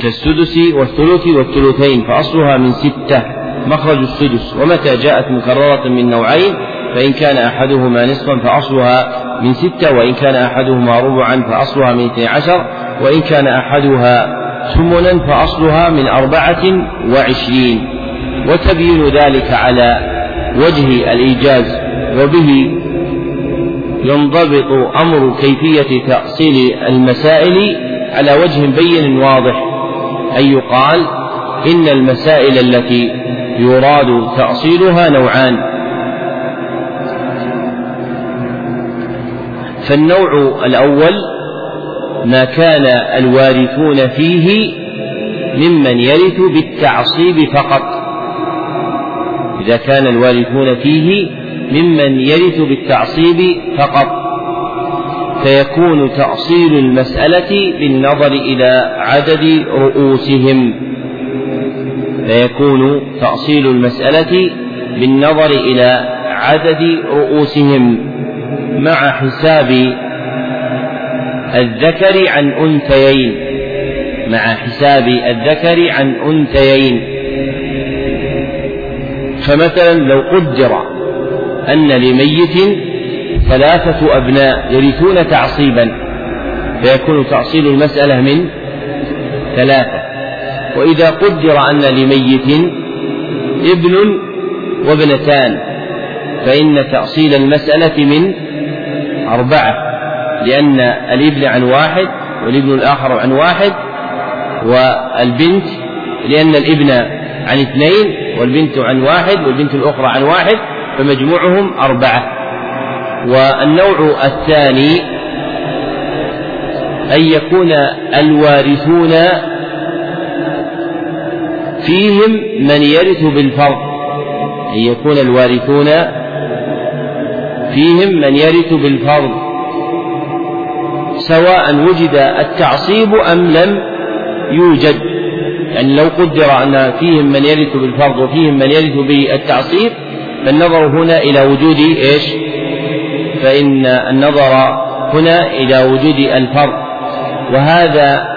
كالسدس والثلث والثلثين فأصلها من ستة مخرج السدس. ومتى جاءت مكررة من نوعين فإن كان أحدهما نصفا فأصلها من ستة وإن كان أحدهما ربعا فأصلها من اثني عشر وإن كان أحدها ثمنا فأصلها من أربعة وعشرين. وتبين ذلك على وجه الإيجاز وبه ينضبط أمر كيفية تأصيل المسائل على وجه بين واضح. أن يقال إن المسائل التي يراد تأصيلها نوعان. فالنوع الأول ما كان الوارثون فيه ممن يرث بالتعصيب فقط. إذا كان الوارثون فيه ممن يرث بالتعصيب فقط. فيكون تأصيل المسألة بالنظر إلى عدد رؤوسهم. فيكون تأصيل المسألة بالنظر إلى عدد رؤوسهم. مع حساب الذكر عن أنثيين. مع حساب الذكر عن أنثيين. فمثلا لو قدر أن لميت ثلاثة أبناء يرثون تعصيبا فيكون تعصيل المسألة من ثلاثة. وإذا قدر أن لميت ابن وابنتان فإن تأصيل المسألة من أربعة لأن الإبن عن واحد والإبن الآخر عن واحد والبنت لأن الإبن عن اثنين والبنت عن واحد والبنت الأخرى عن واحد فمجموعهم أربعة. والنوع الثاني أن يكون الوارثون فيهم من يرث بالفرض. أن يكون الوارثون فيهم من يرث بالفرض. سواء وجد التعصيب أم لم يوجد. يعني لو قدر أن فيهم من يرث بالفرض وفيهم من يرث بالتعصيب فالنظر هنا إلى وجود إيش؟ فإن النظر هنا إلى وجود الفرق وهذا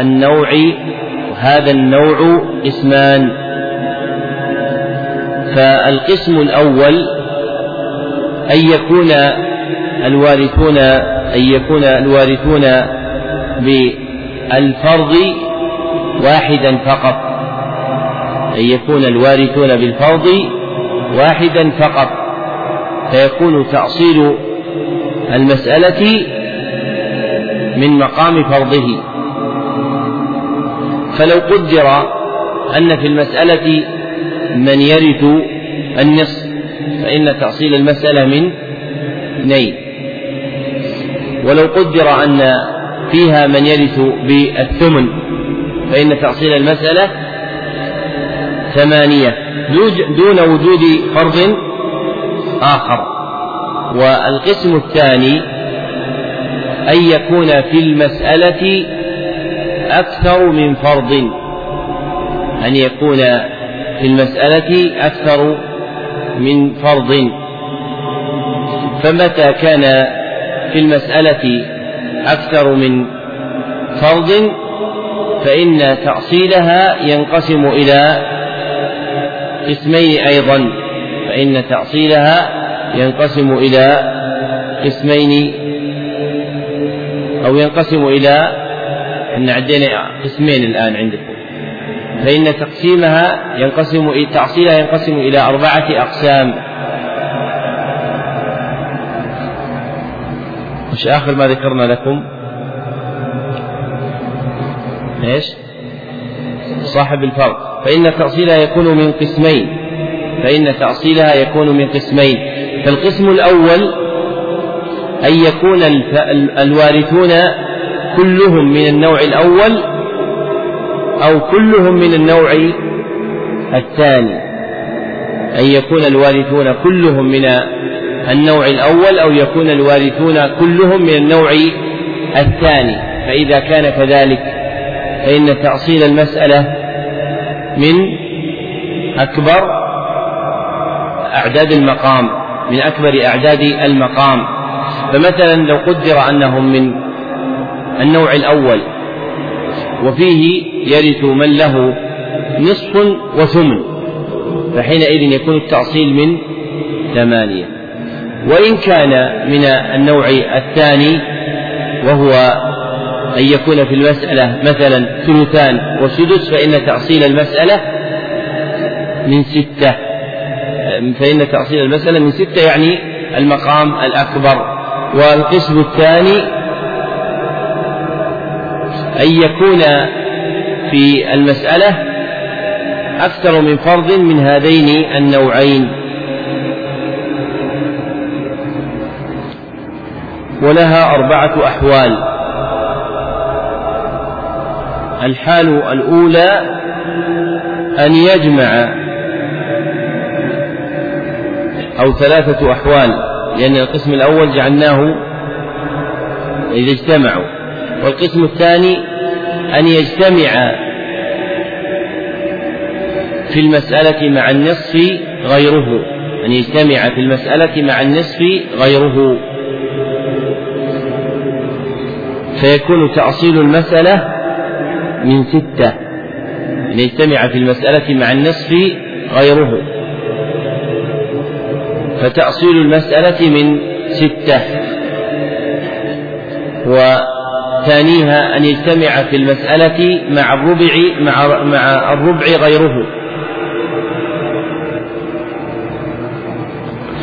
النوع هذا النوع اسمان فالقسم الأول أن يكون الوارثون أن يكون الوارثون بالفرض واحدا فقط. أن يكون الوارثون بالفرض واحدا فقط. فيكون تأصيل المسألة من مقام فرضه. فلو قدر أن في المسألة من يرث النصف فإن تأصيل المسألة من اثنين. ولو قدر أن فيها من يرث بالثمن فإن تأصيل المسألة ثمانية. دون وجود فرض آخر. والقسم الثاني أن يكون في المسألة أكثر من فرض. أن يكون في المسألة أكثر من فرض. فمتى كان في المسألة أكثر من فرض؟ فإن تأصيلها ينقسم إلى قسمين أيضا. فإن تأصيلها ينقسم إلى قسمين أو ينقسم إلى أن عندنا قسمين الآن عندكم. فإن تقسيمها ينقسم تأصيلها ينقسم إلى أربعة أقسام. وش آخر ما ذكرنا لكم. إيش؟ صاحب الفرق. فإن تأصيلها يكون من قسمين. فإن تأصيلها يكون من قسمين فالقسم الأول أن يكون الوارثون كلهم من النوع الأول أو كلهم من النوع الثاني. أن يكون الوارثون كلهم من النوع الأول أو يكون الوارثون كلهم من النوع الثاني. فإذا كان كذلك فإن تأصيل المسألة من أكبر أعداد المقام من أكبر أعداد المقام. فمثلا لو قدر أنهم من النوع الأول وفيه يرث من له نصف وثمن فحينئذ يكون التأصيل من ثمانية. وإن كان من النوع الثاني وهو أن يكون في المسألة مثلا ثلثان وسدس فإن تأصيل المسألة من ستة. فإن تأصيل المسألة من ستة يعني المقام الأكبر والقسم الثاني أن يكون في المسألة أكثر من فرض من هذين النوعين. ولها أربعة أحوال. الحال الأولى أن يجمع أو ثلاثة أحوال لأن القسم الأول جعلناه إذا اجتمعوا والقسم الثاني أن يجتمع في المسألة مع النصف غيره أن يجتمع في المسألة مع النصف غيره. فيكون تأصيل المسألة من ستة أن يجتمع في المسألة مع النصف غيره. فتأصيل المسألة من ستة. وثانيها أن يجتمع في المسألة مع الربع مع مع الربع غيره.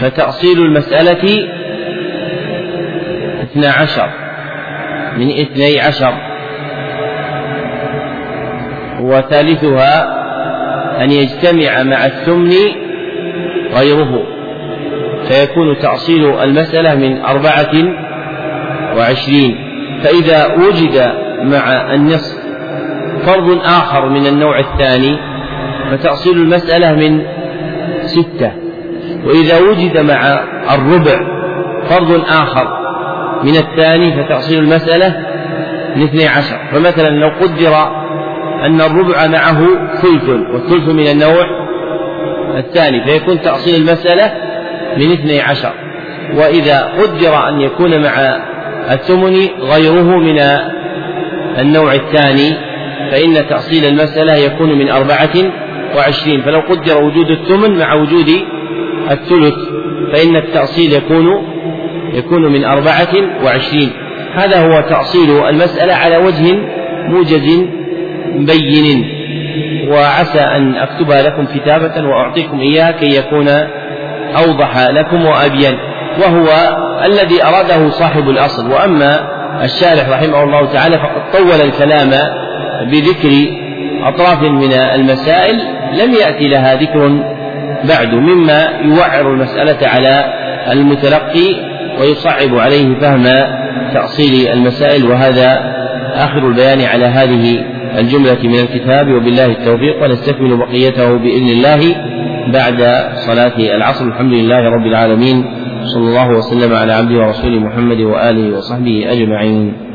فتأصيل المسألة اثنا عشر من اثني عشر. وثالثها أن يجتمع مع الثمن غيره. فيكون تأصيل المسألة من أربعة وعشرين. فإذا وجد مع النصف فرض آخر من النوع الثاني فتأصيل المسألة من ستة. وإذا وجد مع الربع فرض آخر من الثاني فتأصيل المسألة من اثني عشر. فمثلا لو قدر أن الربع معه ثلث والثلث من النوع الثاني فيكون تأصيل المسألة من اثني عشر. وإذا قدر أن يكون مع الثمن غيره من النوع الثاني فإن تأصيل المسألة يكون من أربعة وعشرين. فلو قدر وجود الثمن مع وجود الثلث فإن التأصيل يكون يكون من أربعة وعشرين. هذا هو تأصيل المسألة على وجه موجز بين. وعسى أن أكتبها لكم كتابة وأعطيكم إياها كي يكون أوضح لكم وأبين وهو الذي أراده صاحب الأصل. وأما الشارح رحمه الله تعالى فقد طول الكلام بذكر أطراف من المسائل. لم يأتي لها ذكر بعد مما يوعر المسألة على المتلقي ويصعب عليه فهم تأصيل المسائل. وهذا آخر البيان على هذه الجملة من الكتاب. وبالله التوفيق ونستكمل بقيته بإذن الله. بعد صلاة العصر. الحمد لله رب العالمين. صلى الله وسلم على عبده ورسوله محمد وآله وصحبه أجمعين.